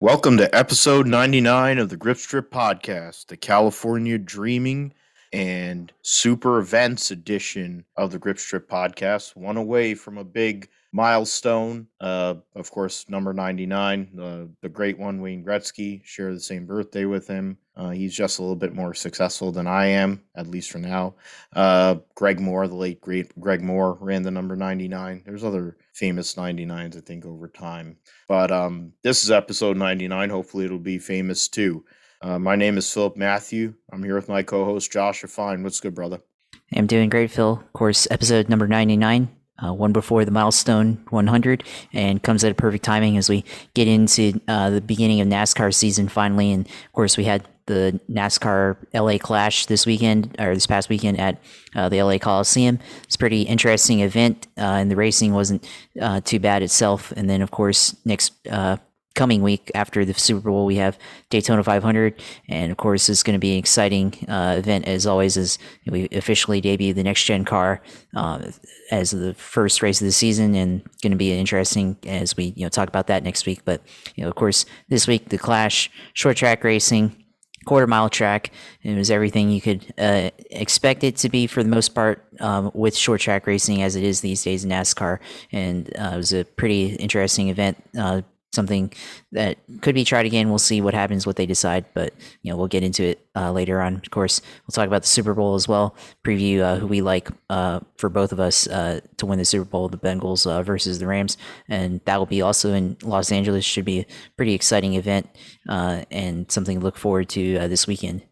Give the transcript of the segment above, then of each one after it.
Welcome to episode 99 of the Grip Strip Podcast, the California Dreaming and Super Events edition of the Grip Strip Podcast. One away from a big milestone. Uh, of course, number 99, the, the great one, Wayne Gretzky, share the same birthday with him. Uh, he's just a little bit more successful than I am, at least for now. Uh, Greg Moore, the late great Greg Moore, ran the number 99. There's other famous 99s, I think, over time. But um, this is episode 99. Hopefully, it'll be famous too. Uh, my name is Philip Matthew. I'm here with my co host, Josh Fine. What's good, brother? I'm doing great, Phil. Of course, episode number 99 uh, one before the milestone 100 and comes at a perfect timing as we get into uh, the beginning of NASCAR season finally. And of course, we had the NASCAR LA Clash this weekend or this past weekend at uh, the LA Coliseum. It's a pretty interesting event, uh, and the racing wasn't uh, too bad itself. And then, of course, next uh, coming week after the Super Bowl, we have Daytona 500, and of course, it's going to be an exciting uh, event as always as we officially debut the next gen car uh, as the first race of the season, and going to be interesting as we you know talk about that next week. But you know, of course, this week the Clash short track racing. Quarter mile track. It was everything you could uh, expect it to be for the most part um, with short track racing as it is these days in NASCAR. And uh, it was a pretty interesting event uh, something that could be tried again. We'll see what happens, what they decide, but you know we'll get into it uh, later on. Of course, we'll talk about the Super Bowl as well. Preview uh, who we like uh, for both of us uh, to win the Super Bowl, the Bengals uh, versus the Rams, and that will be also in Los Angeles. Should be a pretty exciting event uh, and something to look forward to this weekend.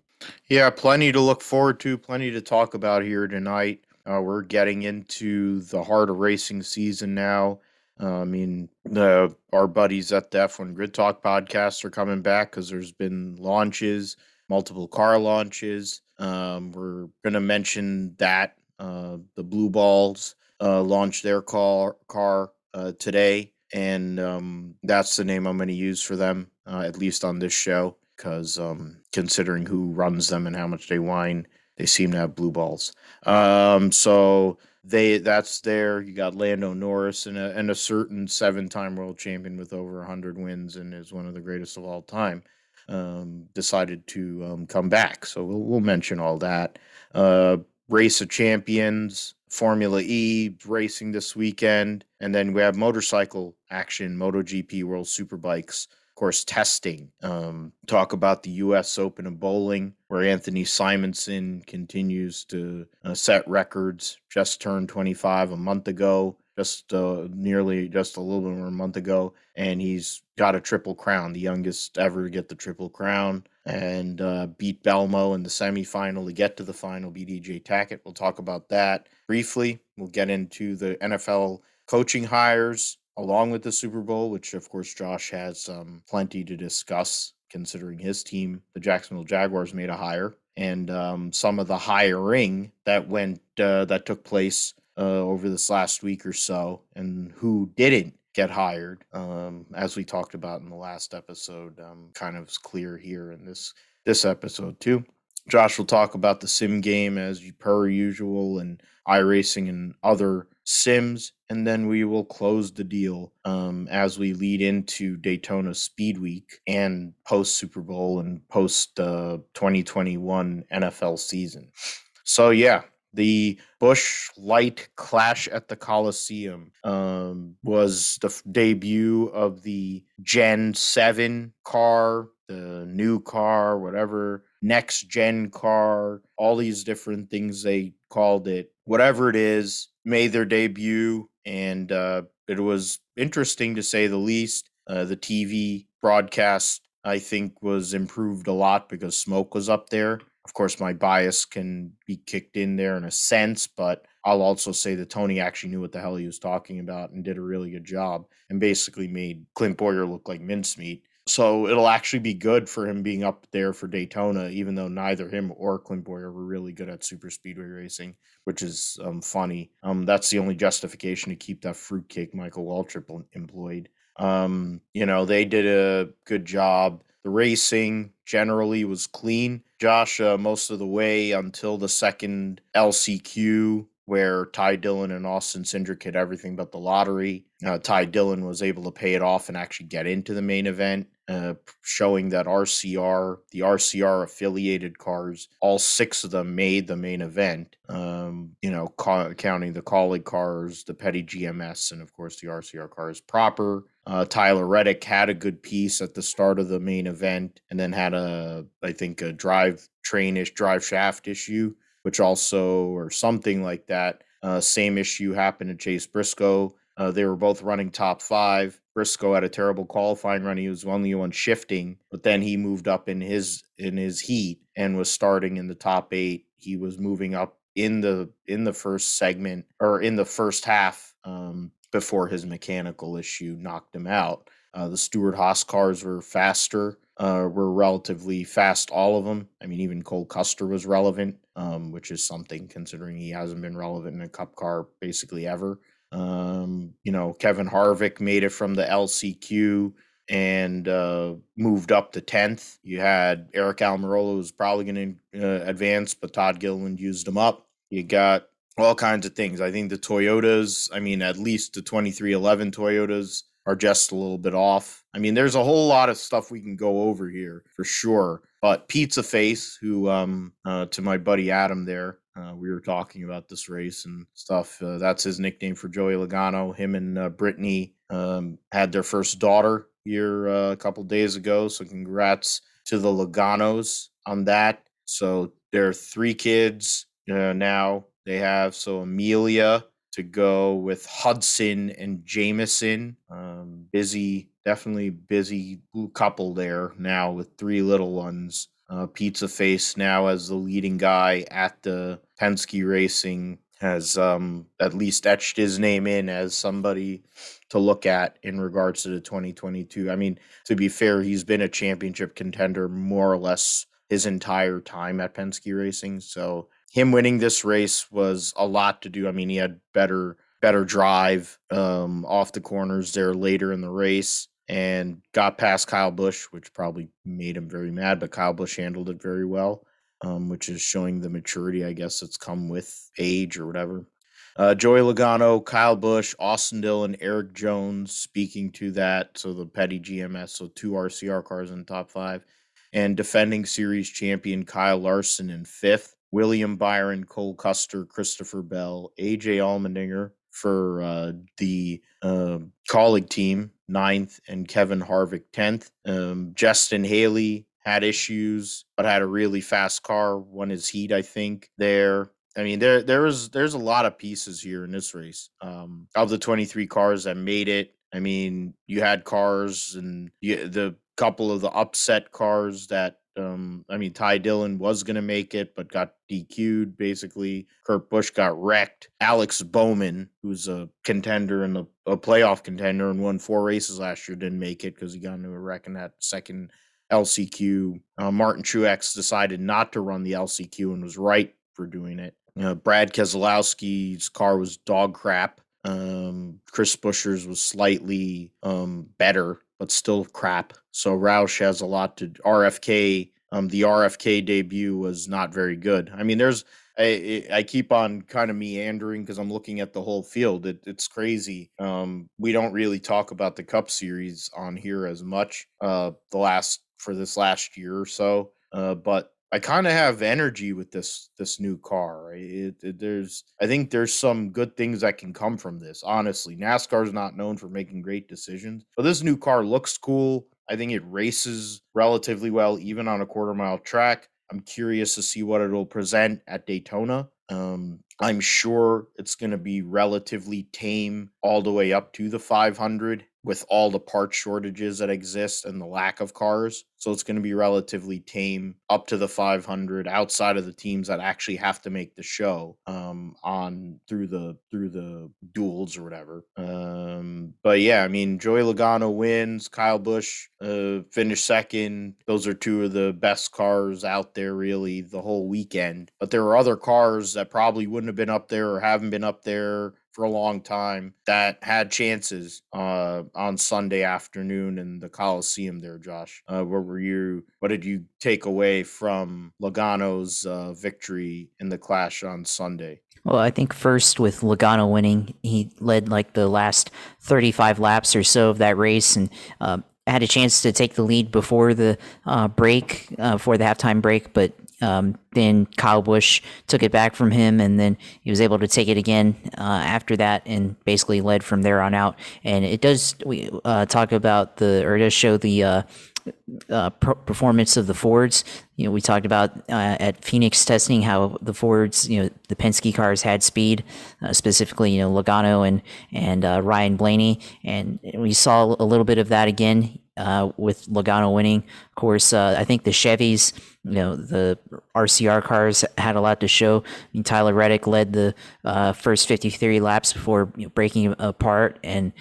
Yeah, plenty to look forward to, plenty to talk about here tonight. we're getting into the heart of racing season now. Uh, I mean, the our buddies at the F1 Grid Talk podcast are coming back because there's been launches, multiple car launches. Um, we're going to mention that uh, the Blue Balls uh, launched their car car uh, today, and um, that's the name I'm going to use for them, uh, at least on this show, because um, considering who runs them and how much they whine, they seem to have blue balls. Um, so they that's there. You got Lando Norris and a, and a certain seven time world champion with over 100 wins and is one of the greatest of all time. Um, decided to um, come back. So we'll, we'll mention all that. Uh, Race of Champions, Formula E racing this weekend. And then we have motorcycle action, MotoGP World Superbikes course, testing. Um, talk about the U.S. Open of bowling, where Anthony Simonsen continues to uh, set records. Just turned 25 a month ago, just uh, nearly just a little bit more a month ago, and he's got a triple crown, the youngest ever to get the triple crown, and uh, beat Belmo in the semifinal to get to the final. Beat EJ Tackett. We'll talk about that briefly. We'll get into the NFL coaching hires along with the Super Bowl, which of course Josh has um, plenty to discuss considering his team, the Jacksonville Jaguars, made a hire, and um, some of the hiring that went uh, that took place uh, over this last week or so, and who didn't get hired, um, as we talked about in the last episode, um, kind of is clear here in this this episode too. Josh will talk about the sim game as per usual and iRacing and other sims, and then we will close the deal um, as we lead into Daytona Speed Week and post Super Bowl and post uh, 2021 NFL season. So, yeah, the Busch Light Clash at the Coliseum um, was the f- debut of the Gen 7 car, the new car, whatever, next gen car, all these different things they called it. Whatever it is, made their debut, and uh, it was interesting to say the least. Uh, the TV broadcast, I think, was improved a lot because Smoke was up there. Of course, my bias can be kicked in there in a sense, but I'll also say that Tony actually knew what the hell he was talking about and did a really good job and basically made Clint Bowyer look like mincemeat. So it'll actually be good for him being up there for Daytona, even though neither him or Clint Bowyer were really good at super speedway racing, which is um, funny. Um, that's the only justification to keep that fruitcake Michael Waltrip employed. Um, you know, they did a good job. The racing generally was clean. Josh, uh, most of the way until the second LCQ, where Ty Dillon and Austin Cindric hit everything but the lottery. Uh, Ty Dillon was able to pay it off and actually get into the main event. uh, showing that RCR, the RCR affiliated cars, all six of them made the main event. Um, you know, ca- counting the Kaulig cars, the Petty GMS, and of course the RCR cars proper. Uh, Tyler Reddick had a good piece at the start of the main event, and then had a, I think, a drive train ish, drive shaft issue, which also or something like that. Uh, same issue happened to Chase Briscoe. Uh, they were both running top five. Briscoe had a terrible qualifying run. He was only one shifting, but then he moved up in his in his heat and was starting in the top eight. He was moving up in the in the first segment or in the first half um, before his mechanical issue knocked him out. Uh, the Stewart Haas cars were faster, uh, were relatively fast, all of them. I mean, even Cole Custer was relevant, um, which is something considering he hasn't been relevant in a cup car basically ever. Um, you know, Kevin Harvick made it from the LCQ and uh, moved up to 10th. You had Aric Almirola was probably going to uh, advance, but Todd Gilliland used him up. You got all kinds of things. I think the Toyotas, I mean, at least the 2311 Toyotas are just a little bit off. I mean, there's a whole lot of stuff we can go over here for sure. But Pizza Face, who um, uh, to my buddy Adam there, uh, we were talking about this race and stuff. Uh, that's his nickname for Joey Logano. Him and uh, Brittany um, had their first daughter here uh, a couple days ago. So congrats to the Loganos on that. So there are three kids uh, now. They have so Amelia to go with Hudson and Jameson. Um, busy, definitely busy couple there now with three little ones. Uh, Pizza Face now as the leading guy at the Penske Racing has um, at least etched his name in as somebody to look at in regards to the 2022. I mean, to be fair, he's been a championship contender more or less his entire time at Penske Racing. So him winning this race was a lot to do. I mean, he had better better drive um, off the corners there later in the race and got past Kyle Busch, which probably made him very mad, but Kyle Busch handled it very well, um, which is showing the maturity, I guess, that's come with age or whatever. Uh, Joey Logano, Kyle Busch, Austin Dillon, Erik Jones speaking to that. So the Petty GMS, so two RCR cars in the top five. And defending series champion Kyle Larson in fifth. William Byron, Cole Custer, Christopher Bell, AJ Allmendinger for uh, the uh, Kaulig team, ninth, and Kevin Harvick, 10th. Um, Justin Haley had issues, but had a really fast car, won his heat, I think, there. I mean, there there was there's a lot of pieces here in this race. Um, of the 23 cars that made it, I mean, you had cars and you, the couple of the upset cars that um, I mean, Ty Dillon was going to make it, but got DQ'd basically. Kurt Busch got wrecked. Alex Bowman, who's a contender and a, playoff contender and won four races last year, didn't make it because he got into a wreck in that second LCQ. Uh, Martin Truex decided not to run the LCQ and was right for doing it. Uh, Brad Keselowski's car was dog crap. Um, Chris Buescher's was slightly um, better but still crap. So Roush has a lot to RFK. Um, the RFK debut was not very good. I mean, there's I I keep on kind of meandering because I'm looking at the whole field. It, it's crazy. Um, we don't really talk about the Cup Series on here as much. Uh, the last for this last year or so. Uh, but I kind of have energy with this this new car. It, it, there's I think there's some good things that can come from this. Honestly, NASCAR is not known for making great decisions, but this new car looks cool. I think it races relatively well, even on a quarter mile track. I'm curious to see what it'll present at Daytona. Um, I'm sure it's going to be relatively tame all the way up to the 500 with all the part shortages that exist and the lack of cars. So it's going to be relatively tame up to the 500 outside of the teams that actually have to make the show um, on through the through the duels or whatever. Um, but yeah, I mean, Joey Logano wins. Kyle Busch uh, finished second. Those are two of the best cars out there, really, the whole weekend. But there were other cars that probably wouldn't have been up there or haven't been up there for a long time that had chances uh, on Sunday afternoon in the Coliseum there, Josh. Uh, where were you? What did you take away from Logano's uh, victory in the clash on Sunday? Well, I think first with Logano winning, he led like the last 35 laps or so of that race, and uh, had a chance to take the lead before the uh, break, uh, before the halftime break, but um, then Kyle Busch took it back from him, and then he was able to take it again uh, after that, and basically led from there on out. And it does we uh, talk about the or it does show the uh, uh, performance of the Fords. You know, we talked about uh, at Phoenix testing how the Fords, you know, the Penske cars had speed, uh, specifically, you know, Logano and and uh, Ryan Blaney, and we saw a little bit of that again uh, with Logano winning. Of course, uh, I think the Chevys, you know, the RCR cars had a lot to show. I mean, Tyler Reddick led the first 53 laps before you know, breaking apart and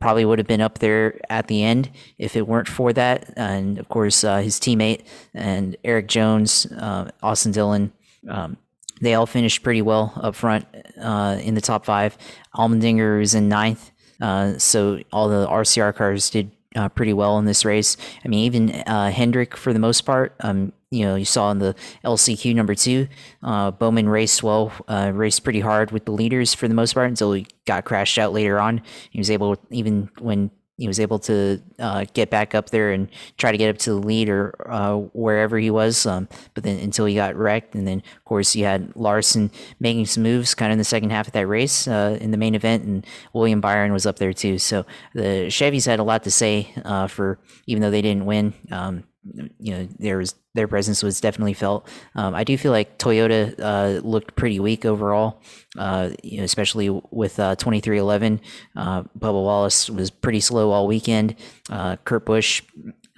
probably would have been up there at the end if it weren't for that. And of course, uh, his teammate and Erik Jones, uh, Austin Dillon, um, they all finished pretty well up front in the top five. Allmendinger is in ninth. Uh, so all the RCR cars did uh, pretty well in this race. I mean, even uh, Hendrick for the most part. Um, you know, you saw in the LCQ number two, uh, Bowman raced well, uh, raced pretty hard with the leaders for the most part until he got crashed out later on. He was able, even when he was able to uh, get back up there and try to get up to the lead or uh, wherever he was. Um, but then until he got wrecked, and then of course you had Larson making some moves kind of in the second half of that race uh, in the main event, and William Byron was up there too. So the Chevys had a lot to say uh, for even though they didn't win. Um, you know, there was their presence was definitely felt. Um, I do feel like Toyota uh, looked pretty weak overall, uh, you know, especially with uh, 2311. Uh, Bubba Wallace was pretty slow all weekend. Uh, Kurt Busch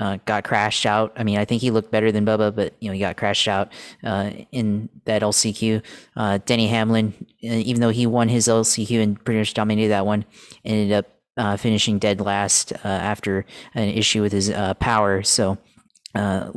uh, got crashed out. I mean, I think he looked better than Bubba, but you know he got crashed out uh, in that LCQ. Denny Hamlin, even though he won his LCQ and pretty much dominated that one, ended up finishing dead last after an issue with his power. So uh,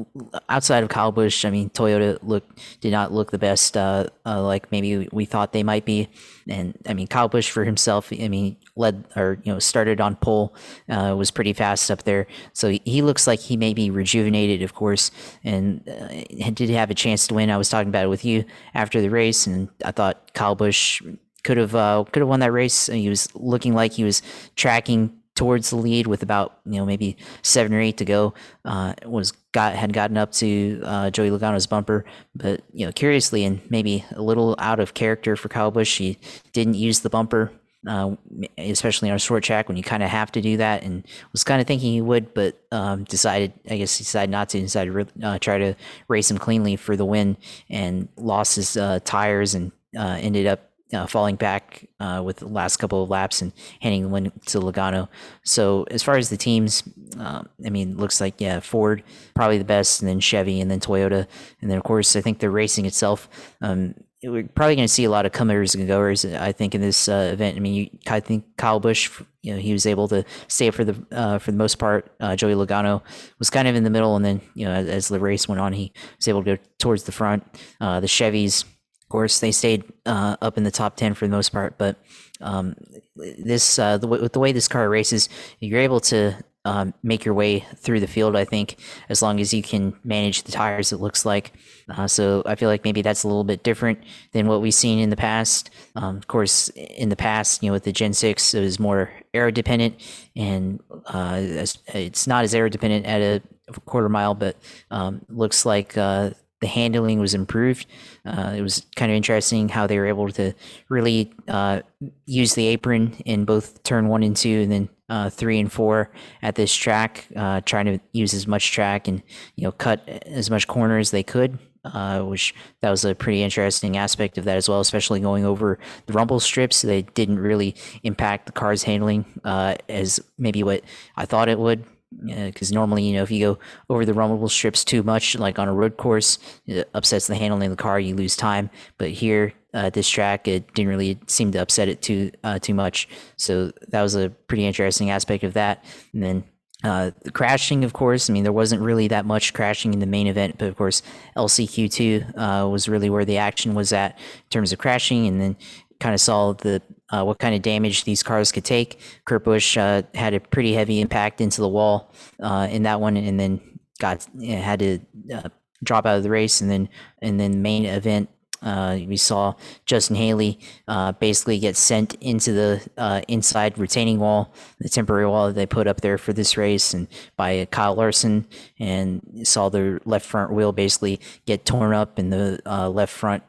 outside of Kyle Busch, I mean, Toyota look did not look the best, uh, uh, like maybe we thought they might be. And I mean, Kyle Busch for himself, I mean, led or you know started on pole, uh, was pretty fast up there. So he, he, looks like he may be rejuvenated, of course, and uh, did have a chance to win. I was talking about it with you after the race, and I thought Kyle Busch could have uh, could have won that race. He was looking like he was tracking towards the lead with about you know maybe seven or eight to go. Uh, was got had gotten up to uh, Joey Logano's bumper, but you know curiously and maybe a little out of character for Kyle Busch, he didn't use the bumper. Uh, especially on a short track when you kind of have to do that, and was kind of thinking he would, but um, decided, I guess, he decided not to. Decided to uh, try to race him cleanly for the win, and lost his uh, tires and uh, ended up uh, falling back uh, with the last couple of laps and handing the win to Logano. So as far as the teams, um, I mean, looks like yeah, Ford probably the best, and then Chevy, and then Toyota, and then of course I think the racing itself. Um, we're probably going to see a lot of comers and goers. I think in this uh, event. I mean, you, I think Kyle Busch, you know, he was able to stay for the uh, for the most part. Uh, Joey Logano was kind of in the middle, and then you know, as, as, the race went on, he was able to go towards the front. Uh, the Chevys course, they stayed uh, up in the top 10 for the most part. But um, this, uh, the, with the way this car races, you're able to um, make your way through the field, I think, as long as you can manage the tires, it looks like. Uh, so I feel like maybe that's a little bit different than what we've seen in the past. Um, of course, in the past, you know, with the Gen 6, it was more aero dependent, and uh, it's not as aero dependent at a quarter mile, but um, looks like uh, the handling was improved. Uh, it was kind of interesting how they were able to really uh, use the apron in both turn one and two, and then uh, three and four at this track, uh, trying to use as much track and you know cut as much corner as they could. Uh, which that was a pretty interesting aspect of that as well, especially going over the rumble strips. They didn't really impact the car's handling uh, as maybe what I thought it would because normally you know if you go over the rumble strips too much like on a road course it upsets the handling of the car you lose time. But here uh, this track it didn't really seem to upset it too uh, too much. So that was a pretty interesting aspect of that. And then uh, the crashing, of course, I mean, there wasn't really that much crashing in the main event, but of course, LCQ2 uh, was really where the action was at in terms of crashing. And then kind of saw the uh, what kind of damage these cars could take. Kurt Busch uh, had a pretty heavy impact into the wall uh, in that one, and then got you know, had to uh, drop out of the race. And then and then main event, Uh, we saw Justin Haley uh, basically get sent into the inside retaining wall, the temporary wall that they put up there for this race, and by Kyle Larson, and saw the left front wheel basically get torn up and the left front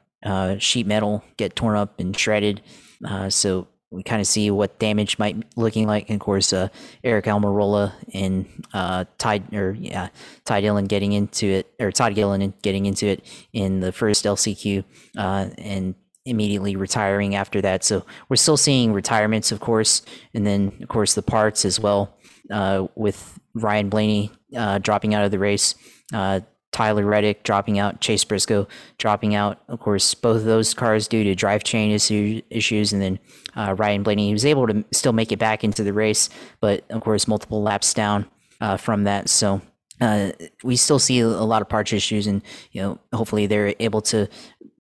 sheet metal get torn up and shredded. Uh, so we kind of see what damage might looking like. And of course, uh, Aric Almirola and uh, Ty or yeah, Ty Dillon getting into it, or Todd Gillen getting into it in the first LCQ, uh, and immediately retiring after that. So we're still seeing retirements, of course, and then of course the parts as well, uh, with Ryan Blaney uh, dropping out of the race. Tyler Reddick dropping out, Chase Briscoe dropping out. Of course, both of those cars due to drivetrain issue, issues, and then uh, Ryan Blaney he was able to still make it back into the race, but of course, multiple laps down uh, from that. So uh, we still see a lot of parts issues, and you know, hopefully they're able to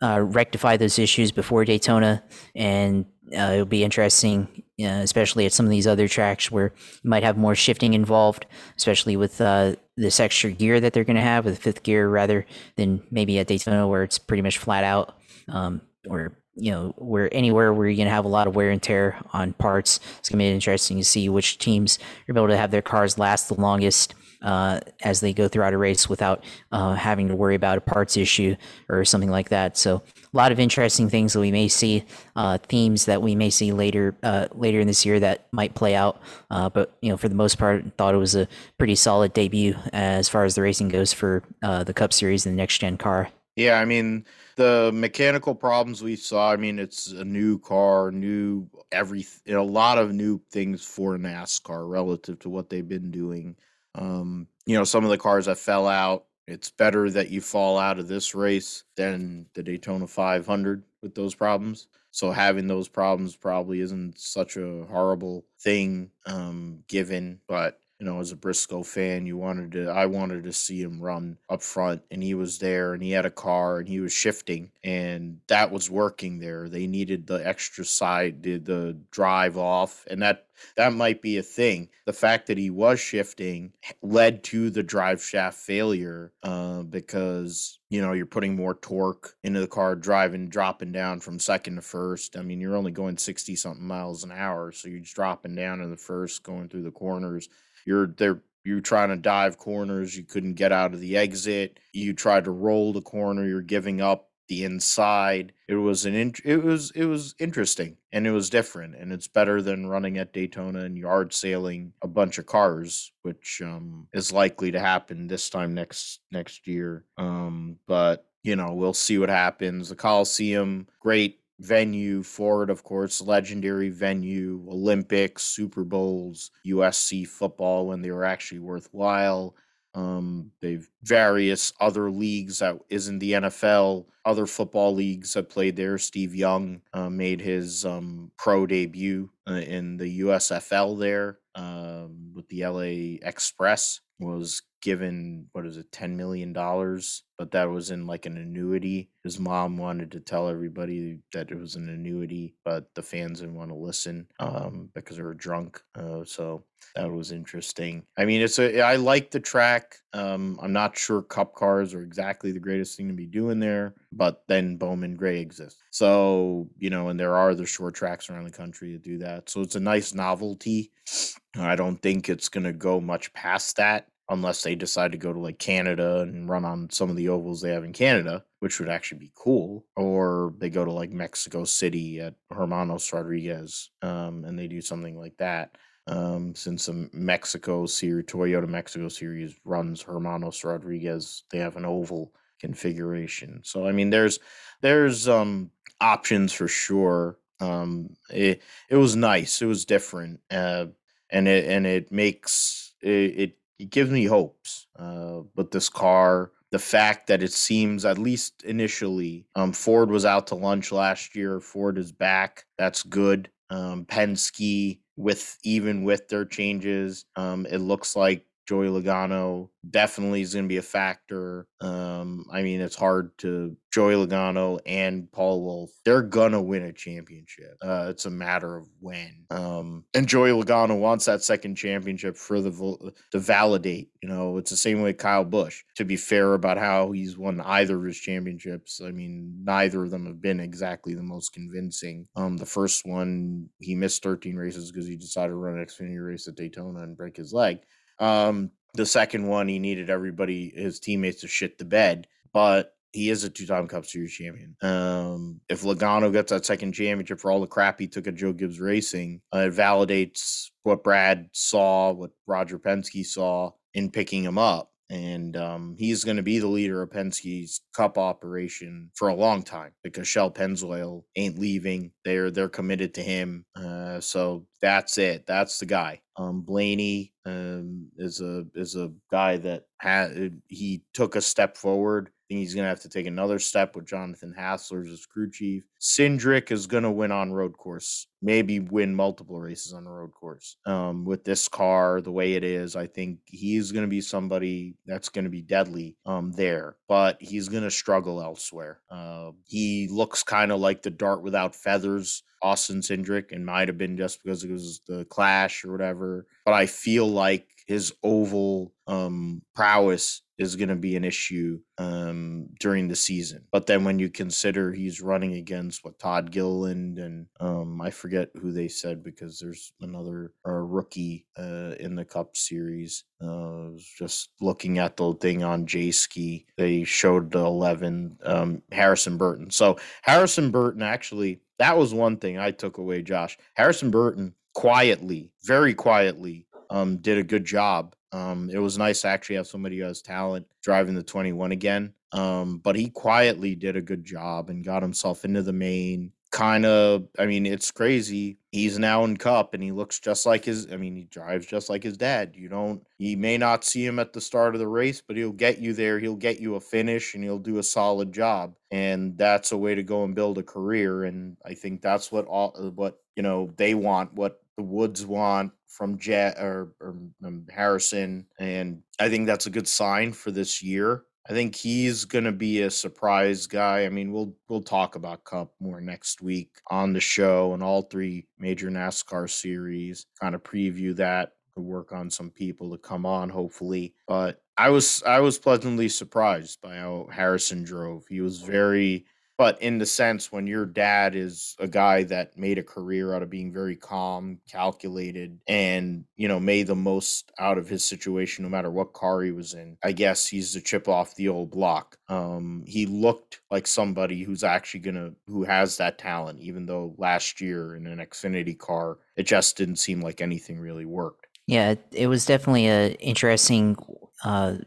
uh, rectify those issues before Daytona, and uh, it'll be interesting, uh, especially at some of these other tracks where you might have more shifting involved, especially with uh, this extra gear that they're going to have with fifth gear rather than maybe at Daytona where it's pretty much flat out, um, or you know, where anywhere where you're going to have a lot of wear and tear on parts. It's going to be interesting to see which teams are able to have their cars last the longest uh, as they go throughout a race without uh, having to worry about a parts issue or something like that. So a lot of interesting things that we may see, uh, themes that we may see later uh, later in this year that might play out. Uh, but you know, for the most part, thought it was a pretty solid debut as far as the racing goes for uh, the Cup Series and the next gen car. Yeah, I mean the mechanical problems we saw. I mean, it's a new car, new every a lot of new things for NASCAR relative to what they've been doing. Um, you know, some of the cars that fell out, it's better that you fall out of this race than the Daytona 500 with those problems. So having those problems probably isn't such a horrible thing um, given, but you know, as a Briscoe fan, you wanted to I wanted to see him run up front and he was there and he had a car and he was shifting and that was working there. They needed the extra side, the, the drive off, and that that might be a thing. The fact that he was shifting led to the drive shaft failure uh, because you know you're putting more torque into the car, driving, dropping down from second to first. I mean, you're only going sixty something miles an hour, so you're dropping down in the first, going through the corners you're there you're trying to dive corners you couldn't get out of the exit you tried to roll the corner you're giving up the inside. It was an in, it was it was interesting and it was different and it's better than running at Daytona and yard sailing a bunch of cars which um is likely to happen this time next next year. Um but you know we'll see what happens. The Coliseum great venue for it, of course, legendary venue, Olympics, Super Bowls, USC football when they were actually worthwhile. Um, they've various other leagues that isn't the NFL, other football leagues that played there. Steve Young uh, made his um, pro debut uh, in the USFL there um, with the LA Express. Was given what is it, ten million dollars but that was in like an annuity. His mom wanted to tell everybody that it was an annuity, but the fans didn't want to listen um, because they were drunk. Uh, so that was interesting. I mean, it's a I like the track. Um, I'm not sure Cup cars are exactly the greatest thing to be doing there, but then Bowman Gray exists. So you know, and there are other short tracks around the country that do that. So it's a nice novelty. I don't think it's going to go much past that unless they decide to go to like Canada and run on some of the ovals they have in Canada, which would actually be cool. Or they go to like Mexico City at Hermanos Rodriguez um, and they do something like that. Um, since the Mexico series, Toyota Mexico series runs Hermanos Rodriguez, they have an oval configuration. So I mean, there's there's um options for sure. Um, it it was nice. It was different. Uh, and it and it makes it, it gives me hopes. Uh, but this car, the fact that it seems, at least initially, um, Ford was out to lunch last year. Ford is back. That's good. Um, Penske, with even with their changes, um, it looks like Joey Logano definitely is going to be a factor. Um, I mean, it's hard to Joey Logano and Paul Wolfe. They're gonna win a championship. Uh, it's a matter of when. Um, and Joey Logano wants that second championship for the to validate. You know, it's the same way Kyle Busch. To be fair about how he's won either of his championships, I mean, neither of them have been exactly the most convincing. Um, the first one he missed 13 races because he decided to run an Xfinity race at Daytona and break his leg. Um, the second one, he needed everybody, his teammates, to shit the bed. But he is a two-time Cup Series champion. Um, if Logano gets that second championship for all the crap he took at Joe Gibbs Racing, uh, it validates what Brad saw, what Roger Penske saw in picking him up and um, he's going to be the leader of Penske's Cup operation for a long time because Shell Pennzoil ain't leaving. They're they're committed to him. Uh, so that's it. That's the guy. Um, Blaney um, is a is a guy that had he took a step forward think he's going to have to take another step with Jonathan Hassler as crew chief. Cindric is going to win on road course, maybe win multiple races on the road course. Um, with this car, the way it is, I think he's going to be somebody that's going to be deadly um, there, but he's going to struggle elsewhere. Uh, he looks kind of like the dart without feathers Austin Cindric and might have been just because it was the clash or whatever. But I feel like his oval um, prowess is going to be an issue um, during the season. But then when you consider he's running against what Todd Gilliland and um, I forget who they said because there's another uh, rookie uh, in the Cup Series. Uh, just looking at the thing on Jayski, they showed the 11 um, Harrison Burton. So Harrison Burton actually, that was one thing I took away, Josh. Harrison Burton quietly, very quietly, um, did a good job um, it was nice to actually have somebody who has talent driving the 21 again. Um, but he quietly did a good job and got himself into the main. Kind of, I mean, it's crazy. He's now in Cup and he looks just like his, I mean, he drives just like his dad. You don't, you may not see him at the start of the race, but he'll get you there. He'll get you a finish and he'll do a solid job. And that's a way to go and build a career. And I think that's what all, what, you know, they want, what the Woods want from Jet or, or um, Harrison, and I think that's a good sign for this year. I think he's going to be a surprise guy. I mean, we'll we'll talk about Cup more next week on the show and all three major NASCAR series. Kind of preview that. Work on some people to come on, hopefully. But I was I was pleasantly surprised by how Harrison drove. He was very but in the sense when your dad is a guy that made a career out of being very calm calculated and you know made the most out of his situation no matter what car he was in i guess he's the chip off the old block. Um, he looked like somebody who's actually gonna who has that talent even though last year in an xfinity car it just didn't seem like anything really worked. Yeah it was definitely a interesting uh,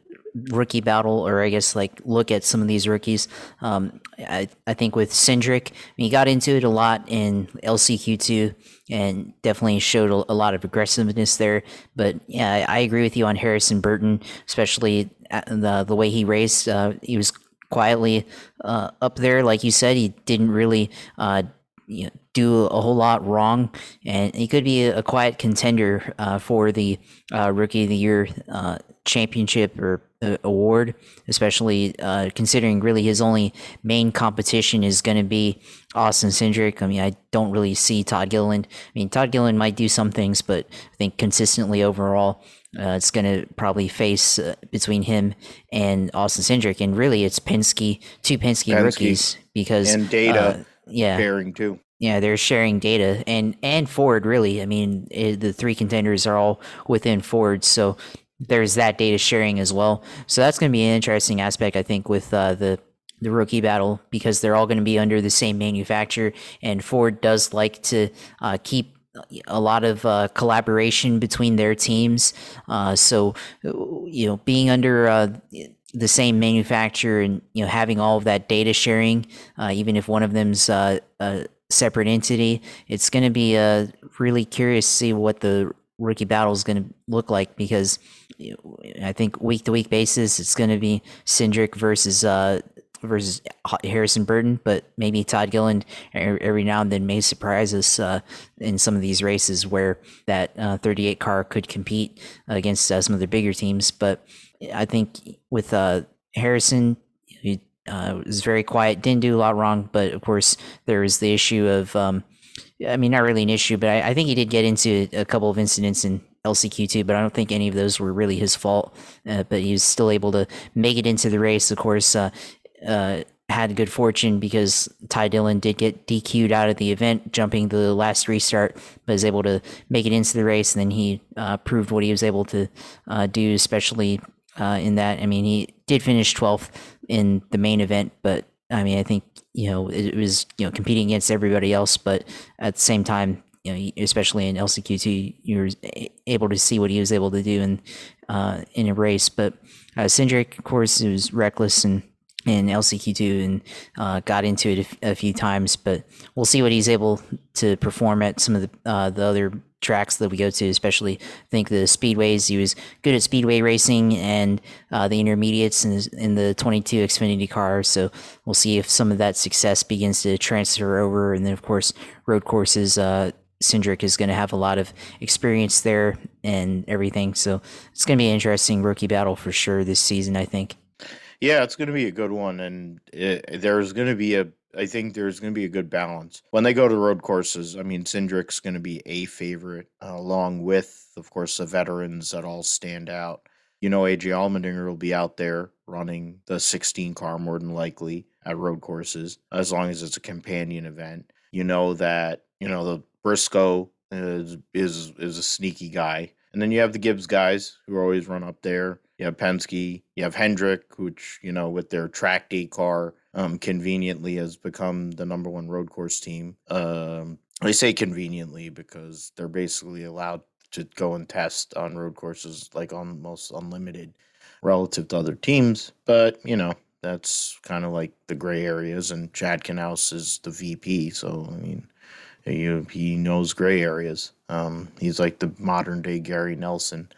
rookie battle, or I guess like look at some of these rookies. Um, I, I think with Cindric, he got into it a lot in LCQ2 and definitely showed a, a lot of aggressiveness there. But yeah, I, I, agree with you on Harrison Burton, especially the the way he raced. Uh, he was quietly uh, up there, like you said. He didn't really. Uh, you know, do a whole lot wrong, and he could be a, quiet contender uh, for the uh, Rookie of the Year uh, championship or uh, award, especially uh, considering really his only main competition is going to be Austin Cindric. I mean, I don't really see Todd Gilliland. I mean, Todd Gilliland might do some things, but I think consistently overall, uh, it's going to probably face uh, between him and Austin Cindric, and really it's Penske, two Penske, Penske. rookies because and data, uh, yeah, pairing too. Yeah, they're sharing data and and Ford really. I mean, it, eh, the three contenders are all within Ford, so there's that data sharing as well. So that's going to be an interesting aspect, I think, with uh, the the rookie battle because they're all going to be under the same manufacturer, and Ford does like to uh, keep a lot of uh, collaboration between their teams. Uh, so, you know, being under uh, the same manufacturer and you know having all of that data sharing, uh, even if one of them's uh, a separate entity, it's going to be uh, really curious to see what the rookie battle is going to look like because I think week to week basis it's going to be Cindric versus uh, versus Harrison Burton, but maybe Todd Gilliland every now and then may surprise us uh, in some of these races where that uh, 38 car could compete against uh, some of the bigger teams. But I think with uh, Harrison, uh, was very quiet, didn't do a lot wrong, but of course there was the issue of. Um, I mean, not really an issue, but I, I think he did get into a couple of incidents in LCQ2, but I don't think any of those were really his fault. Uh, but he was still able to make it into the race. Of course, uh, uh, had good fortune because Ty Dillon did get DQ'd out of the event, jumping the last restart, but was able to make it into the race. And then he uh, proved what he was able to uh, do, especially in that. I mean, he did finish 12th in the main event, but I mean, I think you know it was you know competing against everybody else, but at the same time, you know, especially in LCQ2, you were able to see what he was able to do in uh, in a race. But uh, Cindric, of course, was reckless and in LCQ2 and uh, got into it a, few times, but we'll see what he's able to perform at some of the uh, the other tracks that we go to, especially I think the speedways. He was good at speedway racing and uh, the intermediates in, in, the 22 Xfinity car. So we'll see if some of that success begins to transfer over. And then, of course, road courses. Uh, Cindric is going to have a lot of experience there and everything. So it's going to be an interesting rookie battle for sure this season, I think. Yeah, it's going to be a good one, and it, there's going to be a. I think there's going to be a good balance when they go to road courses. I mean, Cindric's going to be a favorite, uh, along with, of course, the veterans that all stand out. You know, AJ Allmendinger will be out there running the 16 car more than likely at road courses, as long as it's a companion event. You know that you know the Briscoe is is is a sneaky guy, and then you have the Gibbs guys who always run up there. You have Penske, you have Hendrick, which you know with their track day car, um, conveniently has become the number one road course team. Um, I say conveniently because they're basically allowed to go and test on road courses like almost unlimited relative to other teams. But you know that's kind of like the gray areas, and Chad Knaus is the VP, so I mean. He, he knows gray areas. Um, he's like the modern day Gary Nelson.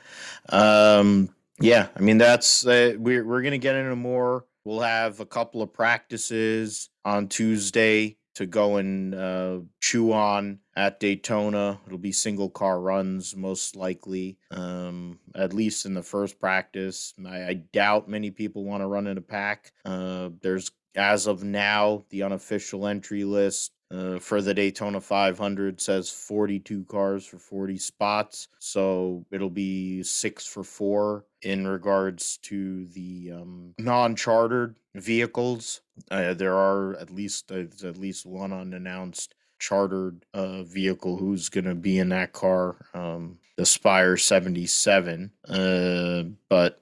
Um, yeah, I mean that's uh, we're we're gonna get into more. We'll have a couple of practices on Tuesday to go and uh, chew on at Daytona. It'll be single car runs most likely, um, at least in the first practice. I, I doubt many people want to run in a pack. Uh, there's as of now the unofficial entry list uh, for the Daytona 500 says 42 cars for 40 spots. So it'll be six for four in regards to the um, non-chartered vehicles. Uh, there are at least uh, at least one unannounced chartered uh, vehicle who's going to be in that car, um, the Spire 77. Uh, but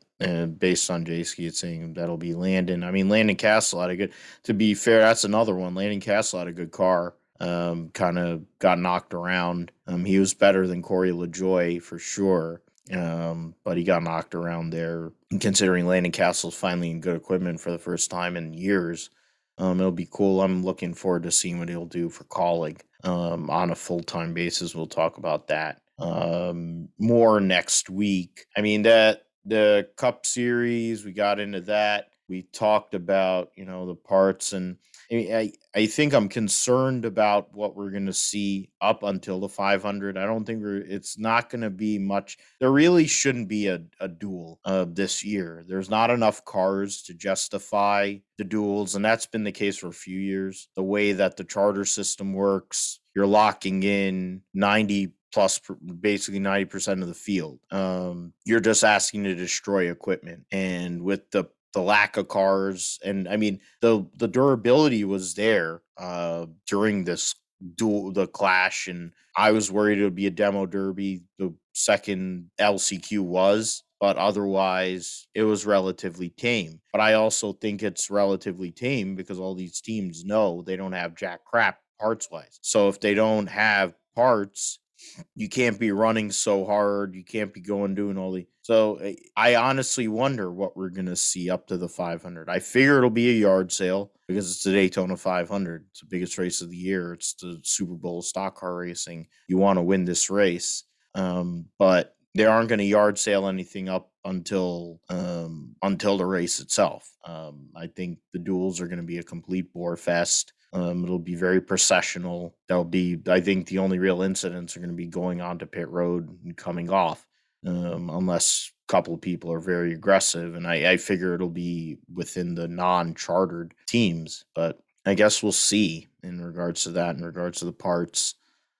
based on Ski, it's saying that'll be Landon. I mean, Landon Cassill had a good. To be fair, that's another one. Landon Cassill had a good car. Um, kind of got knocked around. Um, he was better than Corey LaJoie for sure. Um, but he got knocked around there. And considering Landon Cassill's finally in good equipment for the first time in years, um, it'll be cool. I'm looking forward to seeing what he'll do for Kaulig um, on a full time basis. We'll talk about that um, more next week. I mean that the Cup Series, we got into that. We talked about you know the parts, and I I, think I'm concerned about what we're going to see up until the 500. I don't think. It's not going to be much. There really shouldn't be a, a duel uh, this year. There's not enough cars to justify the duels, and that's been the case for a few years. The way that the charter system works, you're locking in 90 plus basically 90% of the field. Um, you're just asking to destroy equipment. And with the the lack of cars and I mean the the durability was there uh during this duel the clash and I was worried it would be a demo derby. The second LCQ was, but otherwise it was relatively tame. But I also think it's relatively tame because all these teams know they don't have jack crap parts wise. So if they don't have parts, you can't be running so hard. You can't be going doing all the. So eh, I honestly wonder what we're gonna see up to the 500. I figure it'll be a yard sale because it's the Daytona 500. It's the biggest race of the year. It's the Super Bowl stock car racing. You want to win this race, um, but they aren't going to yard sale anything up until um, until the race itself. Um, I think the duels are going to be a complete bore fest. Um, it'll be very processional. There'll be, I think, the only real incidents are going to be going onto pit road and coming off, um, unless a couple of people are very aggressive. And I, I figure it'll be within the non-chartered teams, but I guess we'll see in regards to that. In regards to the parts,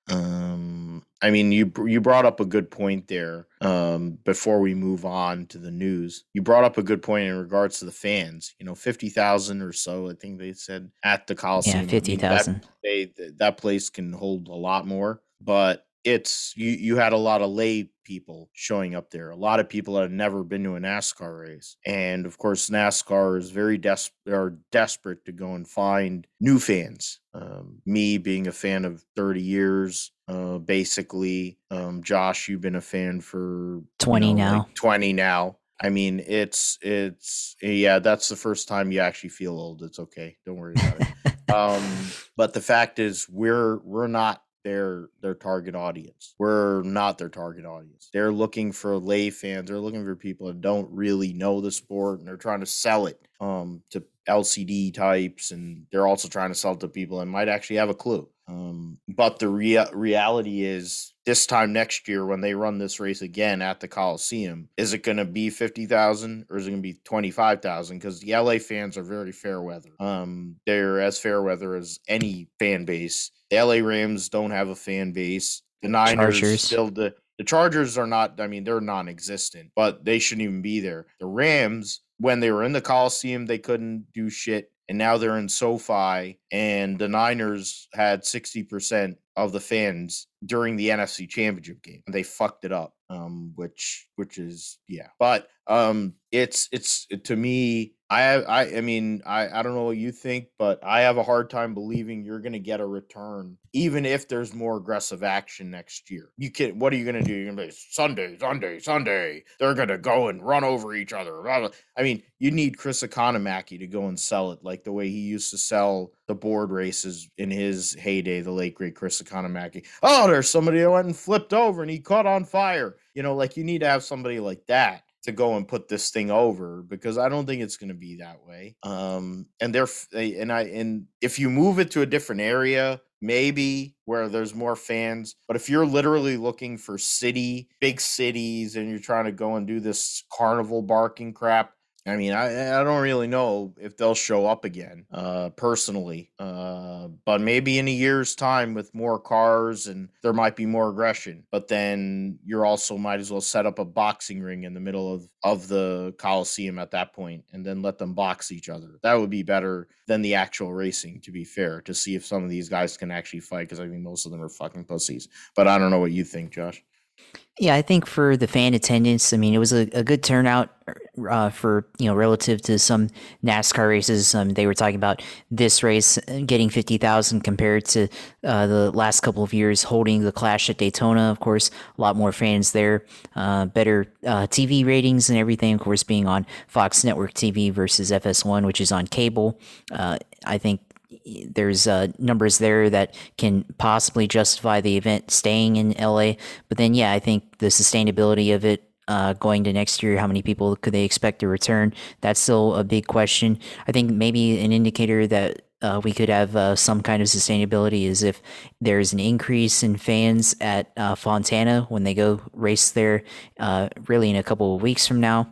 um, I mean, you you brought up a good point there. Um, before we move on to the news, you brought up a good point in regards to the fans. You know, fifty thousand or so. I think they said at the Coliseum. Yeah, I mean, fifty that- they that place can hold a lot more but it's you you had a lot of lay people showing up there. A lot of people that have never been to a nascar race. And of course nascar is very des- are desperate to go and find new fans. Um, me being a fan of 30 years uh, basically um, josh you've been a fan for you 20 know, like now. 20 now. I mean it's it's yeah that's the first time you actually feel old. It's okay. Don't worry about it. Um but the fact is we're we're not their their target audience. We're not their target audience. They're looking for lay fans they're looking for people that don't really know the sport and they're trying to sell it um to lcd types and they're also trying to sell it to people that might actually have a clue um but the rea- reality is this time next year when they run this race again at the Coliseum, is it going to be 50,000 or is it going to be 25,000? Because the LA fans are very fair weather. Um, they're as fair weather as any fan base. The LA Rams don't have a fan base. The Niners Chargers. still the the Chargers are not. I mean, they're non-existent, but they shouldn't even be there. The Rams, when they were in the Coliseum, they couldn't do shit, and now they're in SoFi, and the Niners had sixty percent of the fans during the NFC Championship game. They fucked it up, um, which which is yeah. But um, it's it's to me. I I I mean I I don't know what you think, but I have a hard time believing you're going to get a return, even if there's more aggressive action next year. You can. What are you going to do? You're going to be Sunday, Sunday, Sunday. They're going to go and run over each other. I mean, you need Chris Economaki to go and sell it like the way he used to sell the board races in his heyday, the late great Chris Economaki. Oh, there's somebody that went and flipped over and he caught on fire. You know, like you need to have somebody like that to go and put this thing over because I don't think it's going to be that way. Um, and they're they- and I and if you move it to a different area, maybe where there's more fans. But if you're literally looking for city, big cities, and you're trying to go and do this carnival barking crap, I mean, I I don't really know if they'll show up again, uh, personally. Uh, but maybe in a year's time with more cars and there might be more aggression. But then you're also might as well set up a boxing ring in the middle of of the Coliseum at that point, and then let them box each other. That would be better than the actual racing, to be fair, to see if some of these guys can actually fight. Because I think most of them are fucking pussies. But I don't know what you think, Josh. Yeah, I think for the fan attendance, I mean, it was a, a good turnout uh, for you know relative to some NASCAR races. Um, they were talking about this race uh, getting fifty thousand compared to uh, the last couple of years holding the Clash at Daytona. Of course, a lot more fans there, uh, better uh, TV ratings and everything. Of course, being on Fox Network TV versus FS1, which is on cable. Uh, I think there's uh, numbers there that can possibly justify the event staying in LA. But then, yeah, I think the sustainability of it uh, going to next year, how many people could they expect to return? That's still a big question. I think maybe an indicator that uh, we could have uh, some kind of sustainability is if there's an increase in fans at uh, Fontana when they go race there, uh, really in a couple of weeks from now,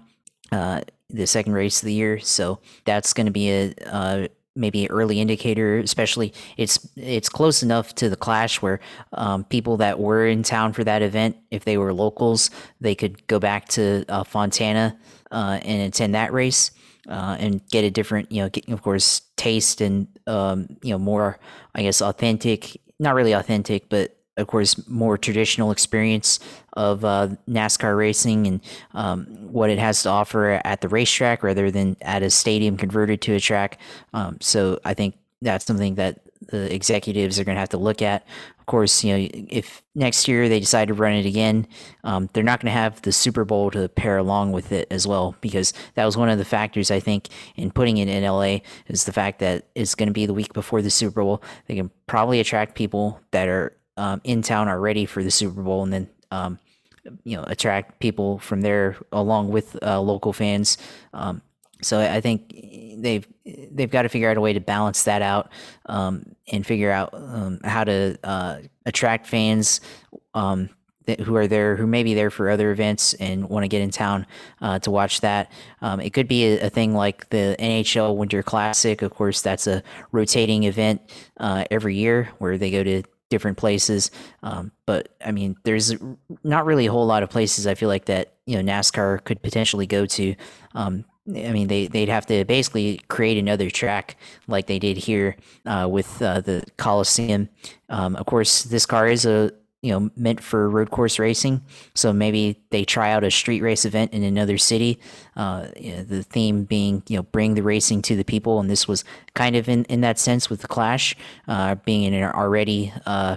uh, the second race of the year. So that's going to be a uh, maybe early indicator. Especially it's it's close enough to the clash where um, people that were in town for that event, if they were locals, they could go back to uh, Fontana uh, and attend that race. Uh, and get a different, you know, get, of course, taste and um, you know more, I guess, authentic. Not really authentic, but of course, more traditional experience of uh, NASCAR racing and um, what it has to offer at the racetrack rather than at a stadium converted to a track. Um, so I think that's something that the executives are going to have to look at. Of course, you know, if next year they decide to run it again, um, they're not going to have the Super Bowl to pair along with it as well, because that was one of the factors I think in putting it in LA is the fact that it's going to be the week before the Super Bowl. They can probably attract people that are um, in town already for the Super Bowl, and then um, you know attract people from there along with uh, local fans. Um, so I think they've they've got to figure out a way to balance that out um, and figure out um, how to uh, attract fans um, who are there who may be there for other events and want to get in town uh, to watch that. Um, it could be a, a, thing like the NHL Winter Classic. Of course, that's a rotating event uh, every year where they go to different places. Um, but I mean, there's not really a whole lot of places I feel like that you know NASCAR could potentially go to. Um, I mean, they they'd have to basically create another track like they did here uh, with uh, the Coliseum. Um, of course, this car is a you know meant for road course racing, so maybe they try out a street race event in another city. Uh, you know, the theme being you know bring the racing to the people, and this was kind of in in that sense with the Clash uh, being in an already uh,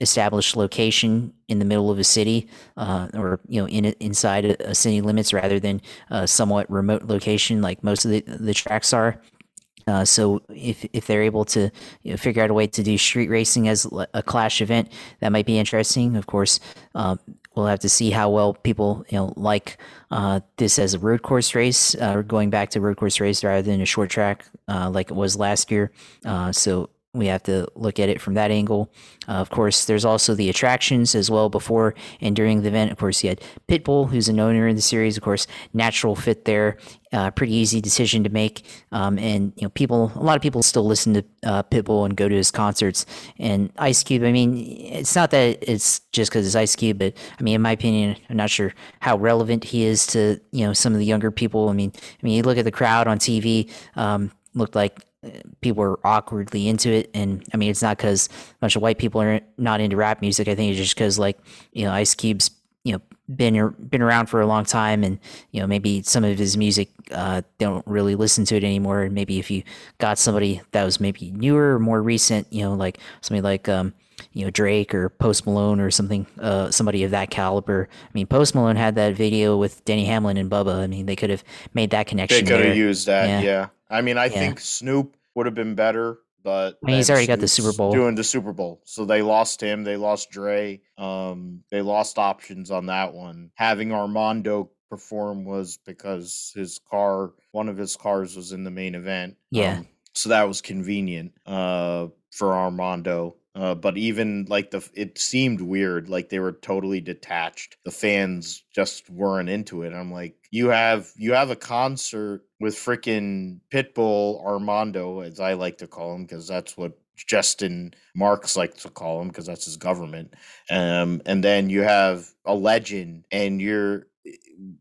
established location in the middle of a city uh, or you know in inside a, a, city limits rather than a somewhat remote location like most of the, the tracks are uh, so if if they're able to you know, figure out a way to do street racing as a clash event that might be interesting. Of course uh, we'll have to see how well people you know like uh, this as a road course race uh, going back to road course race rather than a short track uh, like it was last year. So we have to look at it from that angle. Uh, of course, there's also the attractions as well before and during the event. Of course, you had Pitbull, who's an owner in the series. Of course, natural fit there. Uh, pretty easy decision to make. Um, and you know, people, a lot of people still listen to uh, Pitbull and go to his concerts. And Ice Cube, I mean, it's not that it's just because it's Ice Cube, but I mean, in my opinion, I'm not sure how relevant he is to you know some of the younger people. I mean, I mean, you look at the crowd on TV. Um, looked like people are awkwardly into it. And i mean it's not because a bunch of white people are not into rap music. I think it's just because like you know ice cube's you know been been around for a long time. And you know maybe some of his music uh, don't really listen to it anymore. And maybe if you got somebody that was maybe newer or more recent you know like somebody like um, you know Drake or Post Malone or something uh, somebody of that caliber. I mean Post Malone had that video with Denny Hamlin and Bubba. I mean they could have made that connection. They could have used that. Yeah. yeah. I mean I yeah. think Snoop would have been better, but I mean, he's already got the Super Bowl. Doing the Super Bowl. So they lost him. They lost Dre. Um, they lost options on that one. Having Armando perform was because his car, one of his cars was in the main event. Yeah. Um, so that was convenient uh, for Armando. Uh, but even like the, it seemed weird. Like they were totally detached. The fans just weren't into it. I'm like, you have you have a concert with freaking Pitbull Armando, as I like to call him, because that's what Justin Marks likes to call him, because that's his government. Um, and then you have a legend, and you're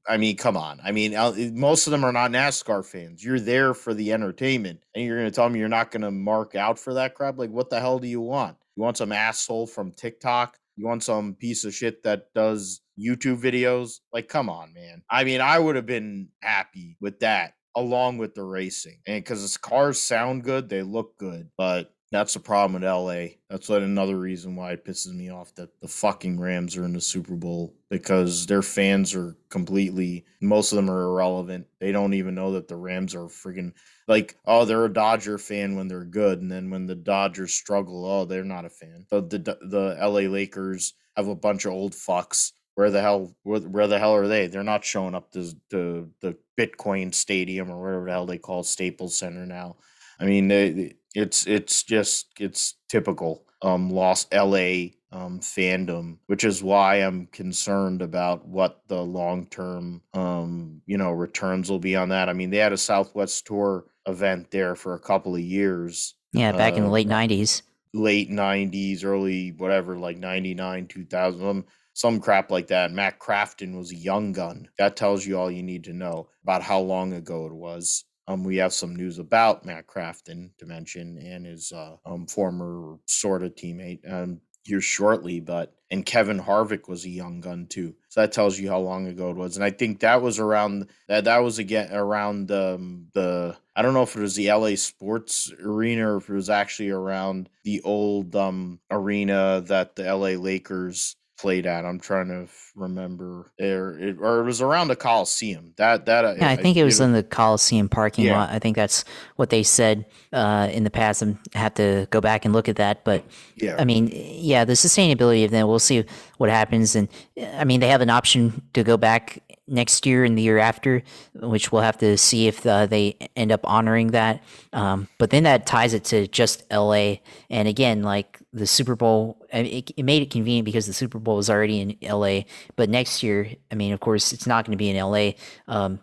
I mean, come on. I mean, most of them are not NASCAR fans. You're there for the entertainment, and you're going to tell me you're not going to mark out for that crap? Like, what the hell do you want? You want some asshole from TikTok? You want some piece of shit that does YouTube videos? Like, come on, man. I mean, I would have been happy with that along with the racing. And because his cars sound good, they look good. But that's the problem with LA. That's another reason why it pisses me off that the fucking Rams are in the Super Bowl because their fans are completely most of them are irrelevant. They don't even know that the Rams are freaking like oh they're a Dodger fan when they're good and then when the Dodgers struggle oh they're not a fan. The the, the LA Lakers have a bunch of old fucks. Where the hell where, where the hell are they? They're not showing up to, to the Bitcoin Stadium or whatever the hell they call Staples Center now. I mean, they, it's it's just it's typical um lost LA um fandom, which is why I'm concerned about what the long term um you know returns will be on that. I mean, they had a Southwest tour event there for a couple of years. Yeah, back uh, in the late '90s. Late '90s, early whatever, like '99, 2000. Um, some crap like that. Matt Crafton was a young gun. That tells you all you need to know about how long ago it was. Um, we have some news about Matt Crafton to mention and his uh, um, former sort of teammate um, here shortly. But and Kevin Harvick was a young gun too, so that tells you how long ago it was. And I think that was around that that was again around um, the I don't know if it was the LA Sports Arena or if it was actually around the old um, arena that the LA Lakers played at. I'm trying to remember there, it, or it was around the Coliseum. That that Yeah, I think it was did- in the Coliseum parking Yeah. lot. I think that's what they said uh, in the past. I have to go back and look at that, but yeah. I mean, yeah, the sustainability of that. We'll see what happens, and I mean, they have an option to go back next year and the year after, which we'll have to see if uh, they end up honoring that. Um, but then that ties it to just LA, and again, like the Super Bowl, it, it made it convenient because the Super Bowl was already in LA. But next year, I mean, of course, it's not going to be in LA. Um,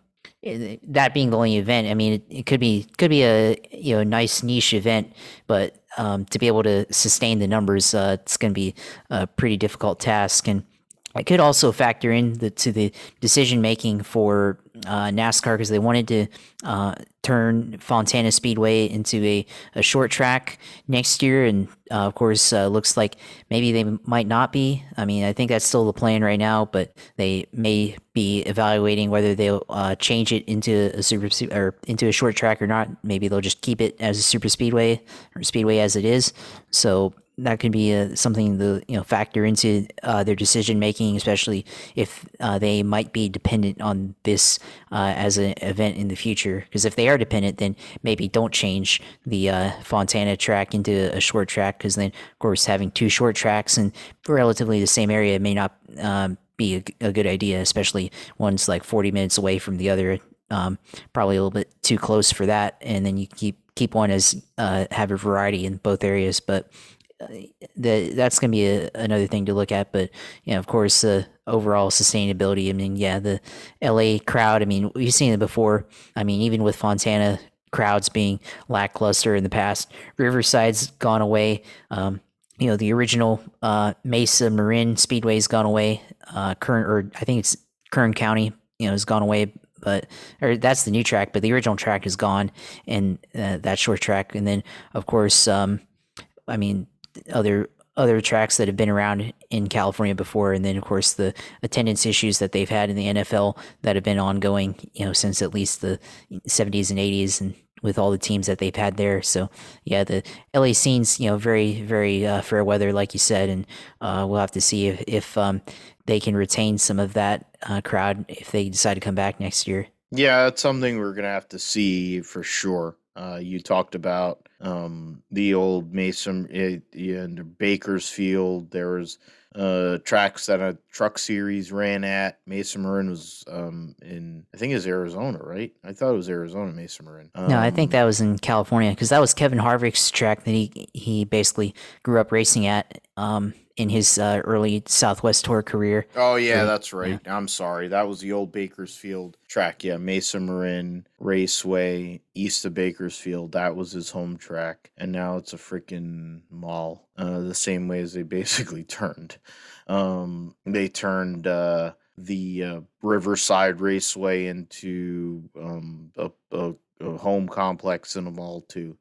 that being the only event, I mean, it, it could be could be a you know nice niche event, but um, to be able to sustain the numbers, uh, it's going to be a pretty difficult task. And I could also factor in the, to the decision making for uh, NASCAR because they wanted to uh, turn Fontana Speedway into a, a short track next year, and uh, of course, uh, looks like maybe they might not be. I mean, I think that's still the plan right now, but they may be evaluating whether they'll uh, change it into a super or into a short track or not. Maybe they'll just keep it as a super speedway or speedway as it is. So that could be something to you know factor into uh, their decision making, especially if uh, they might be dependent on this uh, as an event in the future. Because if they are dependent, then maybe don't change the uh, Fontana track into a short track. Because then, of course, having two short tracks in relatively the same area may not um, be a good idea, especially one's like forty minutes away from the other. Um, probably a little bit too close for that, and then you keep keep one as uh, have a variety in both areas, but the that's going to be a, another thing to look at. But you know, of course, the overall sustainability. I mean, yeah, the LA crowd. I mean, we've seen it before. I mean, even with Fontana crowds being lackluster in the past, Riverside's gone away. Um, you know, the original uh, Mesa Marin Speedway's gone away. Uh, current, or I think it's Kern County. You know, has gone away. But or that's the new track, but the original track is gone, and uh, that short track. And then, of course, um, I mean, other other tracks that have been around in California before, and then of course the attendance issues that they've had in the NFL that have been ongoing, you know, since at least the 70s and 80s, and with all the teams that they've had there. So yeah, the LA scene's you know very very uh, fair weather, like you said, and uh, we'll have to see if if um, they can retain some of that uh, crowd if they decide to come back next year. Yeah, it's something we're gonna have to see for sure. Uh, you talked about um, the old Mason uh, and Bakersfield. There was uh, tracks that a truck series ran at. Mason Marin was um, in, I think it was Arizona, right? I thought it was Arizona, Mason Marin. No, I think Um, that was in California because that was Kevin Harvick's track that he he basically grew up racing at um, in his uh, early Southwest Tour career. Oh yeah, Yeah, that's right. I'm sorry. That was the old Bakersfield track. Yeah, Mason Marin Raceway, east of Bakersfield. That was his home track, and now it's a freaking mall. Uh, the same way as they basically turned. Um, they turned uh, the uh, Riverside Raceway into um, a, a, a home complex in a mall too.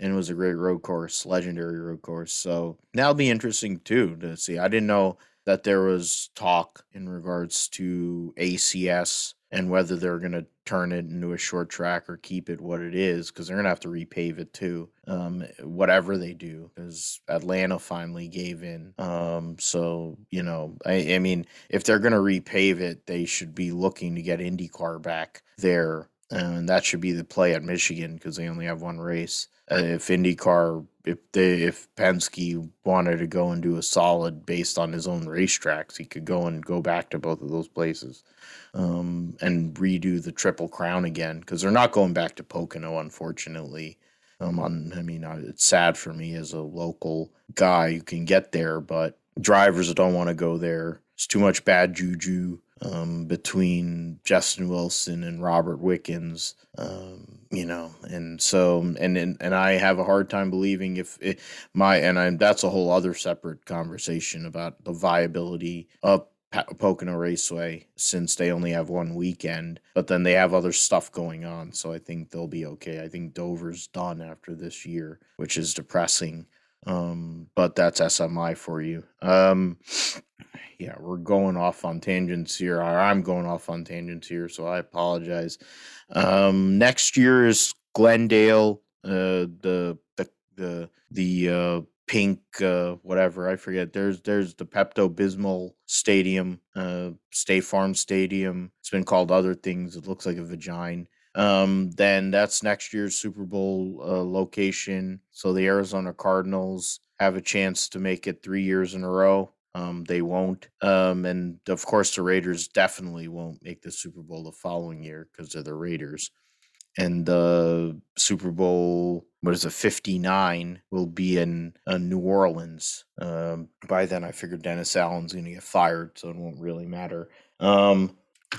And it was a great road course, legendary road course. So that'll be interesting too to see. I didn't know that there was talk in regards to ACS and whether they're going to turn it into a short track or keep it what it is because they're going to have to repave it too um, whatever they do because atlanta finally gave in um, so you know I, I mean if they're going to repave it they should be looking to get indycar back there and that should be the play at michigan because they only have one race uh, if IndyCar, if they, if Penske wanted to go and do a solid based on his own racetracks, he could go and go back to both of those places, um, and redo the Triple Crown again because they're not going back to Pocono, unfortunately. Um, on, I mean, uh, it's sad for me as a local guy who can get there, but drivers don't want to go there. It's too much bad juju um, between Justin Wilson and Robert Wickens, um, you know, and so and, and and I have a hard time believing if it, my and I that's a whole other separate conversation about the viability of Pocono Raceway since they only have one weekend, but then they have other stuff going on, so I think they'll be okay. I think Dover's done after this year, which is depressing. Um, but that's SMI for you. Um, yeah, we're going off on tangents here. I'm going off on tangents here, so I apologize. Um, next year is Glendale. Uh, the the the the uh, pink uh whatever i forget there's there's the pepto bismol stadium uh state farm stadium it's been called other things it looks like a vagina um then that's next year's super bowl uh, location so the arizona cardinals have a chance to make it three years in a row um they won't um and of course the raiders definitely won't make the super bowl the following year because they're the raiders and the Super Bowl, what is it, 59, will be in uh, New Orleans. Um, by then, I figured Dennis Allen's going to get fired, so it won't really matter. Um,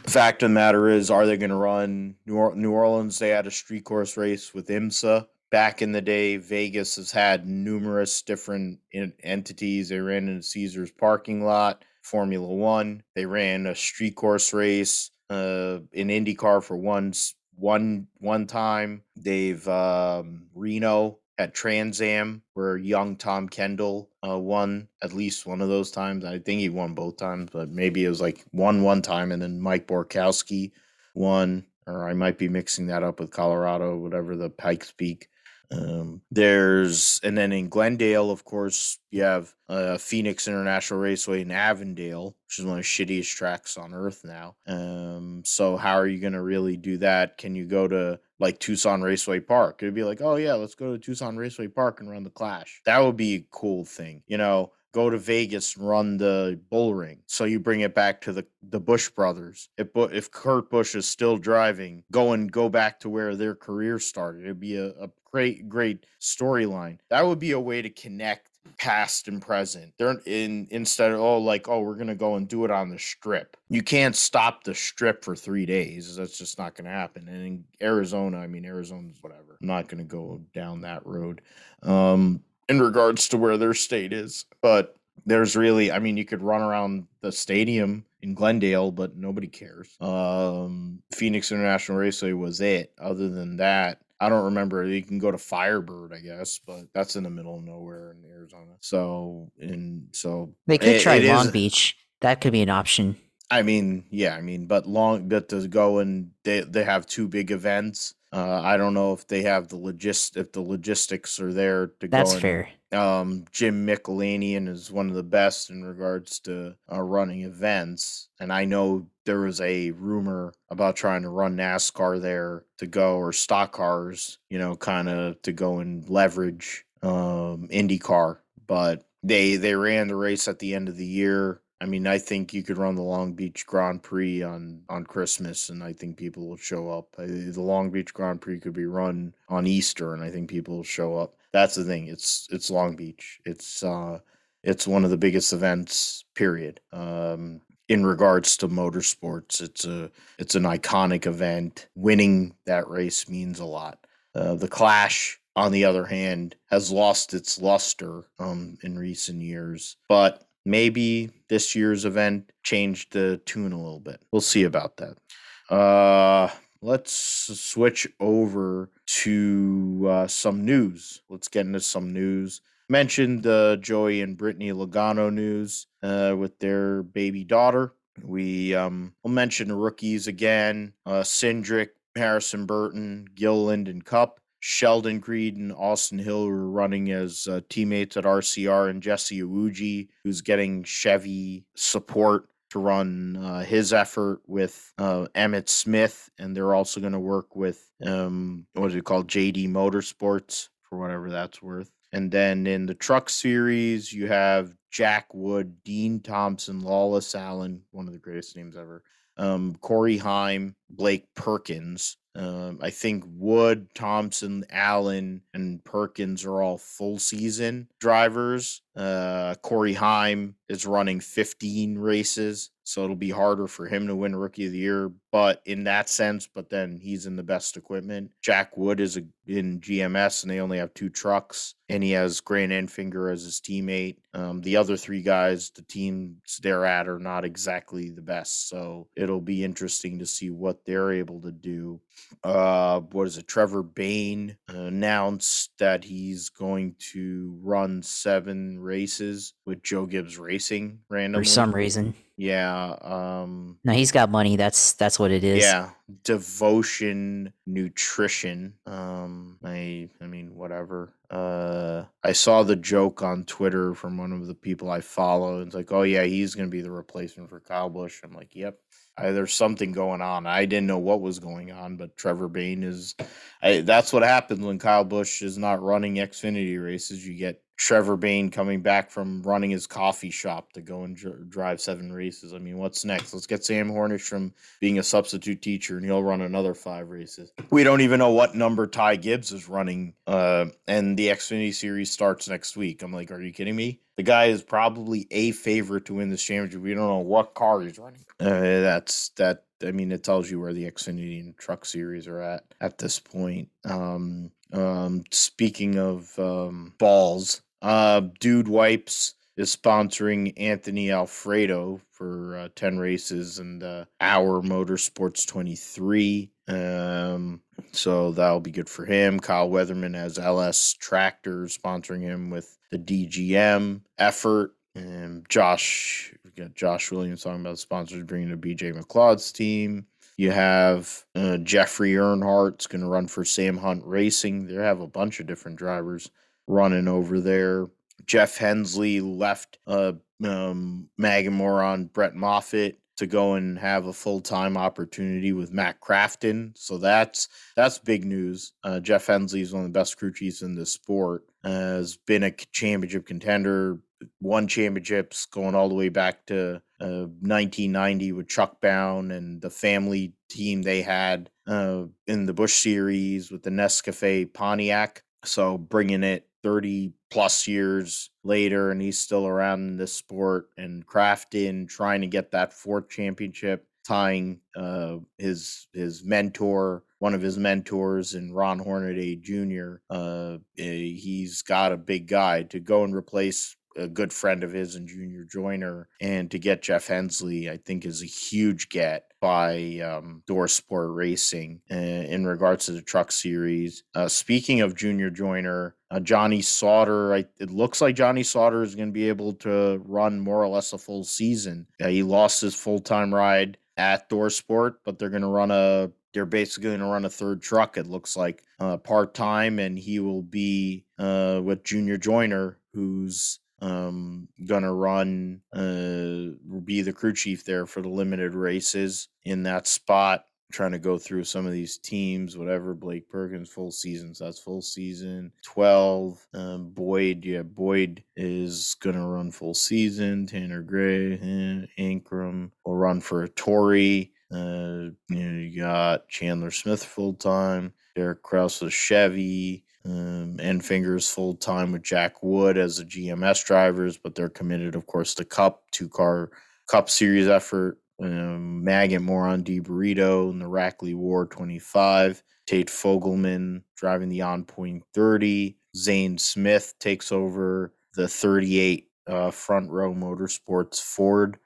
fact of the matter is, are they going to run New, or- New Orleans? They had a street course race with IMSA. Back in the day, Vegas has had numerous different en- entities. They ran in Caesars parking lot, Formula One. They ran a street course race, uh, in IndyCar for one one one time they've um, Reno at Trans Am where young Tom Kendall uh, won at least one of those times. I think he won both times, but maybe it was like one one time and then Mike Borkowski won, or I might be mixing that up with Colorado, whatever the Pikes Peak. Um, there's and then in Glendale, of course, you have uh, Phoenix International Raceway in Avondale, which is one of the shittiest tracks on earth now. Um, so how are you going to really do that? Can you go to like Tucson Raceway Park? It'd be like, oh yeah, let's go to Tucson Raceway Park and run the Clash. That would be a cool thing, you know go to Vegas and run the bull ring. So you bring it back to the the Busch brothers. If if Kurt Busch is still driving, go and go back to where their career started. It'd be a, a great great storyline. That would be a way to connect past and present. They're in instead of oh like oh we're gonna go and do it on the strip. You can't stop the strip for three days. That's just not gonna happen. And in Arizona, I mean Arizona's whatever. I'm not gonna go down that road. Um in regards to where their state is. But there's really, I mean, you could run around the stadium in Glendale, but nobody cares. Um, Phoenix International Raceway was it. Other than that, I don't remember. You can go to Firebird, I guess, but that's in the middle of nowhere in Arizona. So, and so they could it- try it Long is- Beach. That could be an option. I mean, yeah, I mean, but long, but to go and they they have two big events. Uh, I don't know if they have the logist if the logistics are there to That's go. and- fair. Um, Jim Michaelian is one of the best in regards to uh, running events. And I know there was a rumor about trying to run NASCAR there to go or stock cars, you know, kind of to go and leverage um, IndyCar. But they they ran the race at the end of the year. I mean, I think you could run the Long Beach Grand Prix on on Christmas, and I think people will show up. The Long Beach Grand Prix could be run on Easter, and I think people will show up. That's the thing. It's it's Long Beach. It's uh, it's one of the biggest events. Period. Um, in regards to motorsports, it's a it's an iconic event. Winning that race means a lot. Uh, the Clash, on the other hand, has lost its luster um, in recent years, but maybe this year's event changed the tune a little bit. We'll see about that. Uh, let's switch over to uh, some news. Let's get into some news. Mentioned the Joey and Brittany Logano news uh, with their baby daughter. We um, will mention rookies again: uh, Cindric, Harrison Burton, Gilliland, and Cup. Sheldon Creed and Austin Hill were running as uh, teammates at RCR, and Jesse Iwuji, who's getting Chevy support to run uh, his effort with uh, Emmitt Smith, and they're also going to work with um, what is it called, JD Motorsports, for whatever that's worth. And then in the truck series, you have Jack Wood, Dean Thompson, Lawless Alan, one of the greatest names ever, um, Corey Heim, Blake Perkins. Um, I think Wood, Thompson, Alan, and Perkins are all full season drivers. Uh, Corey Heim is running 15 races, so it'll be harder for him to win Rookie of the Year. But in that sense, but then he's in the best equipment. Jack Wood is a, in GMS, and they only have two trucks, and he has Grant Enfinger as his teammate. Um, the other three guys, the teams they're at, are not exactly the best, so it'll be interesting to see what what they're able to do. Uh, what is it? Trevor Bayne announced that he's going to run seven races with Joe Gibbs Racing randomly. For some reason. Yeah. Um, no, he's got money. That's that's what it is. Yeah. Devotion Nutrition. Um, I I mean whatever. Uh, I saw the joke on Twitter from one of the people I follow. It's like, oh yeah, he's gonna be the replacement for Kyle Busch. I'm like, yep. I, there's something going on. I didn't know what was going on, but Trevor Bayne is. I, that's what happens when Kyle Busch is not running Xfinity races. You get Trevor Bayne coming back from running his coffee shop to go and dr- drive seven races. I mean, what's next? Let's get Sam Hornish from being a substitute teacher, and he'll run another five races. We don't even know what number Ty Gibbs is running, uh, and the Xfinity Series starts next week. I'm like, are you kidding me? The guy is probably a favorite to win this championship. We don't know what car he's running. Uh, that's that. I mean, it tells you where the Xfinity and Truck Series are at at this point. Um, um, speaking of um, balls, uh, Dude Wipes is sponsoring Anthony Alfredo for uh, 10 races and uh, Our Motorsports 23. Um, so that'll be good for him. Kyle Weatherman has LS Tractor sponsoring him with the DGM effort. And Josh, we got Josh Williams talking about sponsors bringing to BJ McLeod's team. You have uh, Jeffrey Earnhardt's going to run for Sam Hunt Racing. They have a bunch of different drivers running over there. Jeff Hensley left uh, um, on Brett Moffitt to go and have a full time opportunity with Matt Crafton. So that's that's big news. Uh, Jeff Hensley is one of the best crew chiefs in the sport. Uh, has been a championship contender, won championships going all the way back to uh, 1990 with Chuck Bown and the family team they had uh, in the Busch Series with the Nescafe Pontiac. So bringing it 30 plus years later and he's still around in this sport and Crafton trying to get that fourth championship tying uh, his his mentor one of his mentors in Ron Hornaday Jr. Uh, eh, he's got a big guy to go and replace a good friend of his and Junior Joiner, and to get Jeff Hensley, I think is a huge get by um, ThorSport Racing uh, in regards to the Truck Series. Uh, speaking of Junior Joiner, uh, Johnny Sauter, I, it looks like Johnny Sauter is going to be able to run more or less a full season. he lost his full time ride at ThorSport, but they're going to run a they're basically going to run a third truck. It looks like uh, part time, and he will be uh, with Junior Joiner, who's um, gonna run, uh, be the crew chief there for the limited races in that spot. trying to go through some of these teams, whatever. Blake Perkins, full season. So that's full season. 12. Um, Boyd, yeah, Boyd is going to run full season. Tanner Gray, eh, Ankrum will run for Hattori. Uh, you know, you got Chandler Smith full time. Derek Kraus with Chevy um, fingers full time with Jack Wood as the GMS drivers, but they're committed, of course, to Cup two car Cup Series effort. Um, Maggott Moron D Burrito in the Rackley War 25. Tate Fogleman driving the On Point 30. Zane Smith takes over the 38 uh, front row motorsports Ford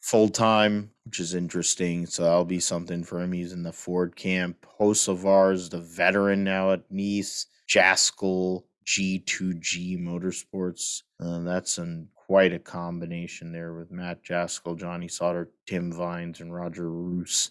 full time, which is interesting. So that'll be something for him. He's in the Ford camp. Hocevar's the veteran now at Niece. Jaskol G2G Motorsports. Uh, that's an quite a combination there with Matt Jaskol, Johnny Sauter, Tim Vines, and Roger Roos.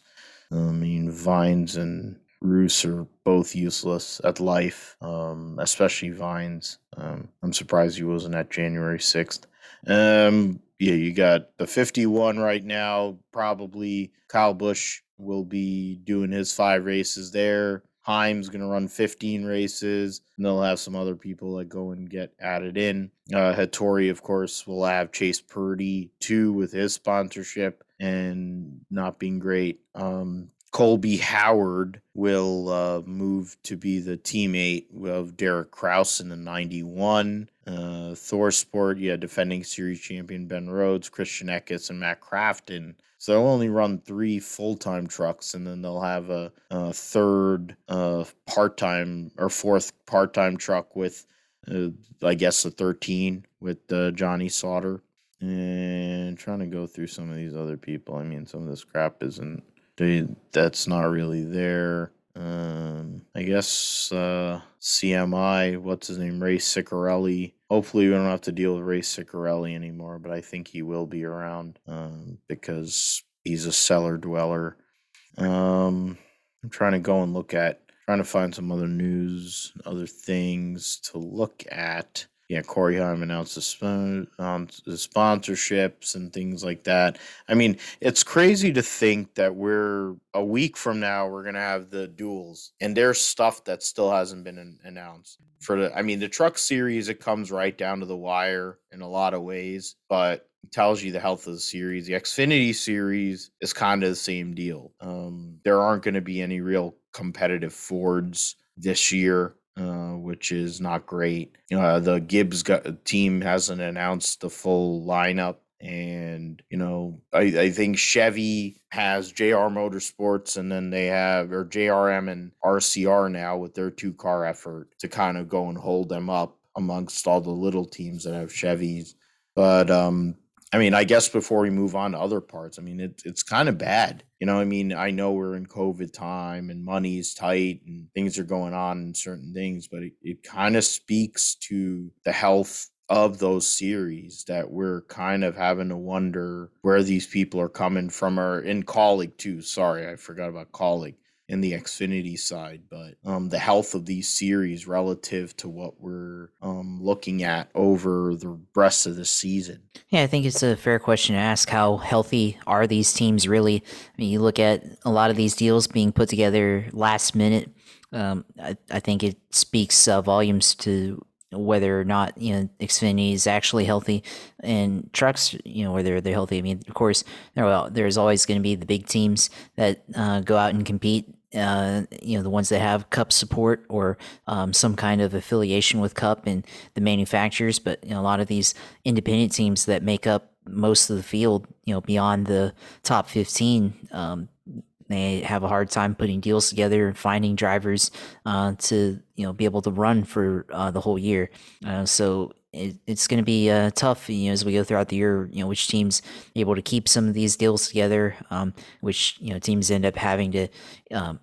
I mean, Vines and Roos are both useless at life, um, especially Vines. Um, I'm surprised he wasn't at January 6th. Um, yeah, you got the 51 right now. Probably Kyle Busch will be doing his five races there. Heim's going to run 15 races, and they'll have some other people that go and get added in. Uh, Hattori, of course, will have Chase Purdy too with his sponsorship and not being great. Um, Colby Howard will uh, move to be the teammate of Derek Kraus in the 91. Uh, ThorSport, yeah, defending series champion Ben Rhodes, Christian Eckes, and Matt Crafton so they'll only run three full time trucks, and then they'll have a, a third uh, part time or fourth part time truck with, uh, I guess, a 13 with uh, Johnny Sauter. And trying to go through some of these other people. I mean, some of this crap isn't they, that's not really there. Um, I guess uh, CMI, what's his name, Ray Ciccarelli. Hopefully, we don't have to deal with Ray Ciccarelli anymore, but I think he will be around um, because he's a cellar dweller. Um, I'm trying to go and look at, trying to find some other news, other things to look at yeah, Corey Heim announced the, spon- um, the sponsorships and things like that. I mean, it's crazy to think that we're a week from now we're gonna have the duels, and there's stuff that still hasn't been an- announced for the. I mean, the truck series it comes right down to the wire in a lot of ways, but tells you the health of the series. The Xfinity series is kind of the same deal. Um, there aren't going to be any real competitive Fords this year uh, which is not great. Uh, the Gibbs got, team hasn't announced the full lineup. And, you know, I, I think Chevy has JR Motorsports and then they have, or JRM and RCR now with their two car effort to kind of go and hold them up amongst all the little teams that have Chevys. But um, I mean, I guess before we move on to other parts, I mean, it, it's kind of bad. You know, I mean, I know we're in COVID time and money's tight and things are going on and certain things, but it, it kind of speaks to the health of those series that we're kind of having to wonder where these people are coming from or in Kaulig too. Sorry, I forgot about Kaulig in the Xfinity side, but um, the health of these series relative to what we're um, looking at over the rest of the season. Yeah, I think it's a fair question to ask. How healthy are these teams really? I mean, you look at a lot of these deals being put together last minute. Um, I, I, think it speaks uh, volumes to whether or not you know Xfinity is actually healthy and trucks you know whether they're healthy. I mean, of course, there there's always going to be the big teams that uh, go out and compete uh, you know the ones that have cup support or um, some kind of affiliation with cup and the manufacturers but you know, a lot of these independent teams that make up most of the field you know beyond the top 15 um, they have a hard time putting deals together and finding drivers uh, to you know be able to run for uh, the whole year. Uh, so it, it's going to be uh, tough you know, as we go throughout the year. You know, which teams able to keep some of these deals together, um, which you know teams end up having to um,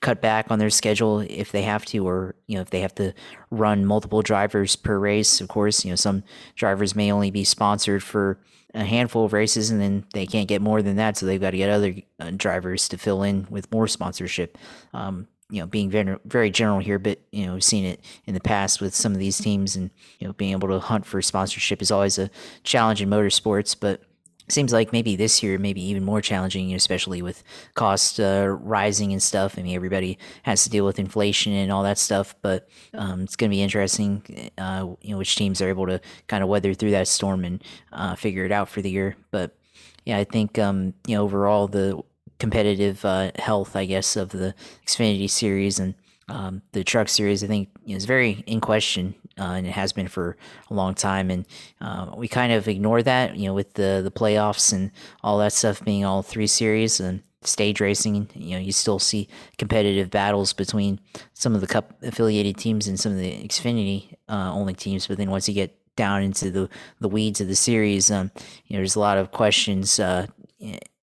cut back on their schedule if they have to, or you know if they have to run multiple drivers per race. Of course, you know some drivers may only be sponsored for a handful of races, and then they can't get more than that, so they've got to get other uh, drivers to fill in with more sponsorship. Um, you know, being very, very general here, but you know, we've seen it in the past with some of these teams, and you know, being able to hunt for sponsorship is always a challenge in motorsports. But seems like maybe this year, maybe even more challenging, especially with cost uh, rising and stuff. I mean, everybody has to deal with inflation and all that stuff. But um, it's going to be interesting, uh, you know, which teams are able to kind of weather through that storm and uh, figure it out for the year. But yeah, I think um, you know overall the competitive uh, health, I guess, of the Xfinity series and um, the truck series. I think is very in question, uh, and it has been for a long time. And uh, we kind of ignore that, you know, with the the playoffs and all that stuff being all three series and stage racing. You know, you still see competitive battles between some of the Cup affiliated teams and some of the Xfinity uh, only teams. But then once you get down into the the weeds of the series, um, you know, there's a lot of questions uh,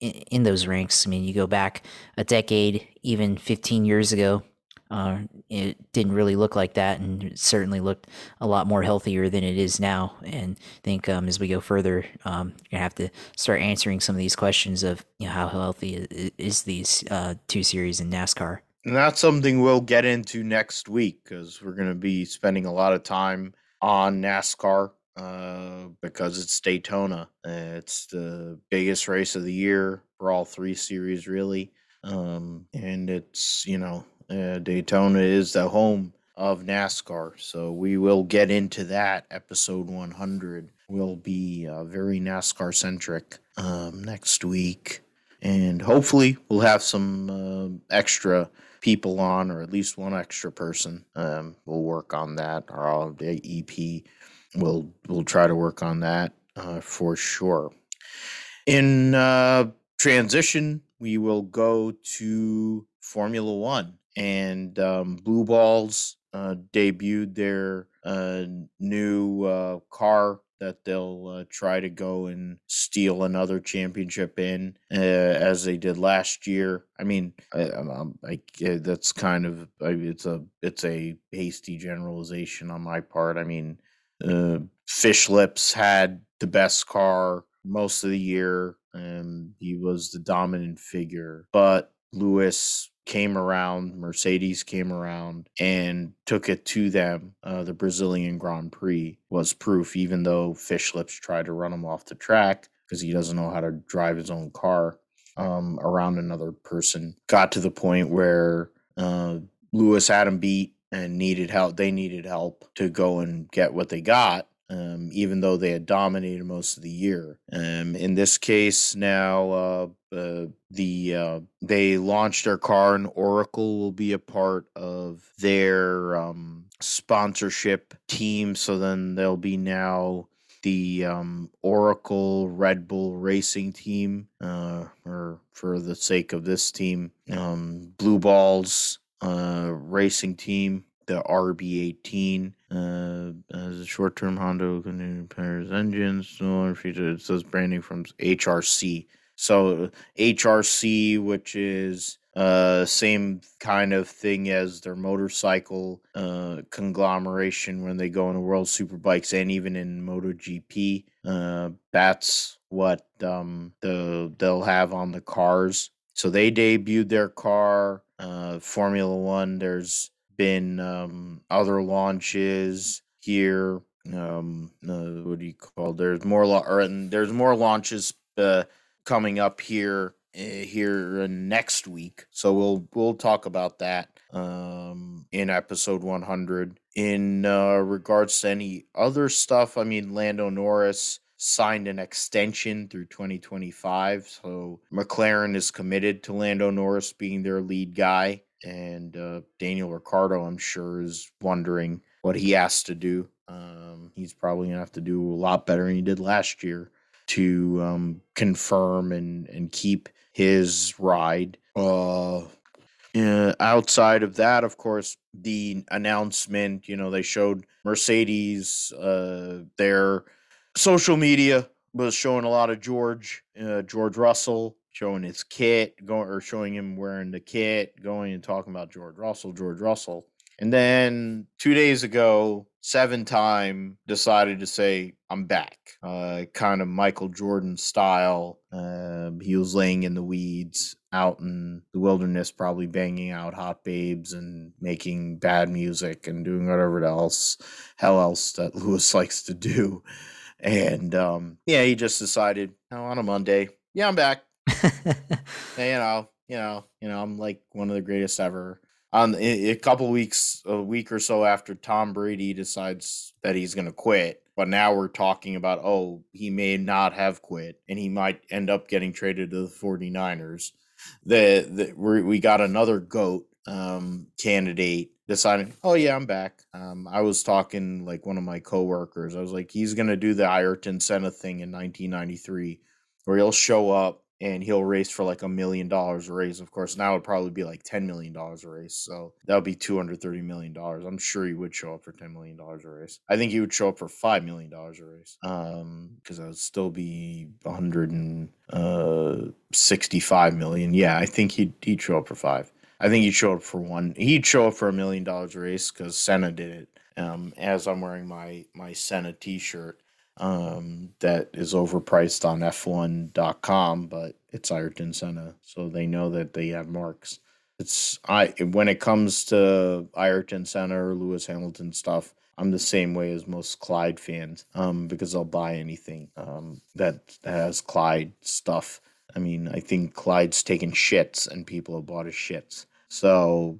in, those ranks. I mean, you go back a decade, even 15 years ago, uh, it didn't really look like that, and it certainly looked a lot more healthier than it is now. And I think um, as we go further, um, you're gonna have to start answering some of these questions of you know how healthy is these uh, two series in NASCAR. And that's something we'll get into next week because we're going to be spending a lot of time on NASCAR uh, because it's Daytona. It's the biggest race of the year for all three series, really. Um, and it's, you know, uh, Daytona is the home of NASCAR. So we will get into that. Episode 100 will be uh, very NASCAR centric um, next week. And hopefully we'll have some uh, extra people on, or at least one extra person. Um, we'll work on that. Our EP we'll we'll try to work on that uh, for sure. In uh, transition, we will go to Formula One, and um, Blue Balls uh, debuted their uh, new uh, car that they'll uh, try to go and steal another championship in as they did last year. I mean, I, I'm, I, that's kind of I, it's a it's a hasty generalization on my part. I mean, uh, Fish Lips had the best car most of the year, and he was the dominant figure, but Lewis came around, Mercedes came around and took it to them. Uh, the Brazilian Grand Prix was proof, even though Fish Lips tried to run him off the track because he doesn't know how to drive his own car um, around another person. Got to the point where uh, Lewis had him beat and needed help. They needed help to go and get what they got um, even though they had dominated most of the year. Um, in this case, now uh, uh, the uh, they launched their car, and Oracle will be a part of their um, sponsorship team. So then they'll be now the um, Oracle Red Bull Racing Team, uh, or for the sake of this team, um, Blue Balls uh, Racing Team the RB18 uh, as a short-term Honda pairs engines. So it says branding from HRC. So HRC, which is uh same kind of thing as their motorcycle uh conglomeration when they go into world superbikes and even in MotoGP uh that's what um the they'll have on the cars so they debuted their car uh formula one there's been um, other launches here. Um, uh, what do you call? There's more, lo- or there's more launches uh, coming up here uh, here next week. So we'll we'll talk about that um, in episode 100. In uh, regards to any other stuff, I mean, Lando Norris signed an extension through 2025. So McLaren is committed to Lando Norris being their lead guy and uh, Daniel Ricciardo, I'm sure, is wondering what he has to do. Um, he's probably gonna have to do a lot better than he did last year to um, confirm and and keep his ride. Uh, uh, outside of that, of course, the announcement. You know, they showed Mercedes. Uh, their social media was showing a lot of George, uh, George Russell showing his kit, going or showing him wearing the kit, going and talking about George Russell, George Russell. And then two days ago, seven time decided to say, I'm back. Uh, kind of Michael Jordan style. Uh, he was laying in the weeds out in the wilderness, probably banging out hot babes and making bad music and doing whatever else, hell else that Lewis likes to do. And um, yeah, he just decided, oh, on a Monday, yeah, I'm back you know, you know, you know, I'm like one of the greatest ever. On a, a couple weeks, a week or so after Tom Brady decides that he's going to quit, but now we're talking about oh, he may not have quit, and he might end up getting traded to the 49ers. The, the we got another goat um, candidate deciding, oh yeah, I'm back. Um, I was talking like one of my coworkers. I was like, he's gonna do the Ayrton Senna thing in 1993, where he'll show up and he'll race for like a million dollars a race. Of course, now it'd probably be like ten million dollars a race. So that would be two hundred thirty million dollars. I'm sure he would show up for ten million dollars a race. I think he would show up for five million dollars a race. Um, because that would still be one hundred and uh sixty-five million. Yeah, I think he'd he'd show up for five. I think he'd show up for one. He'd show up for a million dollars race because Senna did it. Um, as I'm wearing my my Senna T-shirt, um, that is overpriced on F1.com, but it's Ayrton Senna, so they know that they have marks. It's I when it comes to Ayrton Senna or Lewis Hamilton stuff, I'm the same way as most Clyde fans, um, because I'll buy anything um, that has Clyde stuff. I mean, I think Clyde's taken shits and people have bought his shits. So,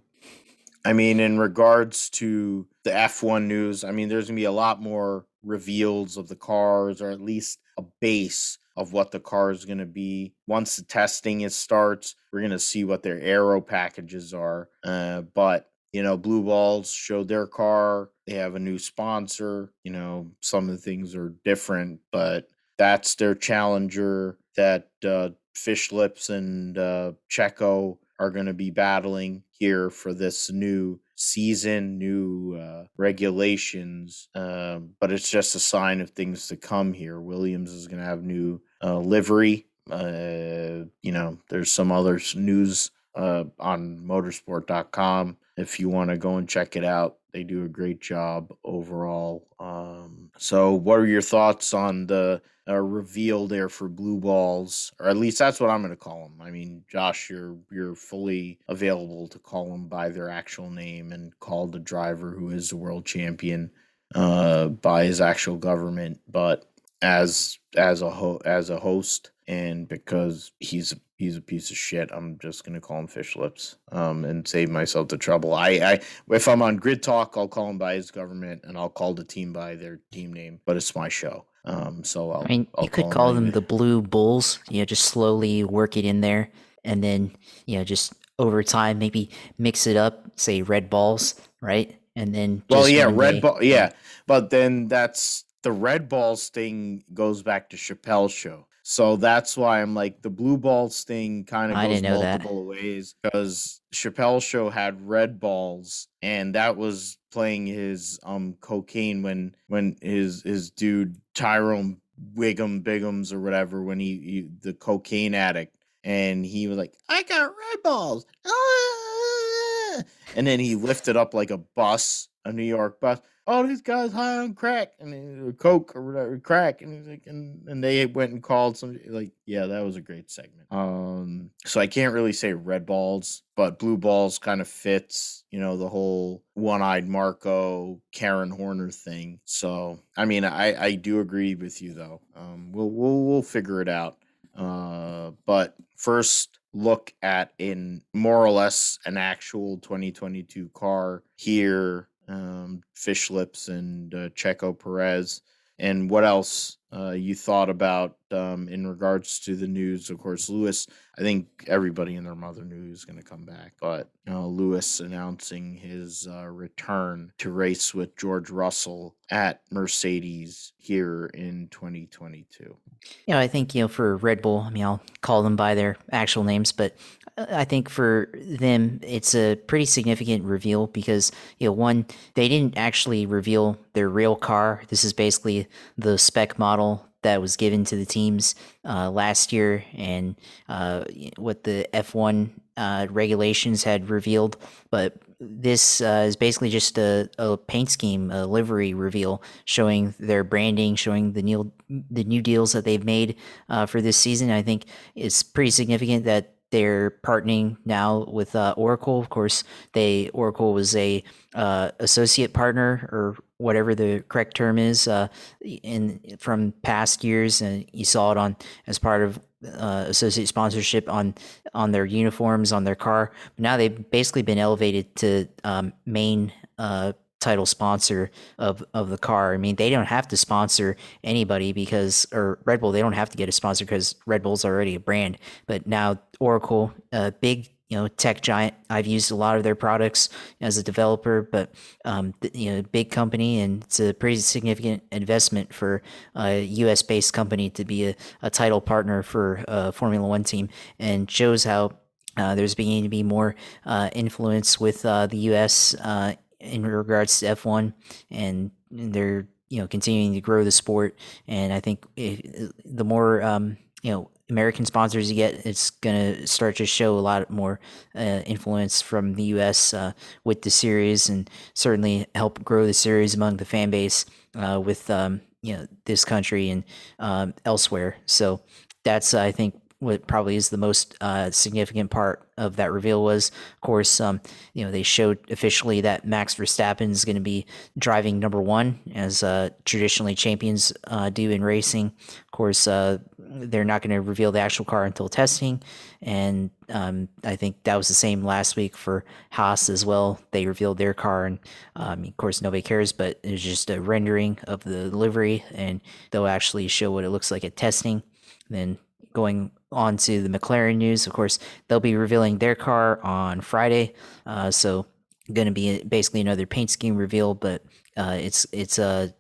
I mean, in regards to the F1 news, I mean, there's gonna be a lot more reveals of the cars or at least a base of what the car is going to be. Once the testing is starts, we're going to see what their aero packages are. Uh, but you know, Blue Balls showed their car. They have a new sponsor. You know, some of the things are different, but that's their challenger that uh, Fish Lips and uh, Checo are going to be battling here for this new season, new uh, regulations, uh, but it's just a sign of things to come here. Williams is going to have new uh, livery. Uh, you know, there's some other news uh, on motorsport.com if you want to go and check it out. They do a great job overall. Um, so, what are your thoughts on the uh, reveal there for blue balls, or at least that's what I'm going to call them? I mean, Josh, you're you're fully available to call them by their actual name and call the driver who is the world champion uh, by his actual government, but as as a ho- as a host and because he's he's a piece of shit. I'm just gonna call him Fish Lips, um, and save myself the trouble. I, I if I'm on Grid Talk, I'll call him by his government, and I'll call the team by their team name. But it's my show, um, so I'll. I mean, I'll you could call them the Blue Bulls. You know, just slowly work it in there, and then you know, just over time, maybe mix it up. Say Red Balls, right? And then Well, yeah, Red Ball. Yeah, but then that's the Red Balls thing goes back to Chappelle's show. So that's why I'm like the blue balls thing kind of I goes know that. multiple ways because Chappelle's show had red balls and that was playing his um cocaine when when his his dude Tyrone Wiggum Bigums or whatever when he, he the cocaine addict and he was like I got red balls Ah!" and then he lifted up like a bus a New York bus oh, these guys high on crack and then- coke or whatever, crack, and he's like, and, and they went and called some like, yeah, that was a great segment. Um, so I can't really say red balls, but blue balls kind of fits, you know, the whole one-eyed Marko, Karen Horner thing. So I mean, I I do agree with you though. Um, we'll we'll we'll figure it out. Uh, but first look at in more or less an actual 2022 car here um, Fish Lips and uh, Checo Perez. And what else uh, you thought about um, in regards to the news? Of course, Lewis. I think everybody and their mother knew he was going to come back, but uh, Lewis announcing his uh, return to race with George Russell at Mercedes here in 2022. You know, I think, you know, for Red Bull, I mean, I'll call them by their actual names, but I think for them, it's a pretty significant reveal because, you know, one, they didn't actually reveal their real car. This is basically the spec model that was given to the teams uh, last year and uh, what the F1 uh, regulations had revealed. But this uh, is basically just a, a paint scheme, a livery reveal showing their branding, showing the new the new deals that they've made uh, for this season. I think it's pretty significant that they're partnering now with uh, Oracle. Of course, they Oracle was a uh, associate partner or whatever the correct term is uh, in from past years, and you saw it on as part of uh, associate sponsorship on on their uniforms on their car. But now they've basically been elevated to um, main uh, title sponsor of of the car. I mean, they don't have to sponsor anybody because or Red Bull, they don't have to get a sponsor because Red Bull's already a brand. But now Oracle, a big you know tech giant, I've used a lot of their products as a developer, but um, you know, big company and it's a pretty significant investment for a U.S. based company to be a, a title partner for a Formula One team, and shows how uh, there's beginning to be more uh, influence with uh, the U.S. In regards to F1, and they're you know continuing to grow the sport. And I think the more um, you know American sponsors you get, it's gonna start to show a lot more uh, influence from the U.S. Uh, with the series, and certainly help grow the series among the fan base uh, with um, you know this country and um, elsewhere. So that's I think what probably is the most uh, significant part of that reveal was, of course, um, you know, they showed officially that Max Verstappen is going to be driving number one, as uh, traditionally champions uh, do in racing. Of course, uh, they're not going to reveal the actual car until testing, and um, I think that was the same last week for Haas as well. They revealed their car, and um, of course, nobody cares, but it's just a rendering of the livery, and they'll actually show what it looks like at testing. Then going on to the McLaren news, of course, they'll be revealing their car on Friday. Uh, so going to be basically another paint scheme reveal, but uh, it's it's a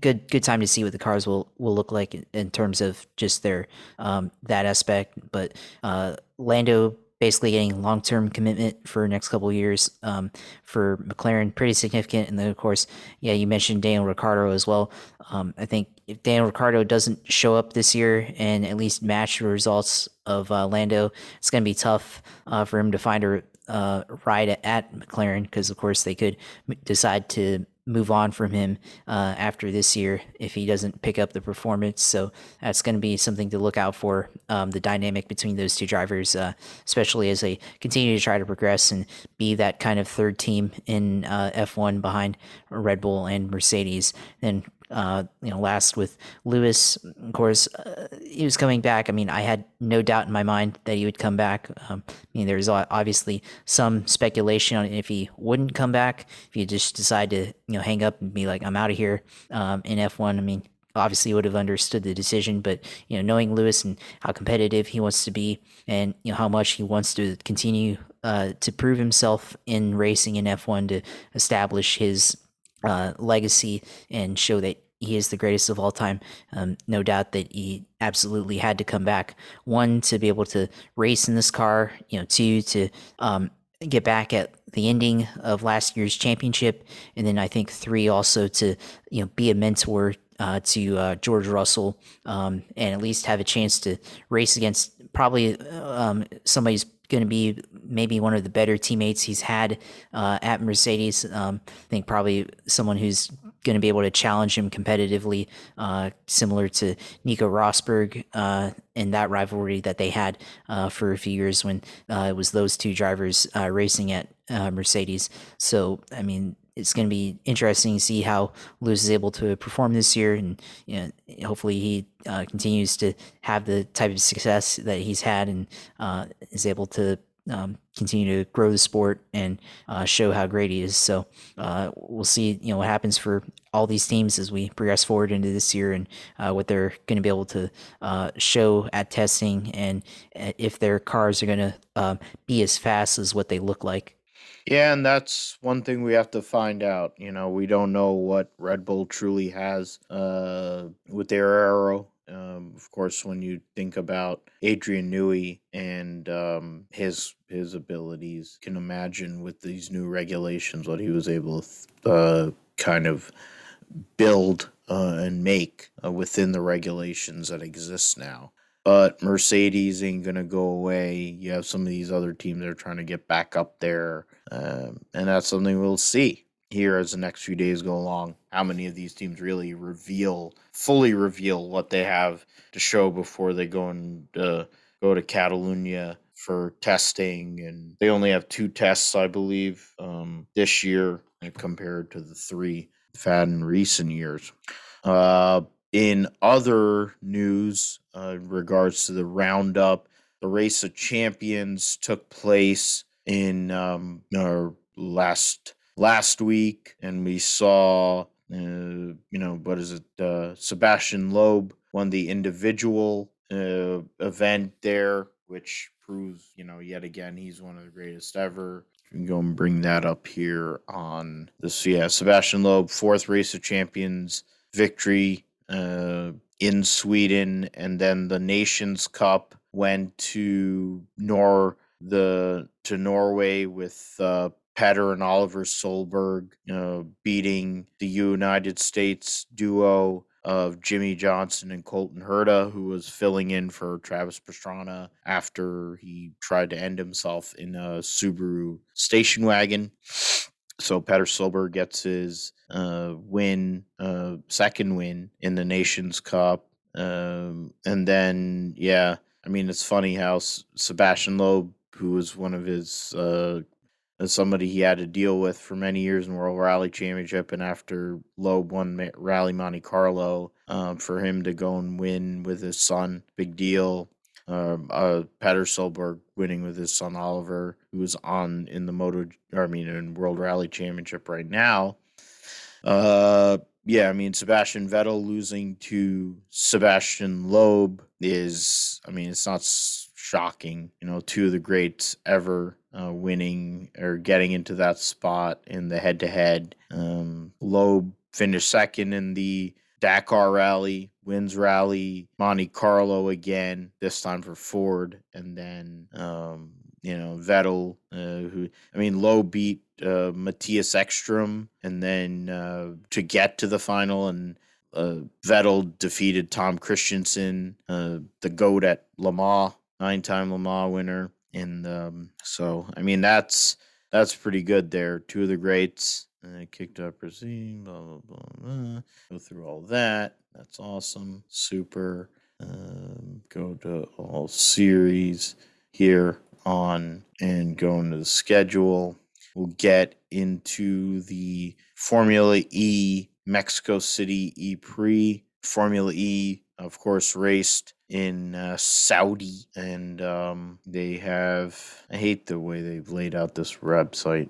good good time to see what the cars will will look like in, in terms of just their um, that aspect. But uh, Lando basically getting long term commitment for next couple years um, for McLaren, pretty significant. And then, of course, yeah, you mentioned Daniel Ricciardo as well. Um, I think if Daniel Ricciardo doesn't show up this year and at least match the results of uh, Lando, it's going to be tough uh, for him to find a uh, ride at, McLaren because, of course, they could decide to move on from him uh, after this year if he doesn't pick up the performance. So that's going to be something to look out for um, the dynamic between those two drivers, uh, especially as they continue to try to progress and be that kind of third team in uh, F1 behind Red Bull and Mercedes. Then uh, you know, last with Lewis, of course, uh, he was coming back. I mean, I had no doubt in my mind that he would come back. Um, I mean, there's obviously some speculation on if he wouldn't come back, if he just decided to, you know, hang up and be like, I'm out of here um, in F1. I mean, obviously would have understood the decision, but you know, knowing Lewis and how competitive he wants to be, and you know how much he wants to continue uh, to prove himself in racing in F1 to establish his uh, legacy and show that he is the greatest of all time. Um, no doubt that he absolutely had to come back. One to be able to race in this car. You know, two to um, get back at the ending of last year's championship, and then I think three also to you know be a mentor uh, to uh, George Russell um, and at least have a chance to race against probably um, somebody's going to be maybe one of the better teammates he's had uh, at Mercedes. Um, I think probably someone who's going to be able to challenge him competitively, uh, similar to Nico Rosberg uh, in that rivalry that they had uh, for a few years when uh, it was those two drivers uh, racing at Mercedes. So, I mean, it's going to be interesting to see how Lewis is able to perform this year, and you know, hopefully he uh, continues to have the type of success that he's had, and uh, is able to um, continue to grow the sport and uh, show how great he is. So uh, we'll see, you know, what happens for all these teams as we progress forward into this year and uh, what they're going to be able to uh, show at testing, and if their cars are going to um, be as fast as what they look like. Yeah, and that's one thing we have to find out. You know, we don't know what Red Bull truly has uh, with their aero. Um, of course, when you think about Adrian Newey and um, his his abilities, can imagine with these new regulations what he was able to uh, kind of build uh, and make uh, within the regulations that exist now. But Mercedes ain't gonna go away. You have some of these other teams that are trying to get back up there, um, and that's something we'll see here as the next few days go along. How many of these teams really reveal, fully reveal what they have to show before they go and uh, go to Catalonia for testing, and they only have two tests, I believe, um, this year compared to the three they've had in recent years. Uh, in other news, uh, in regards to the roundup, the race of champions took place in um, last last week, and we saw, uh, you know, what is it? Uh, Sebastian Loeb won the individual uh, event there, which proves, you know, yet again he's one of the greatest ever. We can go and bring that up here on this. Yeah, Sebastian Loeb, fourth race of champions victory uh, in Sweden, and then the Nations Cup went to Nor the to Norway with uh, Petter and Oliver Solberg, uh, beating the United States duo of Jimmie Johnson and Colton Herta, who was filling in for Travis Pastrana after he tried to end himself in a Subaru station wagon. So Petter Solberg gets his uh, win, uh, second win in the Nations Cup. Um, and then, yeah, I mean, it's funny how S- Sebastian Loeb, who was one of his, uh, somebody he had to deal with for many years in World Rally Championship, and after Loeb won Rally Monte Carlo, um, for him to go and win with his son, big deal. Um, uh, Solberg winning with his son Oliver, who's on in the Moto, I mean, in World Rally Championship right now. Uh, yeah, I mean Sebastian Vettel losing to Sebastian Loeb is, I mean, it's not shocking. You know, two of the greats ever uh, winning or getting into that spot in the head-to-head. Um, Loeb finished second in the Dakar Rally, wins Rally Monte Carlo again, this time for Ford, and then um, you know, Vettel, uh, who I mean, Loeb beat uh, Mattias Ekstrom, and then uh, to get to the final, and uh, Vettel defeated Tom Kristensen, uh, the goat at Le Mans, nine-time Le Mans winner, and um, so I mean that's that's pretty good there. Two of the greats. And Uh, kicked up Racine, blah, blah, blah, blah. Go through all that. That's awesome. Super. Um, go to all series here on and go into the schedule. We'll get into the Formula E Mexico City E Prix. Formula E, of course, raced in uh, Saudi, and um, they have. I hate the way they've laid out this website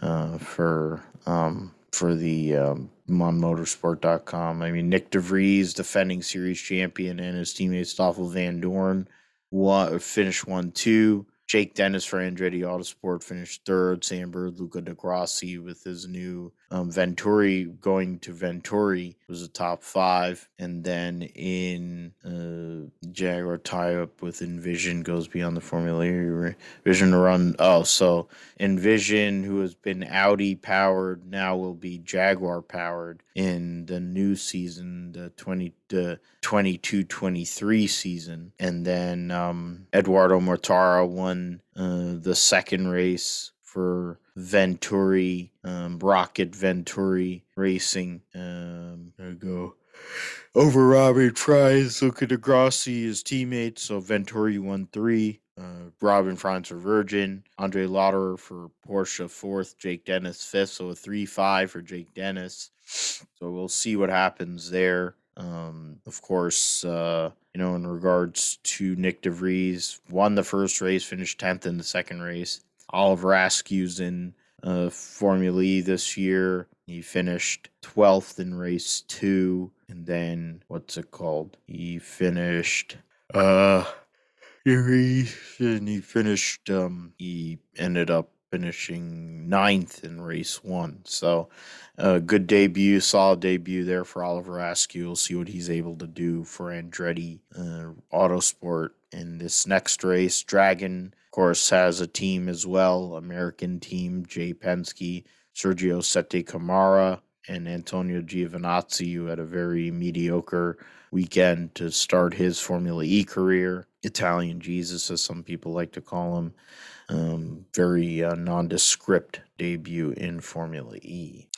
uh, for um, for the um, motorsport.com. I mean, Nyck de Vries, defending series champion, and his teammate Stoffel Vandoorne won, finished one two. Jake Dennis for Andretti Autosport finished third. Sam Bird, Luca di Grassi with his new um, Venturi going to Venturi was a top five. And then in uh, Jaguar tie up with Envision goes beyond the Formula Vision run. Oh, so Envision, who has been Audi powered, now will be Jaguar powered in the new season, the 20 the 22 23 season. And then um, Edoardo Mortara won uh, the second race for Venturi, um, ROKiT Venturi Racing. Um, there go. Over Robin Frijns, Luca di Grassi, his teammate. So Venturi won three. Uh, Robin Frijns for Virgin, Andre Lotterer for Porsche fourth, Jake Dennis fifth, so a three five for Jake Dennis. So we'll see what happens there. Um, of course, uh, you know, in regards to Nyck de Vries, won the first race, finished tenth in the second race. Oliver Askew's in uh, Formula E this year. He finished 12th in race two. And then, what's it called? He finished, uh, he, and he finished, um, he ended up finishing ninth in race one. So, a uh, good debut, solid debut there for Oliver Askew. We'll see what he's able to do for Andretti uh, Autosport in this next race. Dragon course, has a team as well, American team, Jay Penske, Sergio Sette Camara, and Antonio Giovinazzi, who had a very mediocre weekend to start his Formula E career. Italian Jesus, as some people like to call him. Um, very uh, nondescript debut in Formula E.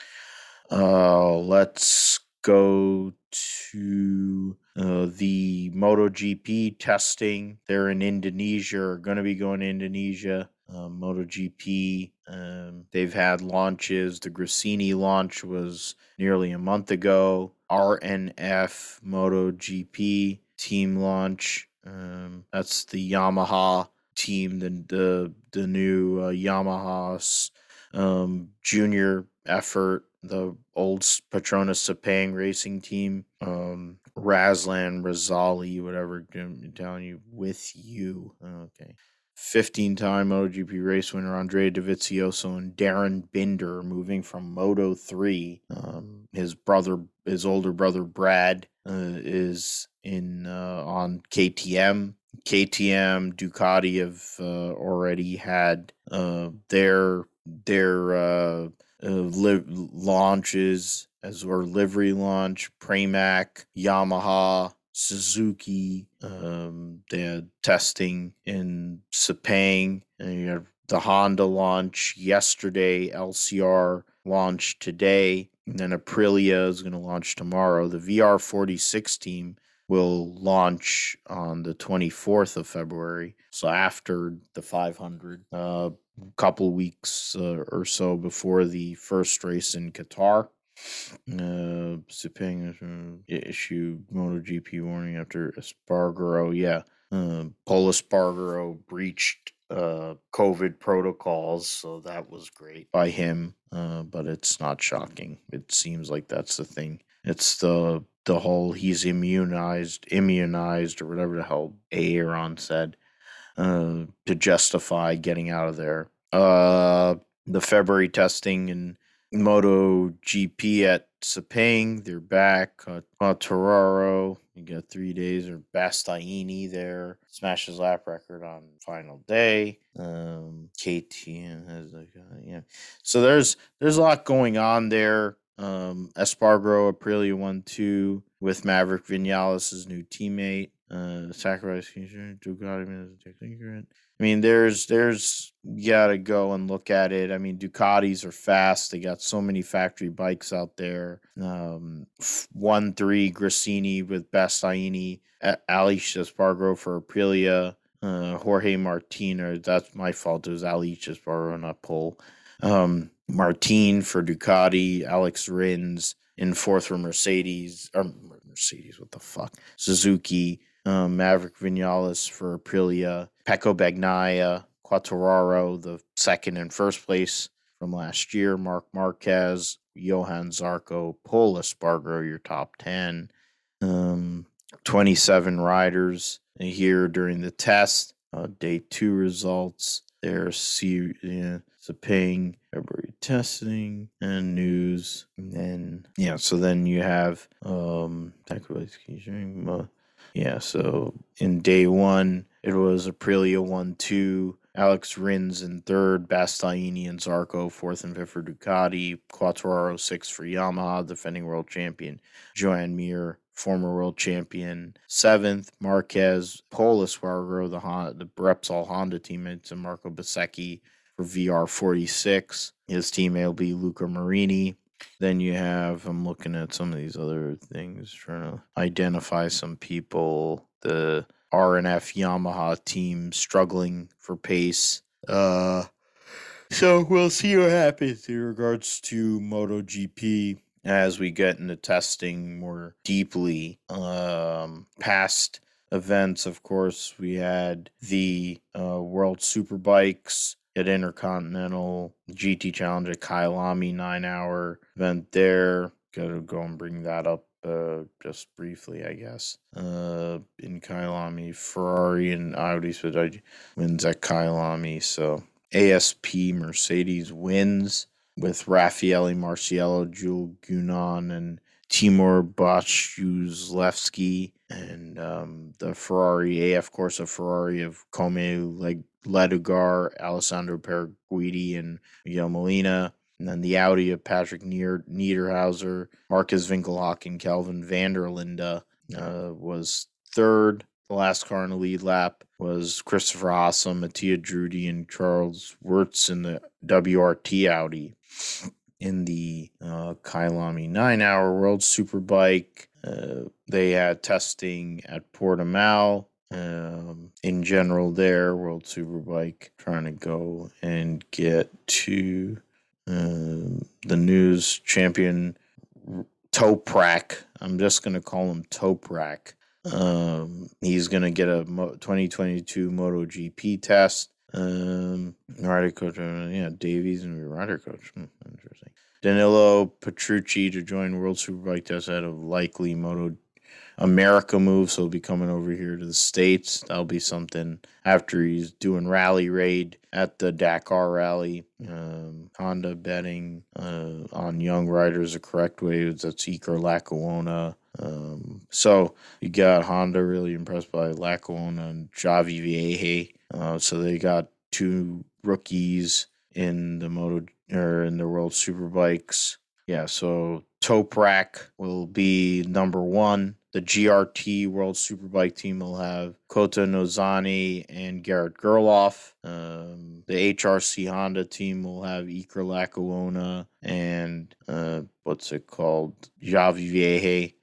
Uh, let's go to uh, the MotoGP testing. They're in Indonesia, are going to be going to Indonesia. Uh, MotoGP, um, they've had launches. The Gresini launch was nearly a month ago. RNF MotoGP team launch. Um, that's the Yamaha team, the the, the new uh, Yamaha um, junior effort the old Petronas Sepang racing team, um, Razlan, Razali, whatever I'm telling you, with you. Okay. 15 time MotoGP race winner Andrea Dovizioso and Darryn Binder moving from Moto 3. Um, his brother, his older brother Brad, uh, is in uh, on KTM. KTM, Ducati have uh, already had uh, their their uh, li- launches as our livery launch, Pramac, Yamaha, Suzuki. Um, they had testing in Sepang, and you have the Honda launch yesterday. LCR launched today, and then Aprilia is going to launch tomorrow. The VR46 team will launch on the 24th of February. So after the 500, uh, couple weeks uh, or so before the first race in Qatar. Uh, Sepang uh, issued MotoGP warning after Espargaro. Yeah, uh, Pol Espargaro breached uh, COVID protocols, so that was great by him. Uh, but it's not shocking. It seems like that's the thing. It's the the whole he's immunized, immunized, or whatever the hell Aaron said uh, to justify getting out of there. Uh, the February testing and Moto GP at Sepang, they're back. Uh, Toraro, you got three days. Or Bastianini there, smashes lap record on final day. Um, KTM has uh, yeah. So there's there's a lot going on there. Um, Aprilia one two with Maverick Vinales, new teammate. Uh, sacrifice Ducati I mean, there's there's gotta go and look at it. I mean, Ducatis are fast. They got so many factory bikes out there. Um, one three Gresini with Bastianini, Aleix Espargaro for Aprilia, uh, Jorge Martina. That's my fault. It was Aleix Espargaro, not Pol. Um, Martin for Ducati, Alex Rins in fourth for Mercedes. Or Mercedes, what the fuck? Suzuki, um, Maverick Vinales for Aprilia, Pecco Bagnaia, Quartararo, the second and first place from last year, Marc Marquez, Johann Zarco, Pol Espargaro, your top 10. Um, 27 riders here during the test. Uh, day two results. There's C, yeah, Sepang, February testing and news. And then, yeah, so then you have, um, yeah, so in day one, it was Aprilia 1 2, Alex Rins in third, Bastianini and Zarco fourth and fifth for Ducati, Quartararo sixth for Yamaha, defending world champion, Joan Mir, former world champion, seventh, Marquez, Pol Espargaro, the, Honda, the Repsol Honda teammates, and Marco Bezzecchi for VR46. His teammate will be Luca Marini. Then you have, I'm looking at some of these other things, trying to identify some people. The RNF Yamaha team struggling for pace. Uh, so we'll see what happens in regards to MotoGP as we get into testing more deeply. Um, past events, of course, we had the uh, World Superbikes at Intercontinental GT Challenge at Kyalami nine hour event there. Gotta go and bring that up uh, just briefly, I guess. Uh, in Kyalami, Ferrari and Audi wins at Kyalami. So ASP Mercedes wins with Raffaele Marciello, Jules Gounon, and Timur Boguslavskiy, and um, the Ferrari AF Corse Ferrari of Come like Ledogar, Alessandro Pier Guidi, and Miguel Molina. And then the Audi of Patrick Niederhauser, Markus Winkelhock, and Kelvin van der Linde uh, was third. The last car in the lead lap was Christopher Haase, Mattia Drudi, and Charles Weerts in the WRT Audi. In the uh, Kyalami 9 hour World Superbike, uh, they had testing at Portimao um, in general there, World Superbike, trying to go and get to um, the news champion Toprak. I'm just going to call him Toprak. Um, he's going to get a 2022 MotoGP test. Um, rider coach, uh, yeah, Davies and rider coach. Hmm, interesting. Danilo Petrucci to join World Superbike test out of likely Moto America move, so he'll be coming over here to the States. That'll be something after he's doing rally raid at the Dakar Rally. Um, Honda betting uh, on young riders the correct way. That's Iker Lecuona. Um, so you got Honda really impressed by Lecuona and Xavi Vierge. Uh, so they got two rookies in the moto or in the World Superbikes. Yeah, so Toprak will be number one the GRT World Superbike team will have Kohta Nozane and Garrett Gerloff. Um, the HRC Honda team will have Iker Lecuona and uh, what's it called? Xavi Vierge.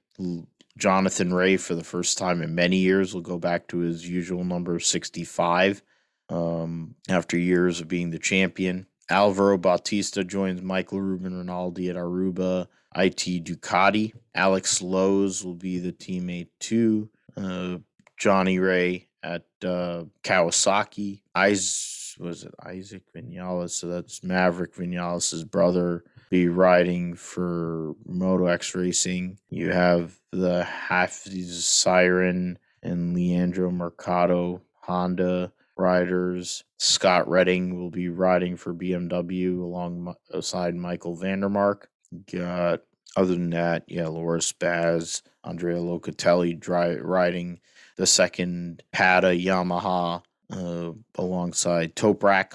Jonathan Rea, for the first time in many years, will go back to his usual number of 65 um, after years of being the champion. Alvaro Bautista joins Michael Ruben Rinaldi at Aruba IT Ducati. Alex Lowes will be the teammate to uh, Johnny Rea at uh, Kawasaki. Is was it Isaac Vinales? So that's Maverick Vinales' brother. Be riding for Moto X Racing. You have the Hafizh Syahrin and Leandro Mercado Honda riders. Scott Redding will be riding for BMW alongside Michael van der Mark. Got other than that, yeah, Loris Baz, Andrea Locatelli dri- riding the second Pata Yamaha uh, alongside Toprak.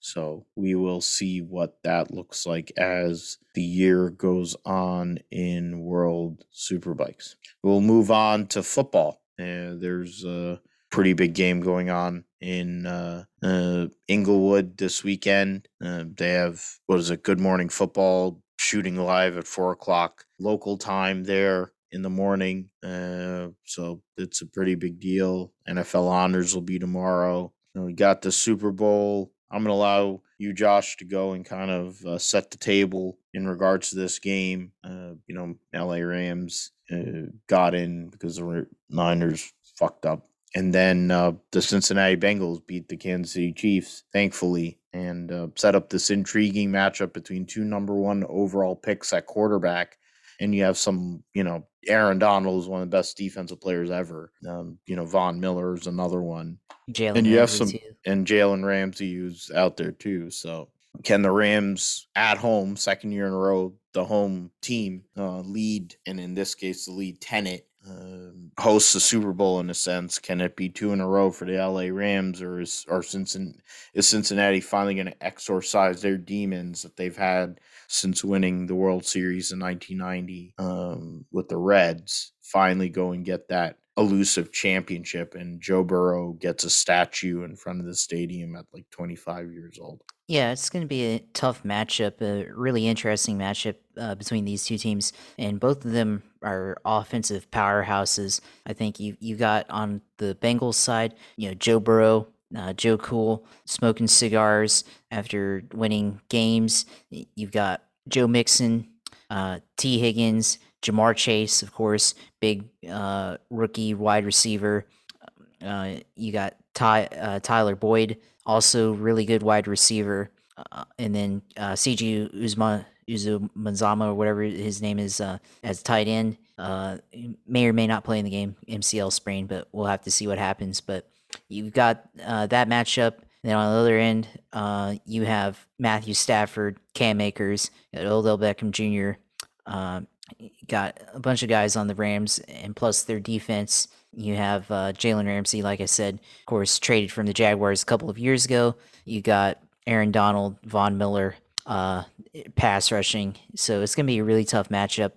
So we will see what that looks like as the year goes on in World Superbikes. We'll move on to football. Uh, there's a pretty big game going on in uh, uh, Inglewood this weekend. Uh, they have what is it? Good Morning Football shooting live at four o'clock local time there in the morning. Uh, so it's a pretty big deal. NFL honors will be tomorrow. You know, we got the Super Bowl. I'm going to allow you, Josh, to go and kind of uh, set the table in regards to this game. Uh, you know, LA Rams uh, got in because the Niners fucked up. And then uh, the Cincinnati Bengals beat the Kansas City Chiefs, thankfully, and uh, set up this intriguing matchup between two number one overall picks at quarterback. And you have some, you know, Aaron Donald is one of the best defensive players ever. Um, you know, Von Miller is another one. Jalen And you have Ramsey, some, too. and Jalen Ramsey who's out there too. So can the Rams at home, second year in a row, the home team uh, lead, and in this case, the lead tenant um, hosts the Super Bowl in a sense? Can it be two in a row for the LA Rams, or is or Cincinnati is Cincinnati finally going to exorcise their demons that they've had since winning the World Series in 1990 um, with the Reds? Finally, go and get that elusive championship, and Joe Burrow gets a statue in front of the stadium at like 25 years old. Yeah, it's going to be a tough matchup, a really interesting matchup uh, between these two teams, and both of them are offensive powerhouses. I think you you got on the Bengals side, you know, Joe Burrow, uh, Joe Cool, smoking cigars after winning games. You've got Joe Mixon, uh, Tee Higgins, Ja'Marr Chase, of course, big uh, rookie wide receiver. Uh, you got Ty, uh, Tyler Boyd, also really good wide receiver, uh, and then uh, CG Uzma Uzumanzama or whatever his name is uh, as tight end. Uh, may or may not play in the game, MCL sprain, but we'll have to see what happens. But you've got uh, that matchup. Then on the other end, uh, you have Matthew Stafford, Cam Akers, Odell Beckham Jr. Uh, got a bunch of guys on the Rams, and plus their defense. You have uh, Jalen Ramsey, like I said, of course, traded from the Jaguars a couple of years ago. You got Aaron Donald, Von Miller, uh, pass rushing. So it's going to be a really tough matchup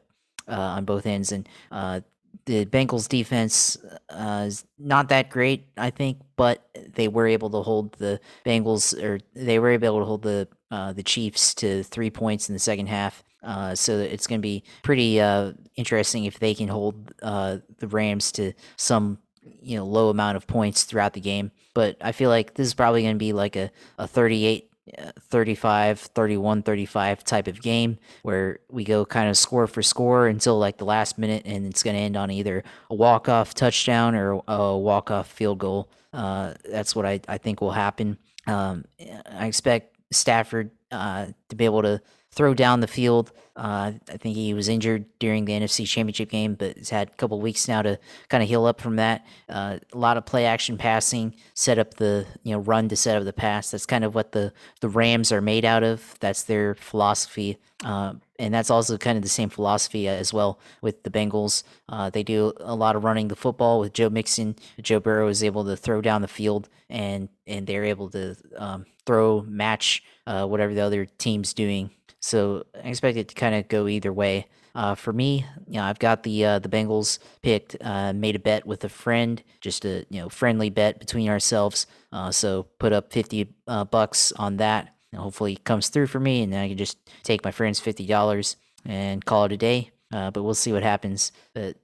uh, on both ends. And uh, the Bengals defense uh, is not that great, I think, but they were able to hold the Bengals, or they were able to hold the uh, the Chiefs to three points in the second half. Uh, so it's going to be pretty uh, interesting if they can hold uh, the Rams to some you know low amount of points throughout the game. But I feel like this is probably going to be like a, a 38 uh, 35 31 35 type of game where we go kind of score for score until like the last minute and it's going to end on either a walk-off touchdown or a walk-off field goal uh, that's what I, I think will happen um, i expect stafford uh, to be able to throw down the field uh, i think he was injured during the nfc championship game but has had a couple weeks now to kind of heal up from that uh, a lot of play action passing set up the you know run to set up the pass that's kind of what the the Rams are made out of. That's their philosophy. Uh, and that's also kind of the same philosophy uh, as well with the Bengals. Uh, they do a lot of running the football with Joe Mixon. Joe Burrow is able to throw down the field, and and they're able to um, throw match uh, whatever the other team's doing. So I expect it to kind of go either way. Uh, for me, you know, I've got the uh, the Bengals picked. Uh, made a bet with a friend, just a you know friendly bet between ourselves. Uh, so put up fifty uh, bucks on that. And hopefully, it comes through for me, and then I can just take my friend's fifty dollars and call it a day. Uh, but we'll see what happens. But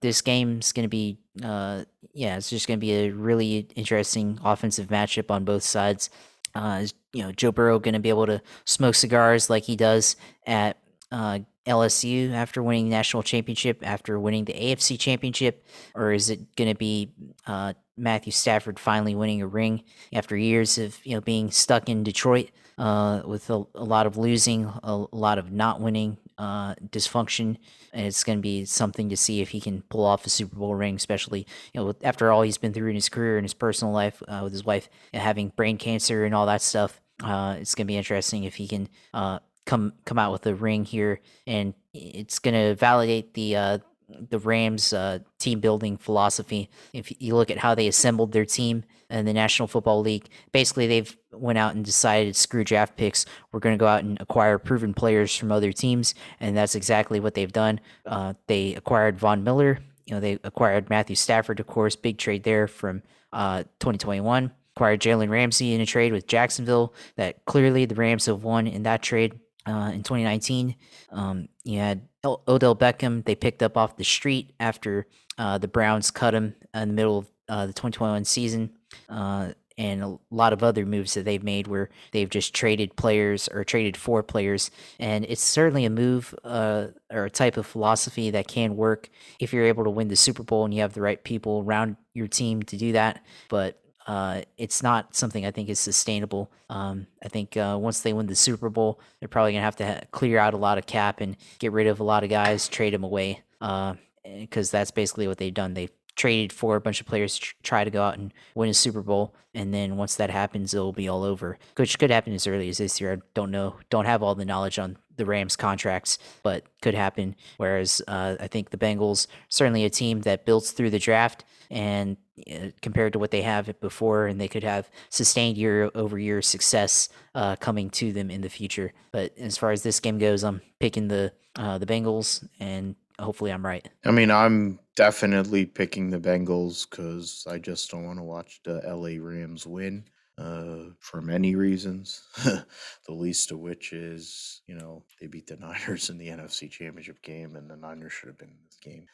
this game's going to be, yeah, it's just going to be a really interesting offensive matchup on both sides. Uh, you know Joe Burrow going to be able to smoke cigars like he does at uh, LSU after winning national championship, after winning the AFC championship, or is it going to be uh, Matthew Stafford finally winning a ring after years of you know being stuck in Detroit uh, with a, a lot of losing, a, a lot of not winning, uh, dysfunction, and it's going to be something to see if he can pull off a Super Bowl ring, especially you know with- after all he's been through in his career and his personal life uh, with his wife having brain cancer and all that stuff. Uh, it's going to be interesting if he can uh, come come out with a ring here, and it's going to validate the uh, the Rams' uh, team building philosophy. If you look at how they assembled their team in the National Football League, basically they've went out and decided screw draft picks. We're going to go out and acquire proven players from other teams, and that's exactly what they've done. Uh, they acquired Von Miller. You know, they acquired Matthew Stafford, of course, big trade there from uh, 2021. Acquired Jalen Ramsey in a trade with Jacksonville that clearly the Rams have won in that trade uh, in 2019. Um, you had Odell Beckham, they picked up off the street after uh, the Browns cut him in the middle of uh, the 2021 season. Uh, and a lot of other moves that they've made where they've just traded players or traded for players. And it's certainly a move uh, or a type of philosophy that can work if you're able to win the Super Bowl and you have the right people around your team to do that. But uh, it's not something I think is sustainable. Um, I think uh, once they win the Super Bowl, they're probably gonna have to ha- clear out a lot of cap and get rid of a lot of guys, trade them away, because uh, that's basically what they've done. They've traded for a bunch of players to try to go out and win a Super Bowl, and then once that happens, it'll be all over. Which could happen as early as this year. I don't know, don't have all the knowledge on the Rams contracts, but could happen. Whereas uh, I think the Bengals certainly a team that builds through the draft and uh, compared to what they have before, and they could have sustained year over year success uh, coming to them in the future. But as far as this game goes, I'm picking the uh, the Bengals, and hopefully I'm right. I mean, I'm definitely picking the Bengals because I just don't want to watch the LA Rams win uh, for many reasons. the least of which is, you know, they beat the Niners in the NFC Championship game, and the Niners should have been in this game.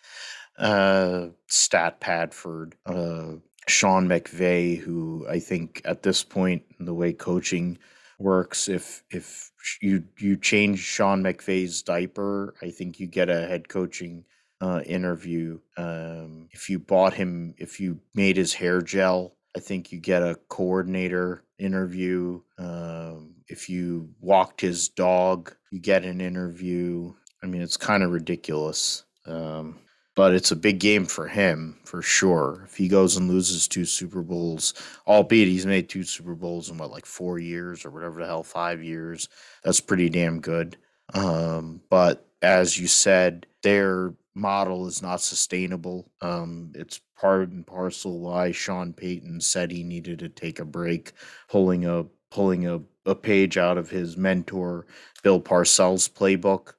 Uh, Stat Padford, uh, Sean McVay, who I think at this point in the way coaching works, if if you you change Sean McVay's diaper, I think you get a head coaching uh, interview. Um, if you bought him, if you made his hair gel I think you get a coordinator interview. Um, if you walked his dog, you get an interview. I mean, it's kind of ridiculous. Um, but it's a big game for him for sure. If he goes and loses two Super Bowls, albeit he's made two Super Bowls in what, like four years or whatever the hell, five years, that's pretty damn good. Um, but as you said, their model is not sustainable. Um, it's part and parcel why Sean Payton said he needed to take a break, pulling a pulling a, a page out of his mentor Bill Parcells playbook,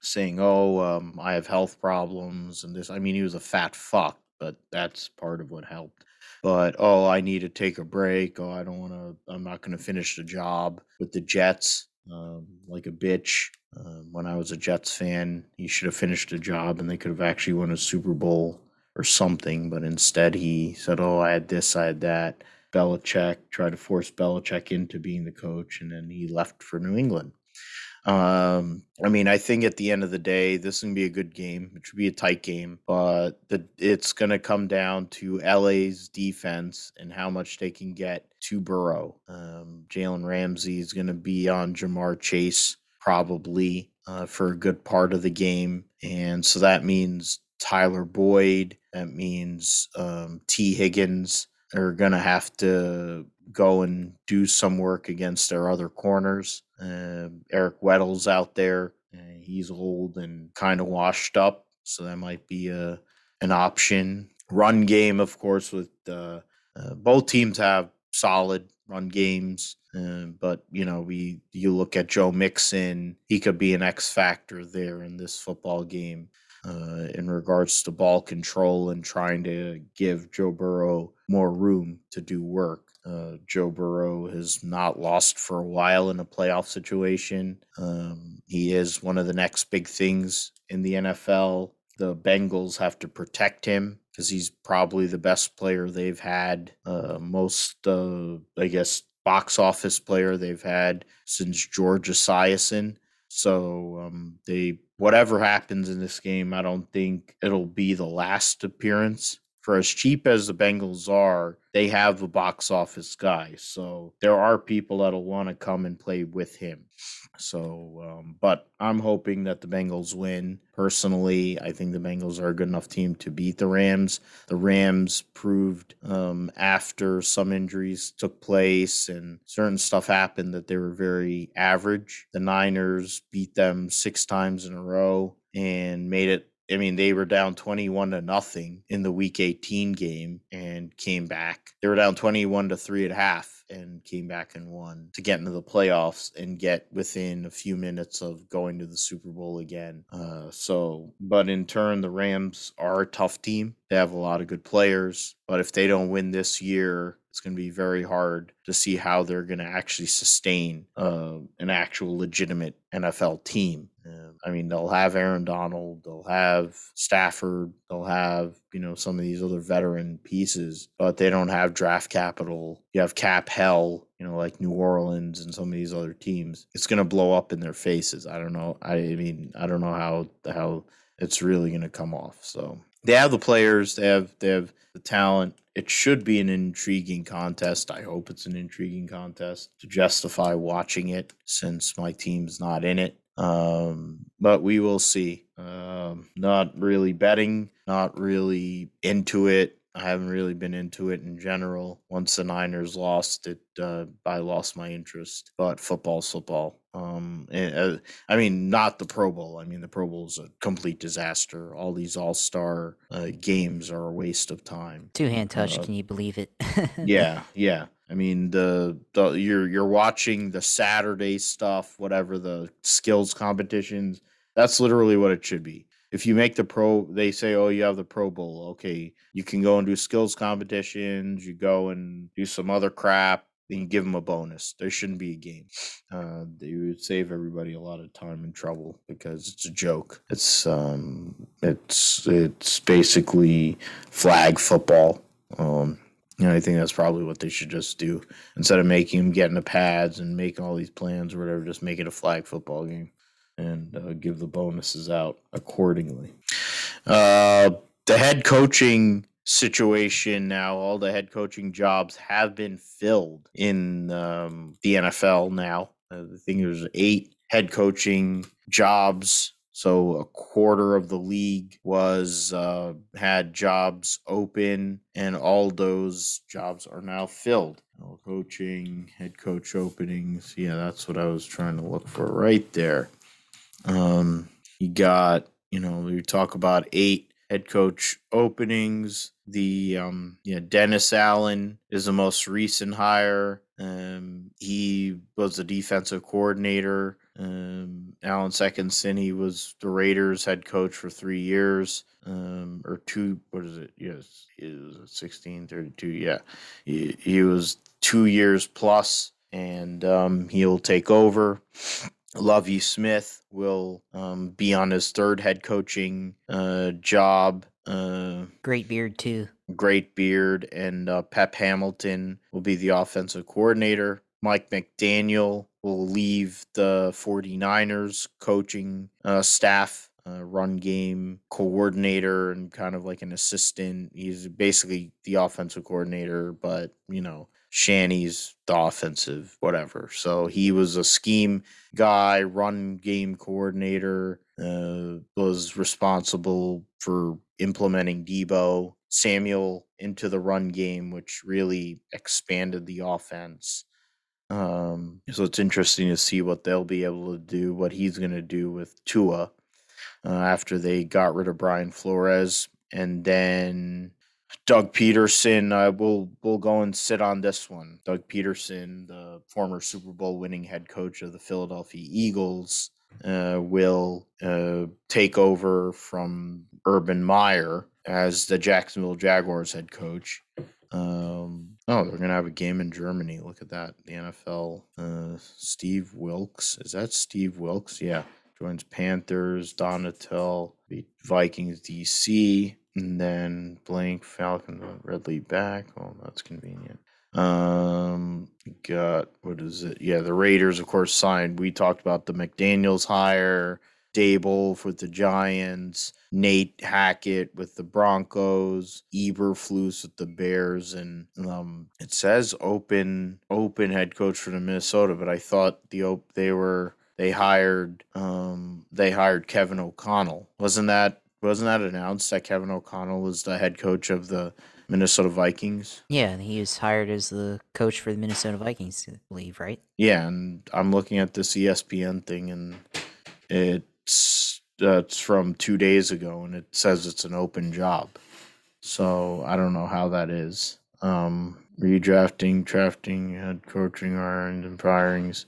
saying, "Oh, um, I have health problems and this." I mean, he was a fat fuck, but that's part of what helped. But oh, I need to take a break. Oh, I don't want to. I'm not going to finish the job with the Jets um, like a bitch. Um, when I was a Jets fan, he should have finished the job and they could have actually won a Super Bowl or something. But instead, he said, "Oh, I had this, I had that." Belichick tried to force Belichick into being the coach, and then he left for New England. Um, I mean, I think at the end of the day, this is gonna be a good game. It should be a tight game, but the it's gonna come down to LA's defense and how much they can get to Burrow. Um, Jalen Ramsey is gonna be on Ja'Marr Chase probably uh, for a good part of the game, and so that means Tyler Boyd. That means um, Tee Higgins are gonna have to go and do some work against their other corners. Uh, Eric Weddle's out there. Uh, he's old and kind of washed up, so that might be a an option. Run game, of course, with uh, uh both teams have solid run games, uh, but you know we you look at Joe Mixon, he could be an X factor there in this football game. Uh, in regards to ball control and trying to give Joe Burrow more room to do work. Uh, Joe Burrow has not lost for a while in a playoff situation. Um, he is one of the next big things in the NFL. The Bengals have to protect him because he's probably the best player they've had. Uh, most, uh, I guess, box office player they've had since George Esiason. So um, they whatever happens in this game, I don't think it'll be the last appearance for as cheap as the Bengals are, they have a box office guy. So there are people that'll want to come and play with him. So, um, but I'm hoping that the Bengals win. Personally, I think the Bengals are a good enough team to beat the Rams. The Rams proved um, after some injuries took place and certain stuff happened that they were very average. The Niners beat them six times in a row and made it I mean, they were down 21 to nothing in the week 18 game and came back. They were down 21 to three at half and came back and won to get into the playoffs and get within a few minutes of going to the Super Bowl again. Uh, so, but in turn, the Rams are a tough team. They have a lot of good players, but if they don't win this year, it's going to be very hard to see how they're going to actually sustain uh, an actual legitimate NFL team. Uh, I mean, they'll have Aaron Donald, they'll have Stafford, they'll have you know some of these other veteran pieces, but they don't have draft capital. You have cap hell, you know, like New Orleans and some of these other teams. It's going to blow up in their faces. I don't know. I mean, I don't know how how it's really going to come off. So they have the players, they have they have the talent it should be an intriguing contest. I hope it's an intriguing contest to justify watching it since my team's not in it. Um, but we will see. Um, not really betting, not really into it. I haven't really been into it in general. Once the Niners lost it, uh, I lost my interest. But football's football. Um, and, uh, I mean, not the Pro Bowl. I mean, the Pro Bowl is a complete disaster. All these All Star uh, games are a waste of time. Two hand touch. Uh, can you believe it? yeah, yeah. I mean, the the you're you're watching the Saturday stuff, whatever the skills competitions. That's literally what it should be. If you make the pro they say oh you have the pro bowl. Okay you can go and do skills competitions you go and do some other crap then you give them a bonus. There shouldn't be a game. Uh, they would save everybody a lot of time and trouble because it's a joke. It's um it's it's basically flag football um know, I think that's probably what they should just do instead of making them get in the pads and making all these plans or whatever. Just make it a flag football game and uh, give the bonuses out accordingly. Uh, the head coaching situation now, all the head coaching jobs have been filled in um, the NFL now. Uh, I think there's eight head coaching jobs. So a quarter of the league was uh, had jobs open, and all those jobs are now filled. Coaching, head coach openings. Yeah, that's what I was trying to look for right there. Um, you got, you know, we talk about eight head coach openings. The um, yeah, Dennis Allen is the most recent hire. Um, he was the defensive coordinator. Um, Alan Seckenson, he was the Raiders head coach for three years. Um, or two, what is it? Yes, is 16, 32. Yeah. He, he was two years plus, and um, he'll take over. Lovie Smith will um, be on his third head coaching uh, job. Uh, great beard, too. Great beard. And uh, Pep Hamilton will be the offensive coordinator. Mike McDaniel will leave the 49ers coaching uh, staff. Uh, run game coordinator and kind of like an assistant. He's basically the offensive coordinator, but you know, Shanny's the offensive, whatever. So he was a scheme guy, run game coordinator, uh, was responsible for implementing Deebo. Samuel into the run game, which really expanded the offense. Um, so it's interesting to see what they'll be able to do, what he's going to do with Tua uh, after they got rid of Brian Flores. And then Doug Pederson uh, will we'll go and sit on this one. Doug Pederson, the former Super Bowl winning head coach of the Philadelphia Eagles, uh, will uh, take over from Urban Meyer as the Jacksonville Jaguars head coach. Um, oh, they're gonna have a game in Germany. Look at that. The NFL. Uh, Steve Wilks. Is that Steve Wilks? Yeah. Joins Panthers. Donatell. Vikings DC. And then blank Falcon Ridley back. Oh, that's convenient. Um, got what is it? Yeah, the Raiders, of course, signed. We talked about the McDaniel's hire. Daboll with the Giants, Nate Hackett with the Broncos, Eberflus with the Bears, and um, it says open open head coach for the Minnesota, but I thought the op- they were they hired um, they hired Kevin O'Connell. Wasn't that wasn't that announced that Kevin O'Connell was the head coach of the Minnesota Vikings? Yeah, he was hired as the coach for the Minnesota Vikings, I believe, right? Yeah, and I'm looking at this ESPN thing, and it's uh, from two days ago, and it says it's an open job. So I don't know how that is. Um, redrafting, drafting, head coaching, irons and firings.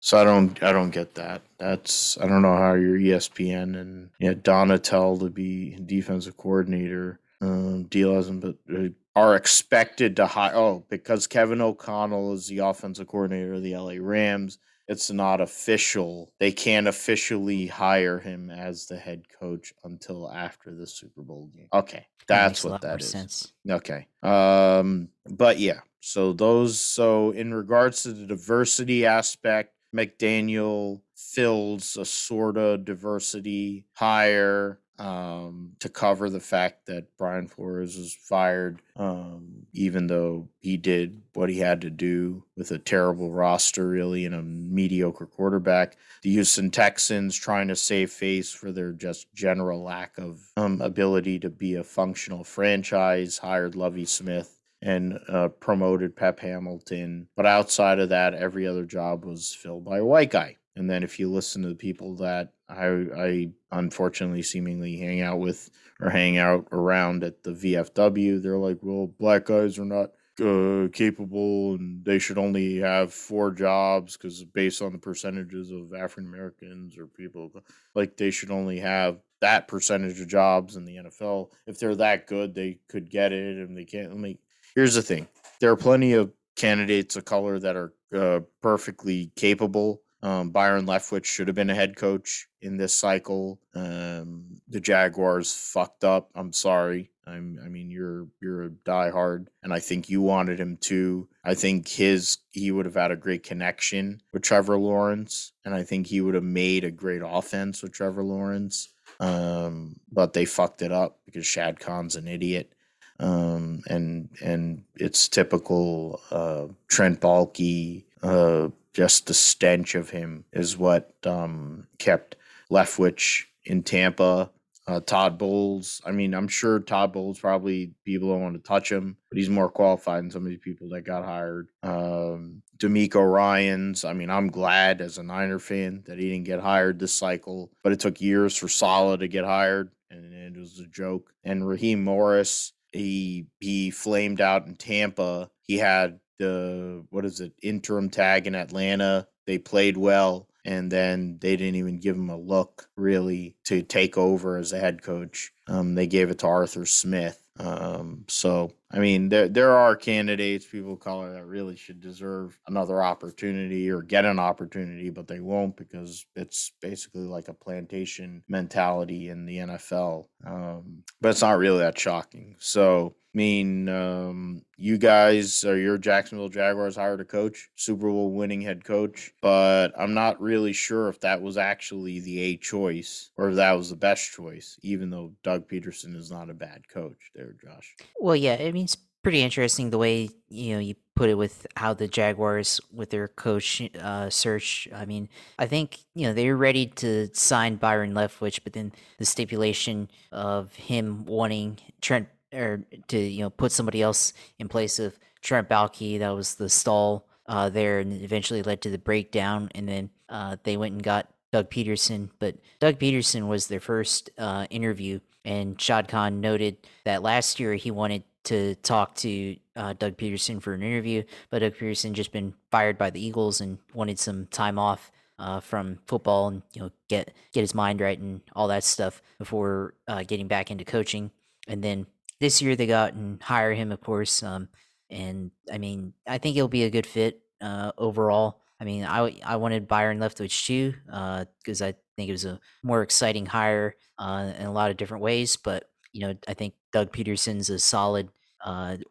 So I don't, I don't get that. That's I don't know how you're E ESPN and yeah, Donatell to be defensive coordinator. Um, deal hasn't, but uh, are expected to hire. Oh, because Kevin O'Connell is the offensive coordinator of the LA Rams. It's not official. They can't officially hire him as the head coach until after the Super Bowl game. Okay, That that's a what that is. sense. Okay. Um, but yeah, so those so in regards to the diversity aspect, McDaniel fills a sort of diversity hire um to cover the fact that Brian Flores was fired um even though he did what he had to do with a terrible roster really and a mediocre quarterback the Houston Texans trying to save face for their just general lack of um, ability to be a functional franchise, hired Lovie Smith and uh, promoted Pep Hamilton. But outside of that, every other job was filled by a white guy. And then if you listen to the people that I, I unfortunately seemingly hang out with or hang out around at the VFW, they're like, well, black guys are not uh, capable and they should only have four jobs because based on the percentages of African Americans or people, like they should only have that percentage of jobs in the NFL. If they're that good, they could get it and they can't. Let me, here's the thing there are plenty of candidates of color that are uh, perfectly capable. Um, Byron Leftwich should have been a head coach in this cycle. Um, the Jaguars fucked up. I'm sorry. I'm, I mean, you're you're a diehard, and I think you wanted him to. I think his he would have had a great connection with Trevor Lawrence, and I think he would have made a great offense with Trevor Lawrence. Um, but they fucked it up because Shad Khan's an idiot um, and and it's typical uh, Trent Baalke. Uh, just the stench of him is what um, kept Leftwich in Tampa. Uh, Todd Bowles. I mean, I'm sure Todd Bowles probably people don't want to touch him, but he's more qualified than some of these people that got hired. Um, DeMeco Ryans. I mean, I'm glad as a Niner fan that he didn't get hired this cycle, but it took years for Saleh to get hired, and it was a joke. And Raheem Morris he he flamed out in Tampa. He had the what is it interim tag in Atlanta. They played well, and then they didn't even give him a look really to take over as a head coach. Um, they gave it to Arthur Smith. Um, so I mean, there there are candidates, people of color, that really should deserve another opportunity or get an opportunity, but they won't because it's basically like a plantation mentality in the NFL. Um, but it's not really that shocking. So I mean, um, you guys are your Jacksonville Jaguars hired a coach, Super Bowl winning head coach, but I'm not really sure if that was actually the A choice or if that was the best choice, even though Doug Pederson is not a bad coach there, Josh. Well, yeah, I mean, it's pretty interesting the way you know you put it with how the Jaguars with their coach uh, search. I mean, I think you know they were ready to sign Byron Leftwich, but then the stipulation of him wanting Trent or to you know put somebody else in place of Trent Baalke, that was the stall uh, there, and eventually led to the breakdown. And then uh, they went and got Doug Pederson, but Doug Pederson was their first uh, interview, and Shad Khan noted that last year he wanted to talk to uh, Doug Pederson for an interview, but Doug Pederson just been fired by the Eagles and wanted some time off uh, from football and you know get get his mind right and all that stuff before uh, getting back into coaching. And then this year they got and hire him, of course. Um, and I mean, I think it'll be a good fit uh, overall. I mean, I I wanted Byron Leftwich too because I think it was a more exciting hire uh, in a lot of different ways. But you know, I think Doug Pederson's a solid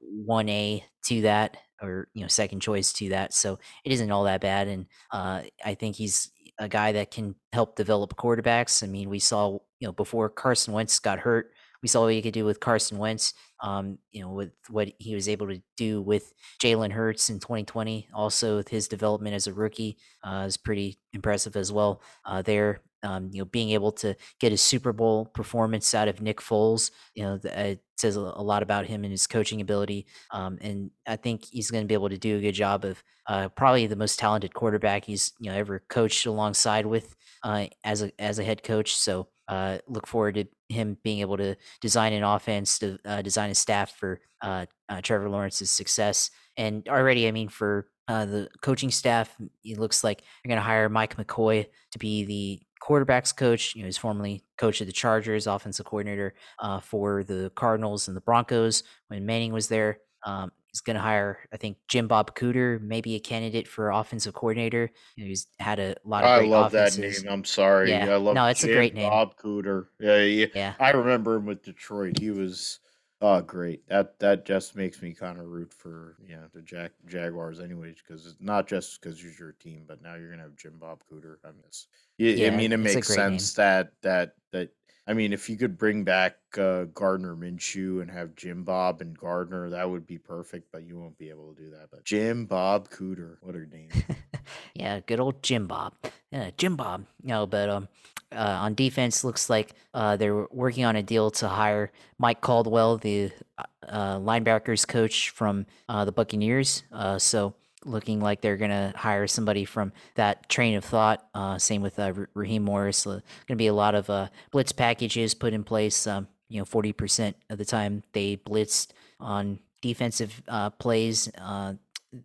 one A to that, or you know, second choice to that. So it isn't all that bad, and uh, I think he's a guy that can help develop quarterbacks. I mean, we saw you know before Carson Wentz got hurt, we saw what he could do with Carson Wentz. Um, you know, with what he was able to do with Jalen Hurts in 2020, also with his development as a rookie uh, is pretty impressive as well. Uh, there, um, you know, being able to get a Super Bowl performance out of Nick Foles, you know, it says a, lot about him and his coaching ability. Um, and I think he's going to be able to do a good job of uh, probably the most talented quarterback he's you know ever coached alongside with uh, as a as a head coach. So uh, look forward to him being able to design an offense, to uh, design a staff for uh, uh, Trevor Lawrence's success. And already, I mean, for uh, the coaching staff, it looks like they're going to hire Mike McCoy to be the quarterbacks coach. You know, he's formerly coach of the Chargers, offensive coordinator uh, for the Cardinals and the Broncos when Manning was there. Um, he's going to hire, I think, Jim Bob Cooter, maybe a candidate for offensive coordinator. You know, he's had a lot of. I love offenses. that name. I'm sorry. Yeah. I love No, it's a great name. Bob Cooter. Yeah, yeah. Yeah. I remember him with Detroit. He was oh great. That that just makes me kind of root for yeah the Jag- Jaguars anyways because it's not just because you're your team, but now you're gonna have Jim Bob Cooter. I mean, it's, yeah, Yeah, I mean it it's a makes great name. sense that that that. I mean, if you could bring back uh, Gardner Minshew and have Jim Bob and Gardner, that would be perfect. But you won't be able to do that. But Jim Bob Cooter, what a name! yeah, good old Jim Bob. Yeah, Jim Bob. No, but um, uh, on defense, looks like uh, they're working on a deal to hire Mike Caldwell, the uh, linebackers coach from uh, the Buccaneers. Uh, so looking like they're gonna hire somebody from that train of thought. Uh, same with uh, Raheem Morris. Uh, gonna be a lot of blitz packages put in place. Um, you know, forty percent of the time they blitzed on defensive plays.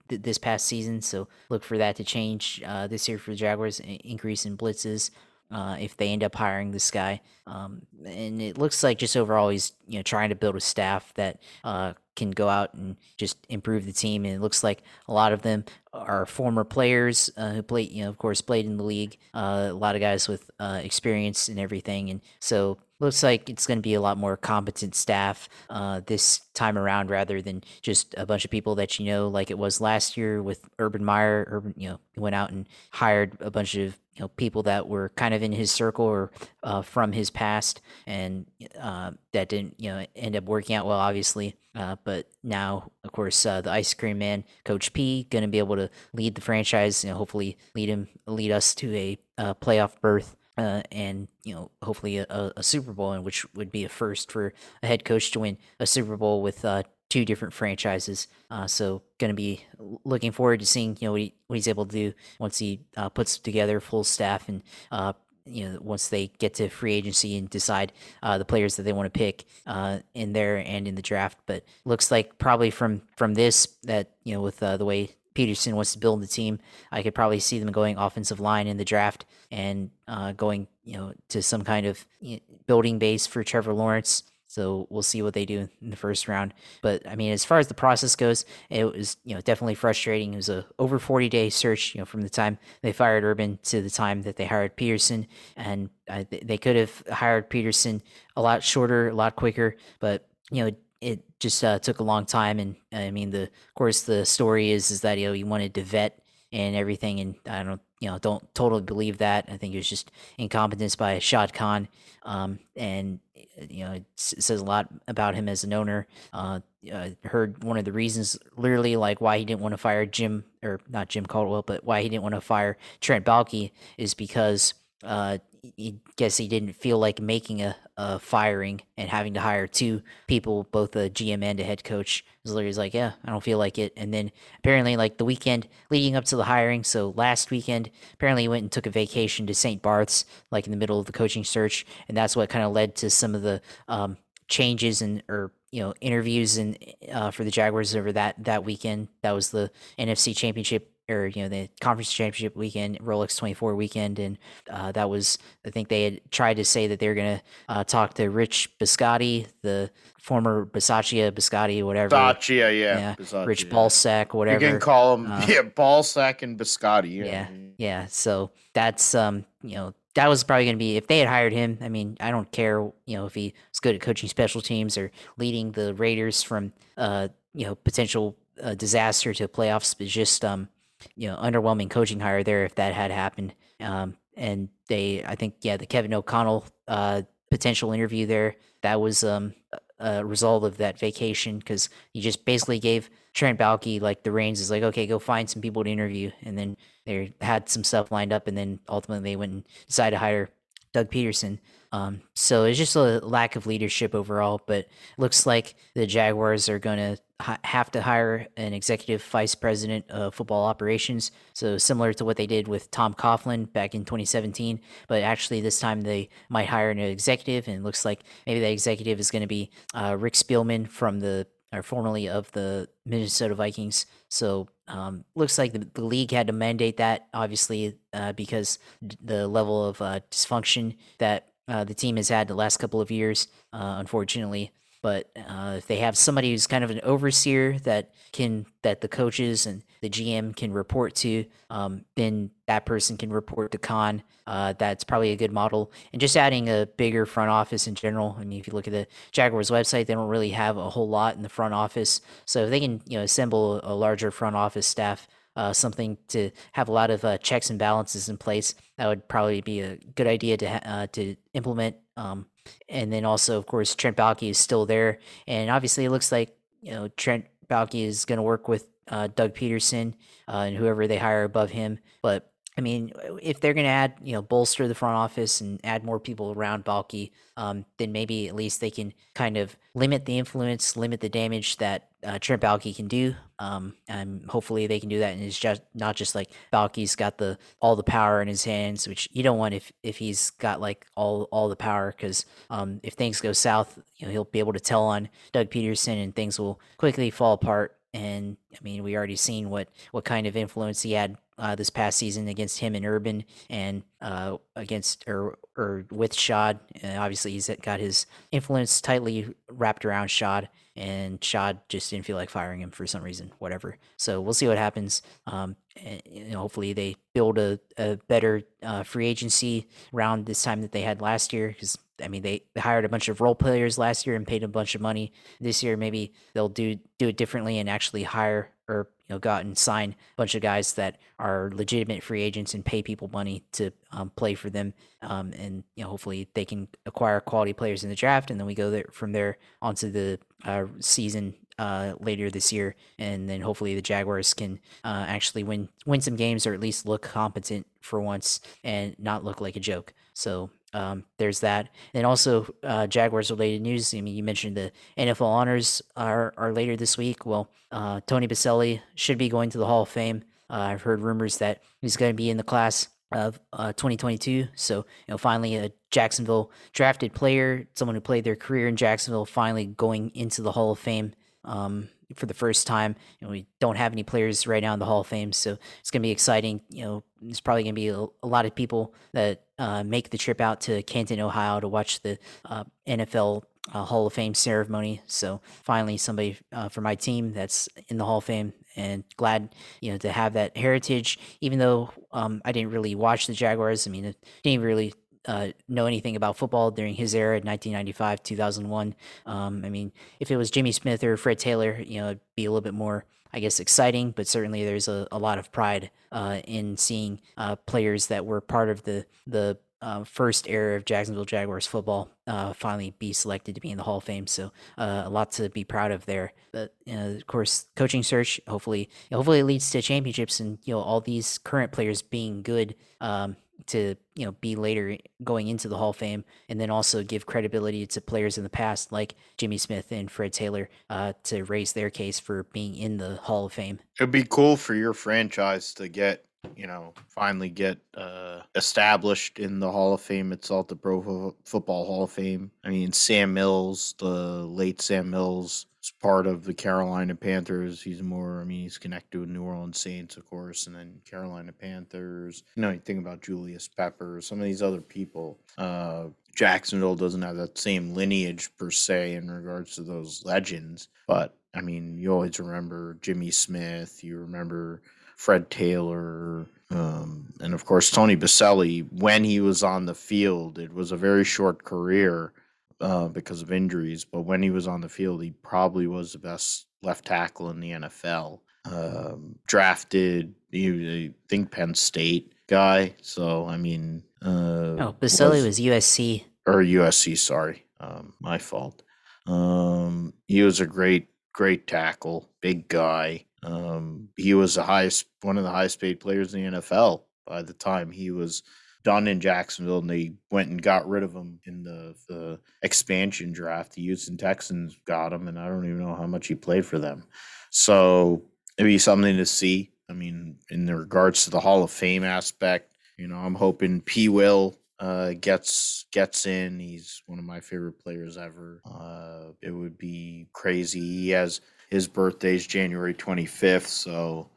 Th- this past season. So look for that to change this year for the Jaguars. Increase in blitzes uh, if they end up hiring this guy. Um, and it looks like just overall he's you know trying to build a staff that uh, can go out and just improve the team. And it looks like a lot of them are former players uh, who played, you know, of course, played in the league. Uh, a lot of guys with uh, experience and everything. And so looks like it's going to be a lot more competent staff uh, this time around rather than just a bunch of people that you know, like it was last year with Urban Meyer. Urban, you know, went out and hired a bunch of you know people that were kind of in his circle or uh, from his past, and uh, that didn't you know end up working out well, obviously. Uh, but now, of course, uh, the ice cream man, Coach P, to be able to lead the franchise. You know, hopefully lead him, lead us to a playoff berth uh, and you know hopefully a, a, a Super Bowl, and which would be a first for a head coach to win a Super Bowl with uh, two different franchises. Uh, so going to be looking forward to seeing you know what, he, what he's able to do once he uh, puts together full staff and. Uh, you know, once they get to free agency and decide uh, the players that they want to pick uh, in there and in the draft, but looks like probably from from this that you know with uh, the way Pederson wants to build the team, I could probably see them going offensive line in the draft and uh, going, you know, to some kind of you know, building base for Trevor Lawrence. So we'll see what they do in the first round. But I mean, as far as the process goes, it was you know definitely frustrating. It was a over forty day search, you know, from the time they fired Urban to the time that they hired Pederson, and uh, they could have hired Pederson a lot shorter, a lot quicker. But you know, it just uh, took a long time. And I mean, the of course the story is is that you know he wanted to vet and everything, and I don't you know don't totally believe that. I think it was just incompetence by Shad Khan, um, and uh, you know it says a lot about him as an owner. Uh, I heard one of the reasons, literally, like why he didn't want to fire Jim or not Jim Caldwell, but why he didn't want to fire Trent Baalke is because uh, he guess he didn't feel like making a, a firing and having to hire two people, both a GM and a head coach. He's like, yeah, I don't feel like it. And then apparently, like the weekend leading up to the hiring, so last weekend, apparently he went and took a vacation to St. Barth's, like in the middle of the coaching search, and that's what kind of led to some of the um, changes and or you know interviews and uh, for the Jaguars over that that weekend. That was the NFC Championship or you know the conference championship weekend, Rolex 24 weekend, and uh, that was I think they had tried to say that they were gonna uh, talk to Rich Biscotti, the former Bisaccia Biscotti, whatever. Bisaccia, yeah. yeah, Bisaccia, Rich. Ballsack, You can call him, uh, yeah, Ballsack and Biscotti. Yeah. Yeah, yeah. So that's um, you know, that was probably going to be if they had hired him. I mean, I don't care, you know, if he was good at coaching special teams or leading the Raiders from uh, you know, potential uh, disaster to playoffs, but just um, you know, underwhelming coaching hire there if that had happened. Um, and they, I think, yeah, the Kevin O'Connell uh, potential interview there that was um, a result of that vacation because he just basically gave Trent Baalke like the reins. Is like, okay, go find some people to interview, and then they had some stuff lined up, and then ultimately they went and decided to hire Doug Pederson. Um, so it's just a lack of leadership overall, but looks like the Jaguars are going to ha- have to hire an executive vice president of football operations. So similar to what they did with Tom Coughlin back in 2017, but actually this time they might hire an executive, and it looks like maybe that executive is going to be uh, Rick Spielman from the or formerly of the Minnesota Vikings. So um, looks like the, the, league had to mandate that, obviously, uh, because the level of uh, dysfunction that uh, the team has had the last couple of years, uh, unfortunately. But uh, if they have somebody who's kind of an overseer that can that the coaches and the GM can report to, um, then that person can report to Khan. Uh, that's probably a good model. And just adding a bigger front office in general. I mean, if you look at the Jaguars website, they don't really have a whole lot in the front office. So if they can, you know, assemble a larger front office staff, uh, something to have a lot of uh, checks and balances in place. That would probably be a good idea to ha- uh, to implement. Um, and then also, of course, Trent Baalke is still there, and obviously, it looks like you know Trent Baalke is going to work with uh, Doug Pederson uh, and whoever they hire above him. But I mean, if they're going to add, you know, bolster the front office and add more people around Baalke, um, then maybe at least they can kind of limit the influence, limit the damage that uh, Trent Baalke can do. Um, and hopefully they can do that, and it's just not just like Baalke's got the all the power in his hands, which you don't want if if he's got like all all the power, because um, if things go south, you know, he'll be able to tell on Doug Pederson, and things will quickly fall apart. And I mean, we already seen what what kind of influence he had uh, this past season against him and Urban, and uh, against or or with Shad. Uh, obviously, he's got his influence tightly wrapped around Shad, and Shad just didn't feel like firing him for some reason, whatever. So we'll see what happens. Um, and, you know, hopefully, they build a, a better uh, free agency round this time that they had last year because I mean, they hired a bunch of role players last year and paid a bunch of money. This year, maybe they'll do do it differently and actually hire or know go out and sign a bunch of guys that are legitimate free agents and pay people money to um, play for them. Um, and you know, hopefully they can acquire quality players in the draft, and then we go there from there onto the uh, season uh, later this year, and then hopefully the Jaguars can uh, actually win win some games or at least look competent for once and not look like a joke. So um, there's that. And also, uh, Jaguars related news. I mean, you mentioned the NFL honors are, are later this week. Well, uh, Tony Boselli should be going to the Hall of Fame. Uh, I've heard rumors that he's going to be in the class of uh, 2022. So, you know, finally a Jacksonville drafted player, someone who played their career in Jacksonville, finally going into the Hall of Fame. Um, for the first time. Know, we don't have any players right now in the Hall of Fame, so it's going to be exciting. You know, there's probably going to be a, a, lot of people that uh, make the trip out to Canton, Ohio, to watch the uh, NFL uh, Hall of Fame ceremony. So finally, somebody uh, for my team that's in the Hall of Fame, and glad you know to have that heritage. Even though um, I didn't really watch the Jaguars, I mean, I didn't really uh, know anything about football during his era, 1995, 2001. Um, I mean, if it was Jimmy Smith or Fred Taylor, you know, it'd be a little bit more, I guess, exciting. But certainly, there's a, a lot of pride uh, in seeing uh, players that were part of the the uh, first era of Jacksonville Jaguars football uh, finally be selected to be in the Hall of Fame. So uh, a lot to be proud of there. But of course, coaching search hopefully hopefully it leads to championships and you know all these current players being good. Um, to you know be later going into the Hall of Fame, and then also give credibility to players in the past like Jimmy Smith and Fred Taylor uh, to raise their case for being in the Hall of Fame. It'd be cool for your franchise to get you know finally get uh, established in the Hall of Fame itself, the Pro Football Hall of Fame. I mean, Sam Mills, the late Sam Mills is part of the Carolina Panthers. He's more, I mean, he's connected with New Orleans Saints, of course, and then Carolina Panthers. You know, you think about Julius Pepper, some of these other people. Uh, Jacksonville doesn't have that same lineage per se in regards to those legends, but I mean, you always remember Jimmy Smith, you remember Fred Taylor, um, and of course Tony Boselli. When he was on the field, it was a very short career uh, because of injuries, but when he was on the field, he probably was the best left tackle in the NFL. Um, drafted he, I think Penn State guy. So I mean, uh, Oh, Boselli was USC. or USC. Sorry, um, my fault. Um, he was a great, great tackle, big guy. Um, he was the highest, one of the highest paid players in the NFL by the time he was done in Jacksonville, and they went and got rid of him in the, the expansion draft. The Houston Texans got him, and I don't even know how much he played for them. So it'd be something to see. I mean, in regards to the Hall of Fame aspect, you know, I'm hoping P. Will uh, gets gets in. He's one of my favorite players ever. Uh, it would be crazy. He has his birthday's January 25th, so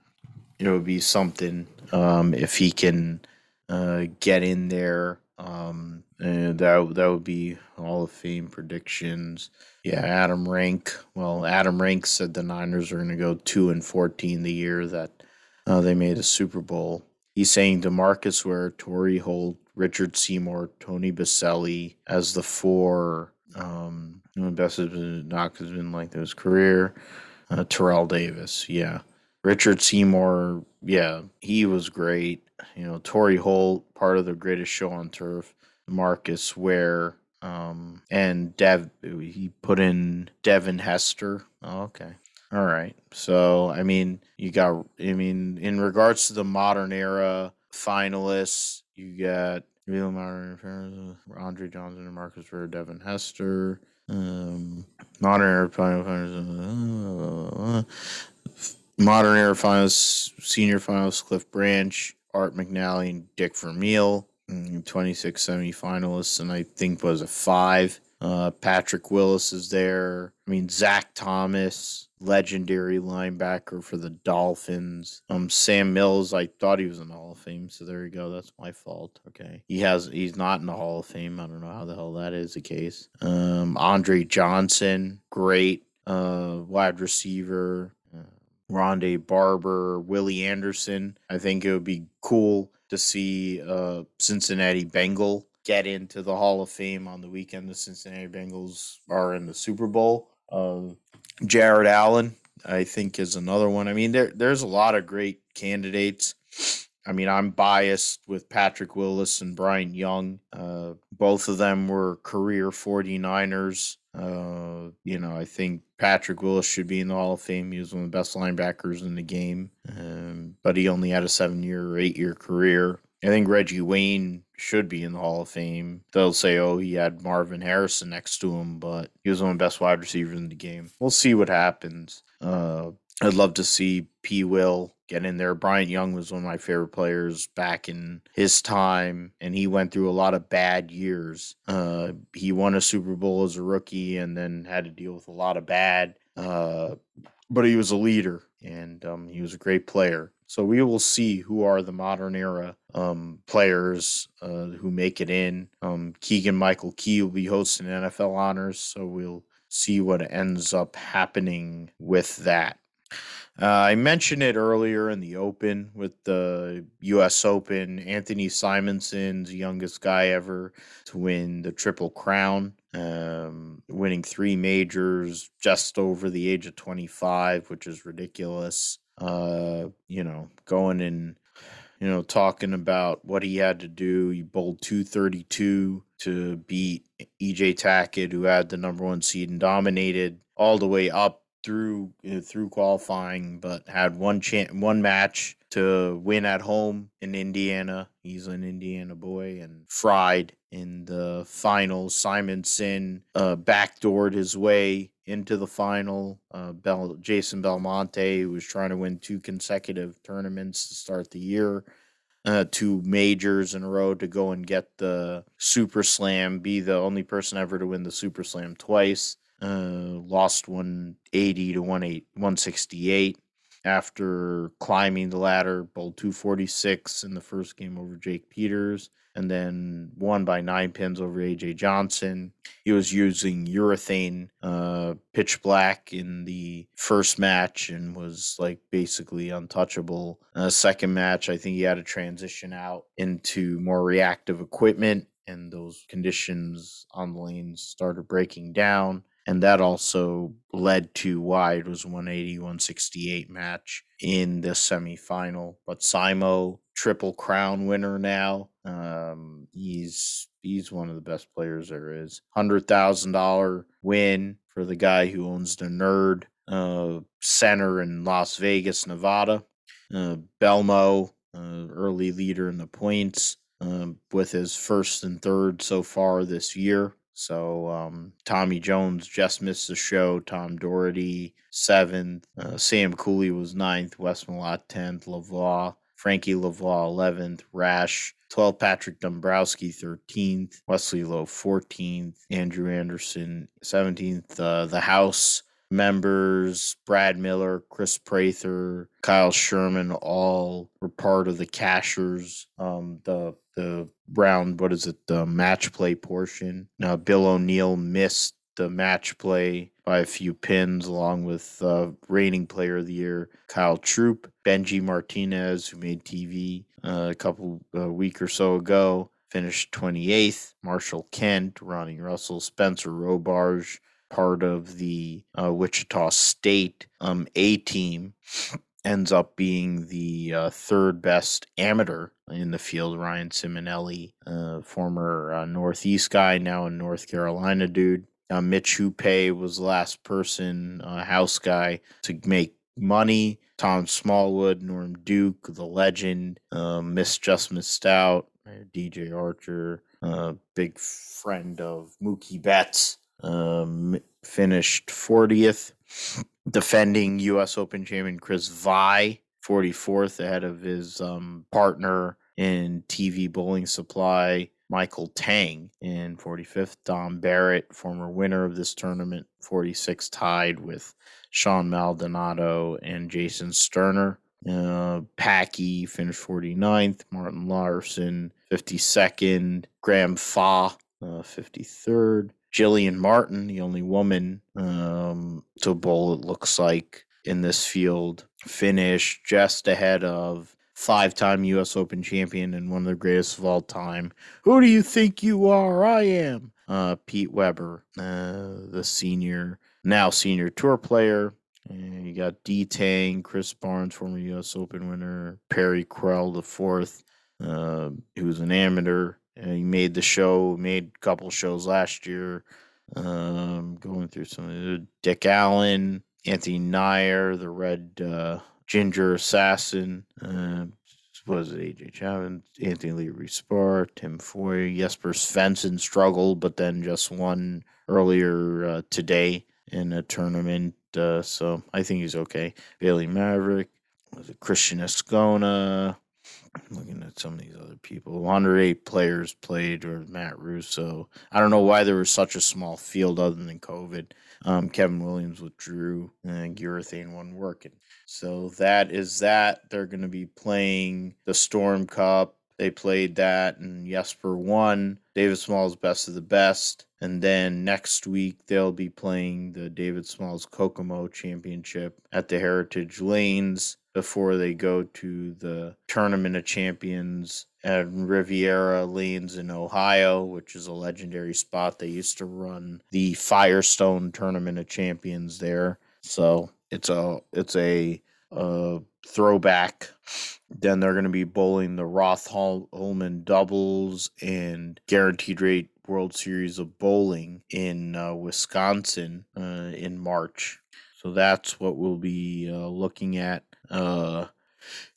it would be something um, if he can uh, get in there. Um, and that that would be Hall of Fame predictions. Yeah, Adam Rank. Well, Adam Rank said the Niners are going to go two and fourteen the year that uh, they made a Super Bowl. He's saying Demarcus Ware, Torry Holt, Richard Seymour, Tony Boselli as the four. Um, best has been knock has been like his career. Uh, Terrell Davis, yeah. Richard Seymour, yeah, he was great. You know, Torry Holt, part of the greatest show on turf. Marcus Ware, um, and Dev. He put in Devin Hester. Oh, okay. All right. So, I mean, you got, I mean, in regards to the modern era finalists, you got era, Andre Johnson and Marcus Ware, Devin Hester. Um, modern era finalists, uh, modern era finalists, senior finalists, Cliff Branch, Art McNally, and Dick Vermeil. Mm, 26 semifinalists, and I think was a five. Uh, Patrick Willis is there. I mean, Zach Thomas, legendary linebacker for the Dolphins. Um, Sam Mills, I thought he was in the Hall of Fame, so there you go. That's my fault. Okay, he has he's not in the Hall of Fame. I don't know how the hell that is the case. Um, Andre Johnson, great uh, wide receiver. Uh, Rondé Barber, Willie Anderson. I think it would be cool to see uh, Cincinnati Bengal get into the Hall of Fame on the weekend. The Cincinnati Bengals are in the Super Bowl. Um, Jared Allen, I think, is another one. I mean, there there's a lot of great candidates. I mean, I'm biased with Patrick Willis and Bryant Young. Uh, both of them were career 49ers. Uh, you know, I think Patrick Willis should be in the Hall of Fame. He was one of the best linebackers in the game, um, but he only had a seven year or eight year career. I think Reggie Wayne should be in the Hall of Fame. They'll say, oh, he had Marvin Harrison next to him, but he was one of the best wide receivers in the game. We'll see what happens. Uh, I'd love to see P. Will get in there. Bryant Young was one of my favorite players back in his time, and he went through a lot of bad years. Uh, he won a Super Bowl as a rookie and then had to deal with a lot of bad. Uh, but he was a leader and um, he was a great player. So we will see who are the modern era um, players uh, who make it in. Um, Keegan Michael Key will be hosting NFL honors, so we'll see what ends up happening with that. Uh, I mentioned it earlier in the Open with the U.S. Open. Anthony Simonsen's youngest guy ever to win the Triple Crown, um, winning three majors just over the age of 25, which is ridiculous. Uh, you know, going and you know talking about what he had to do. He bowled 232 to beat EJ Tackett, who had the number one seed and dominated all the way up through uh, through qualifying, but had one chance, one match to win at home in Indiana. He's an Indiana boy and fried in the final. Simonsen uh, backdoored his way into the final. Uh, Bel- Jason Belmonte, who was trying to win two consecutive tournaments to start the year. Uh, two majors in a row to go and get the Super Slam, be the only person ever to win the Super Slam twice uh, lost 180 to 168 after climbing the ladder, bowled 246 in the first game over Jake Peters, and then won by nine pins over AJ Johnson. He was using urethane uh, pitch black in the first match and was like basically untouchable. Uh, second match, I think he had to transition out into more reactive equipment, and those conditions on the lanes started breaking down and that also led to why it was 180 168 match in the semifinal. But Simo, triple crown winner now. Um, he's he's one of the best players there is. Hundred thousand dollar win for the guy who owns the Nerd uh, Center in Las Vegas, Nevada. Uh, Belmo, uh, early leader in the points, um, with his first and third so far this year. So um, Tommy Jones just missed the show. Tom Daugherty seventh. Uh, Sam Cooley was ninth. Wes Malott tenth. Lavoie, Frankie Lavoie eleventh. Rash 12th. Patrick Dombrowski 13th. Wesley Lowe 14th. Andrew Anderson 17th. Uh, the House members Brad Miller, Chris Prather, Kyle Sherman all were part of the cashers. Um, the the round, what is it, the match play portion. Now Bill O'Neill missed the match play by a few pins, along with uh, reigning player of the year Kyle Troup, Benji Martinez, who made TV uh, a couple a week or so ago, finished 28th. Marshall Kent, Ronnie Russell, Spencer Robarge, part of the uh, Wichita State um, A team, ends up being the uh, third best amateur in the field. Ryan Ciminelli, uh, former uh, Northeast guy, now in North Carolina dude. Uh, Mitch Hupay was the last person, uh, house guy, to make money. Tom Smallwood, Norm Duke, the legend, Miss Just Missed Out, DJ Archer, big friend of Mookie Betts um, finished 40th. Defending U.S. Open champion Chris Vi, 44th, ahead of his um, partner in TV Bowling Supply, Michael Tang, in 45th. Dom Barrett, former winner of this tournament, 46, tied with Sean Maldonado and Jason Sterner. Uh, Packy finished 49th. Martin Larsen, 52nd. Graham Fa, uh, 53rd. Jillian Martin, the only woman um, to bowl, it looks like, in this field, finished just ahead of five time U.S. Open champion and one of the greatest of all time. Who do you think you are? I am. Uh, Pete Weber, uh, the senior, now senior tour player. And you got D Tang, Chris Barnes, former U.S. Open winner, Perry Krell, the fourth, uh, who's an amateur. Uh, he made the show, made a couple shows last year. Um, going through some of Dick Allen, Anthony Nyer, the Red uh, Ginger Assassin. Uh, was it AJ Chavin, Anthony Lee Spar, Tim Foy, Jesper Svensson struggled, but then just won earlier uh, today in a tournament. Uh, so I think he's okay. Bailey Mavrick, was it Christian Escona, looking at some of these other people. 108 players played, or Matt Russo. I don't know why there was such a small field other than COVID. Um, Kevin Williams withdrew, and Urethane one working. So that is that. They're going to be playing the Storm Cup. They played that, and Jesper won. David Smalls best of the best. And then next week, they'll be playing the David Smalls Kokomo Championship at the Heritage Lanes before they go to the Tournament of Champions at Riviera Lanes in Ohio, which is a legendary spot. They used to run the Firestone Tournament of Champions there. So it's a it's a, a throwback. Then they're going to be bowling the Roth Holman doubles and guaranteed rate World Series of Bowling in uh, Wisconsin uh, in March. So that's what we'll be uh, looking at uh,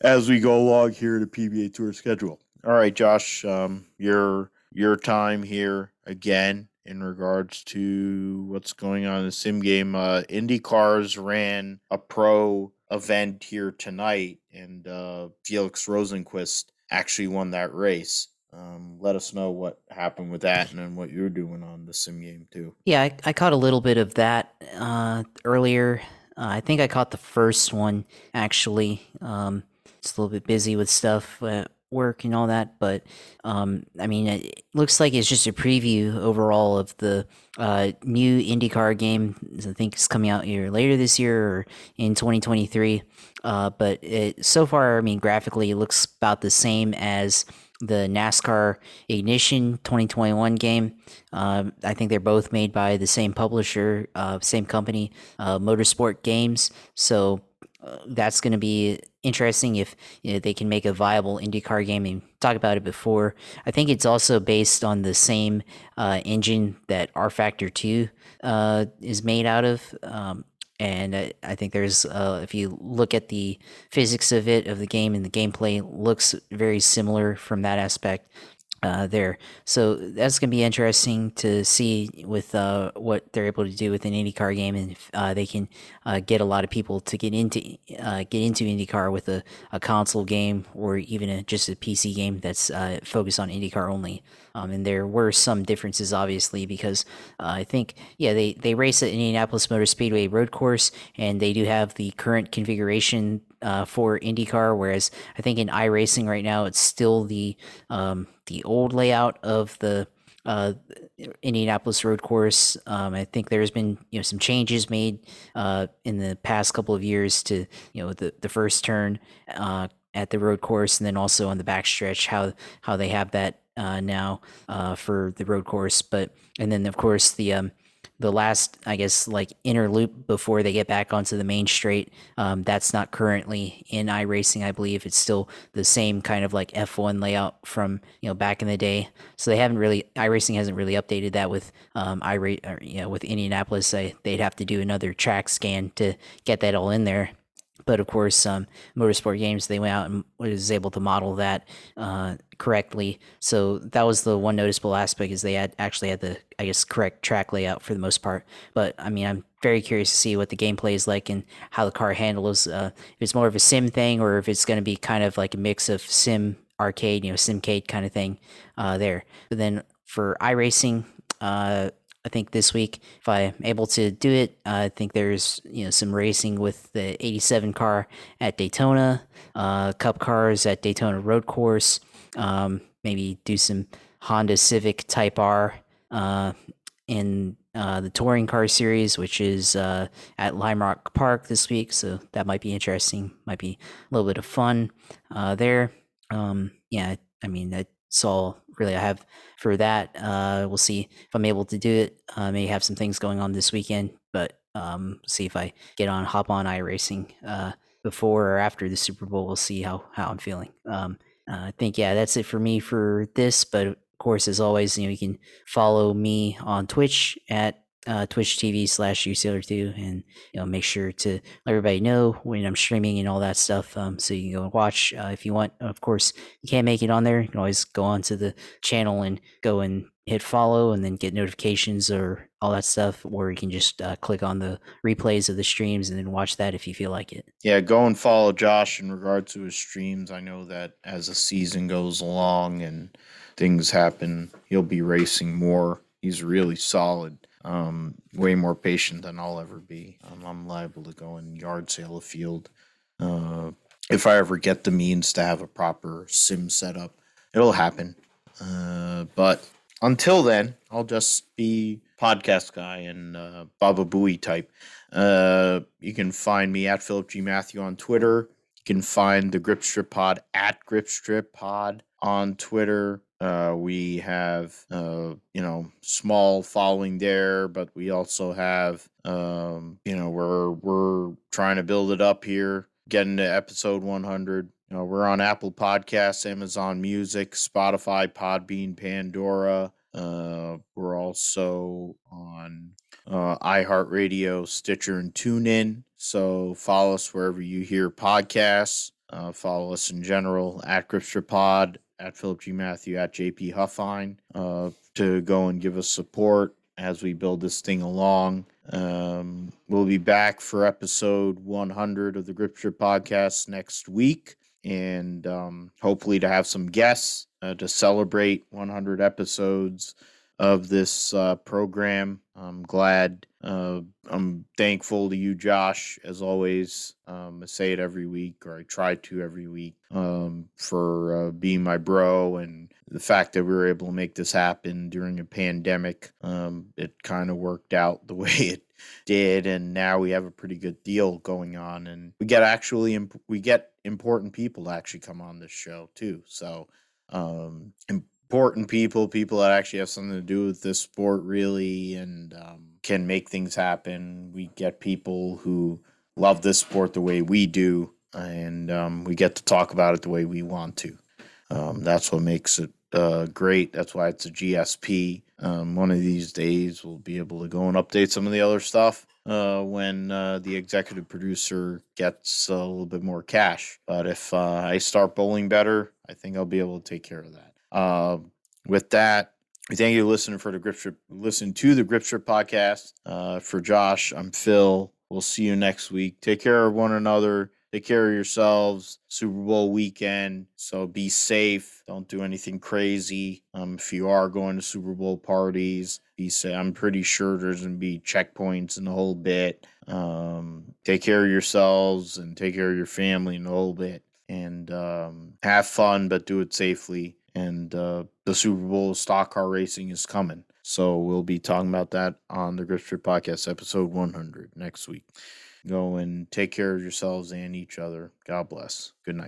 as we go along here to PBA Tour schedule. All right, Josh, um, your your time here again in regards to what's going on in the sim game. Uh, IndyCars ran a pro event here tonight, and uh, Felix Rosenqvist actually won that race. Um, let us know what happened with that and then what you're doing on the sim game too. Yeah, I, I caught a little bit of that uh, earlier uh, I think I caught the first one actually. Um, it's a little bit busy with stuff at work and all that, but um, I mean, it looks like it's just a preview overall of the uh, new IndyCar game. I think it's coming out either later this year or in 2023. Uh, but it, so far, I mean, graphically, it looks about the same as the NASCAR Ignition 2021 game. Um, I think they're both made by the same publisher, uh, same company, uh, Motorsport Games. So uh, that's going to be interesting if you know, they can make a viable IndyCar game. And talk about it before. I think it's also based on the same uh, engine that rFactor Two uh, is made out of. Um, and I, I think there's uh, if you look at the physics of it of the game and the gameplay looks very similar from that aspect uh, there. So that's going to be interesting to see with uh, what they're able to do with an IndyCar game, and if uh, they can uh, get a lot of people to get into uh, get into IndyCar with a, a console game or even a, just a PC game that's uh, focused on IndyCar only. Um, and there were some differences, obviously, because I think yeah they they race at Indianapolis Motor Speedway road course, and they do have the current configuration uh, for IndyCar, whereas I think in iRacing right now it's still the um, the old layout of the uh, Indianapolis road course. Um, I think there's been you know some changes made uh, in the past couple of years to you know the the first turn uh, at the road course, and then also on the backstretch how how they have that uh, now uh, for the road course. But and then of course the um, the last, I guess, like inner loop before they get back onto the main straight. Um, that's not currently in iRacing, I believe. It's still the same kind of like F1 layout from you know back in the day. So they haven't really iRacing hasn't really updated that with um, iRate or you know with Indianapolis. They, they'd have to do another track scan to get that all in there. But of course, um, Motorsport Games they went out and was able to model that uh, correctly. So that was the one noticeable aspect is they had actually had the I guess correct track layout for the most part. But I mean, I'm very curious to see what the gameplay is like and how the car handles. Uh, if it's more of a sim thing or if it's going to be kind of like a mix of sim arcade, you know, simcade kind of thing uh, there. But then for iRacing, uh, I think this week, if I'm able to do it, I think there's you know some racing with the 87 car at Daytona, uh, Cup cars at Daytona Road Course, um, maybe do some Honda Civic Type R uh, in uh, the touring car series, which is uh, at Lime Rock Park this week. So that might be interesting. Might be a little bit of fun uh, there. Um, yeah, I mean that's all really I have for that. Uh, we'll see if I'm able to do it. I may have some things going on this weekend, but um, see if I get on hop on iRacing uh, before or after the Super Bowl. We'll see how how I'm feeling. Um, uh, I think yeah, that's it for me for this. But of course, as always, you know you can follow me on Twitch at uh, Twitch TV slash USailor2 and you know make sure to let everybody know when I'm streaming and all that stuff um, so you can go and watch uh, if you want of course you can't make it on there you can always go onto the channel and go and hit follow and then get notifications or all that stuff or you can just uh, click on the replays of the streams and then watch that if you feel like it Yeah, go and follow Josh in regard to his streams. I know that as the season goes along and things happen, he'll be racing more. He's really solid. Um, way more patient than I'll ever be. Um, I'm liable to go and yard sale a field. Uh, if I ever get the means to have a proper sim setup, it'll happen. Uh, but until then, I'll just be podcast guy and uh, Baba Booey type. Uh, you can find me at Philip G Matthew on Twitter. You can find the Grip Strip Pod at Grip Strip Pod on Twitter. Uh, we have uh, you know small following there, but we also have um, you know we're we're trying to build it up here, getting to episode 100. You know, we're on Apple Podcasts, Amazon Music, Spotify, Podbean, Pandora. Uh, we're also on uh, iHeartRadio, Stitcher, and TuneIn. So follow us wherever you hear podcasts. Uh, follow us in general at Grip Strip Pod, at Philip G. Matthew, at JP Huffine uh, to go and give us support as we build this thing along. Um, we'll be back for episode 100 of the Grip Strip podcast next week and um, hopefully to have some guests uh, to celebrate 100 episodes of this uh, program. I'm glad. Uh, I'm thankful to you, Josh, as always. Um, I say it every week, or I try to every week, um, for uh, being my bro and the fact that we were able to make this happen during a pandemic. Um, it kind of worked out the way it did, and now we have a pretty good deal going on, and we get actually imp- we get important people to actually come on this show too. So um, important people, people that actually have something to do with this sport, really, and um, can make things happen. We get people who love this sport the way we do, and um, we get to talk about it the way we want to. Um, that's what makes it uh, great. That's why it's a GSP. Um, one of these days, we'll be able to go and update some of the other stuff uh, when uh, the executive producer gets a little bit more cash. But if uh, I start bowling better, I think I'll be able to take care of that. Uh, with that, we thank you for listening for the grip. Listen to the grip podcast. Uh, for Josh, I'm Phil. We'll see you next week. Take care of one another. Take care of yourselves. Super Bowl weekend, so be safe. Don't do anything crazy. Um, if you are going to Super Bowl parties, be safe. I'm pretty sure there's gonna be checkpoints and the whole bit. Um, take care of yourselves and take care of your family and the whole bit. And um, have fun, but do it safely. And uh, the Super Bowl stock car racing is coming, so we'll be talking about that on the Grip Strip Podcast, episode 100 next week. Go and take care of yourselves and each other. God bless. Good night.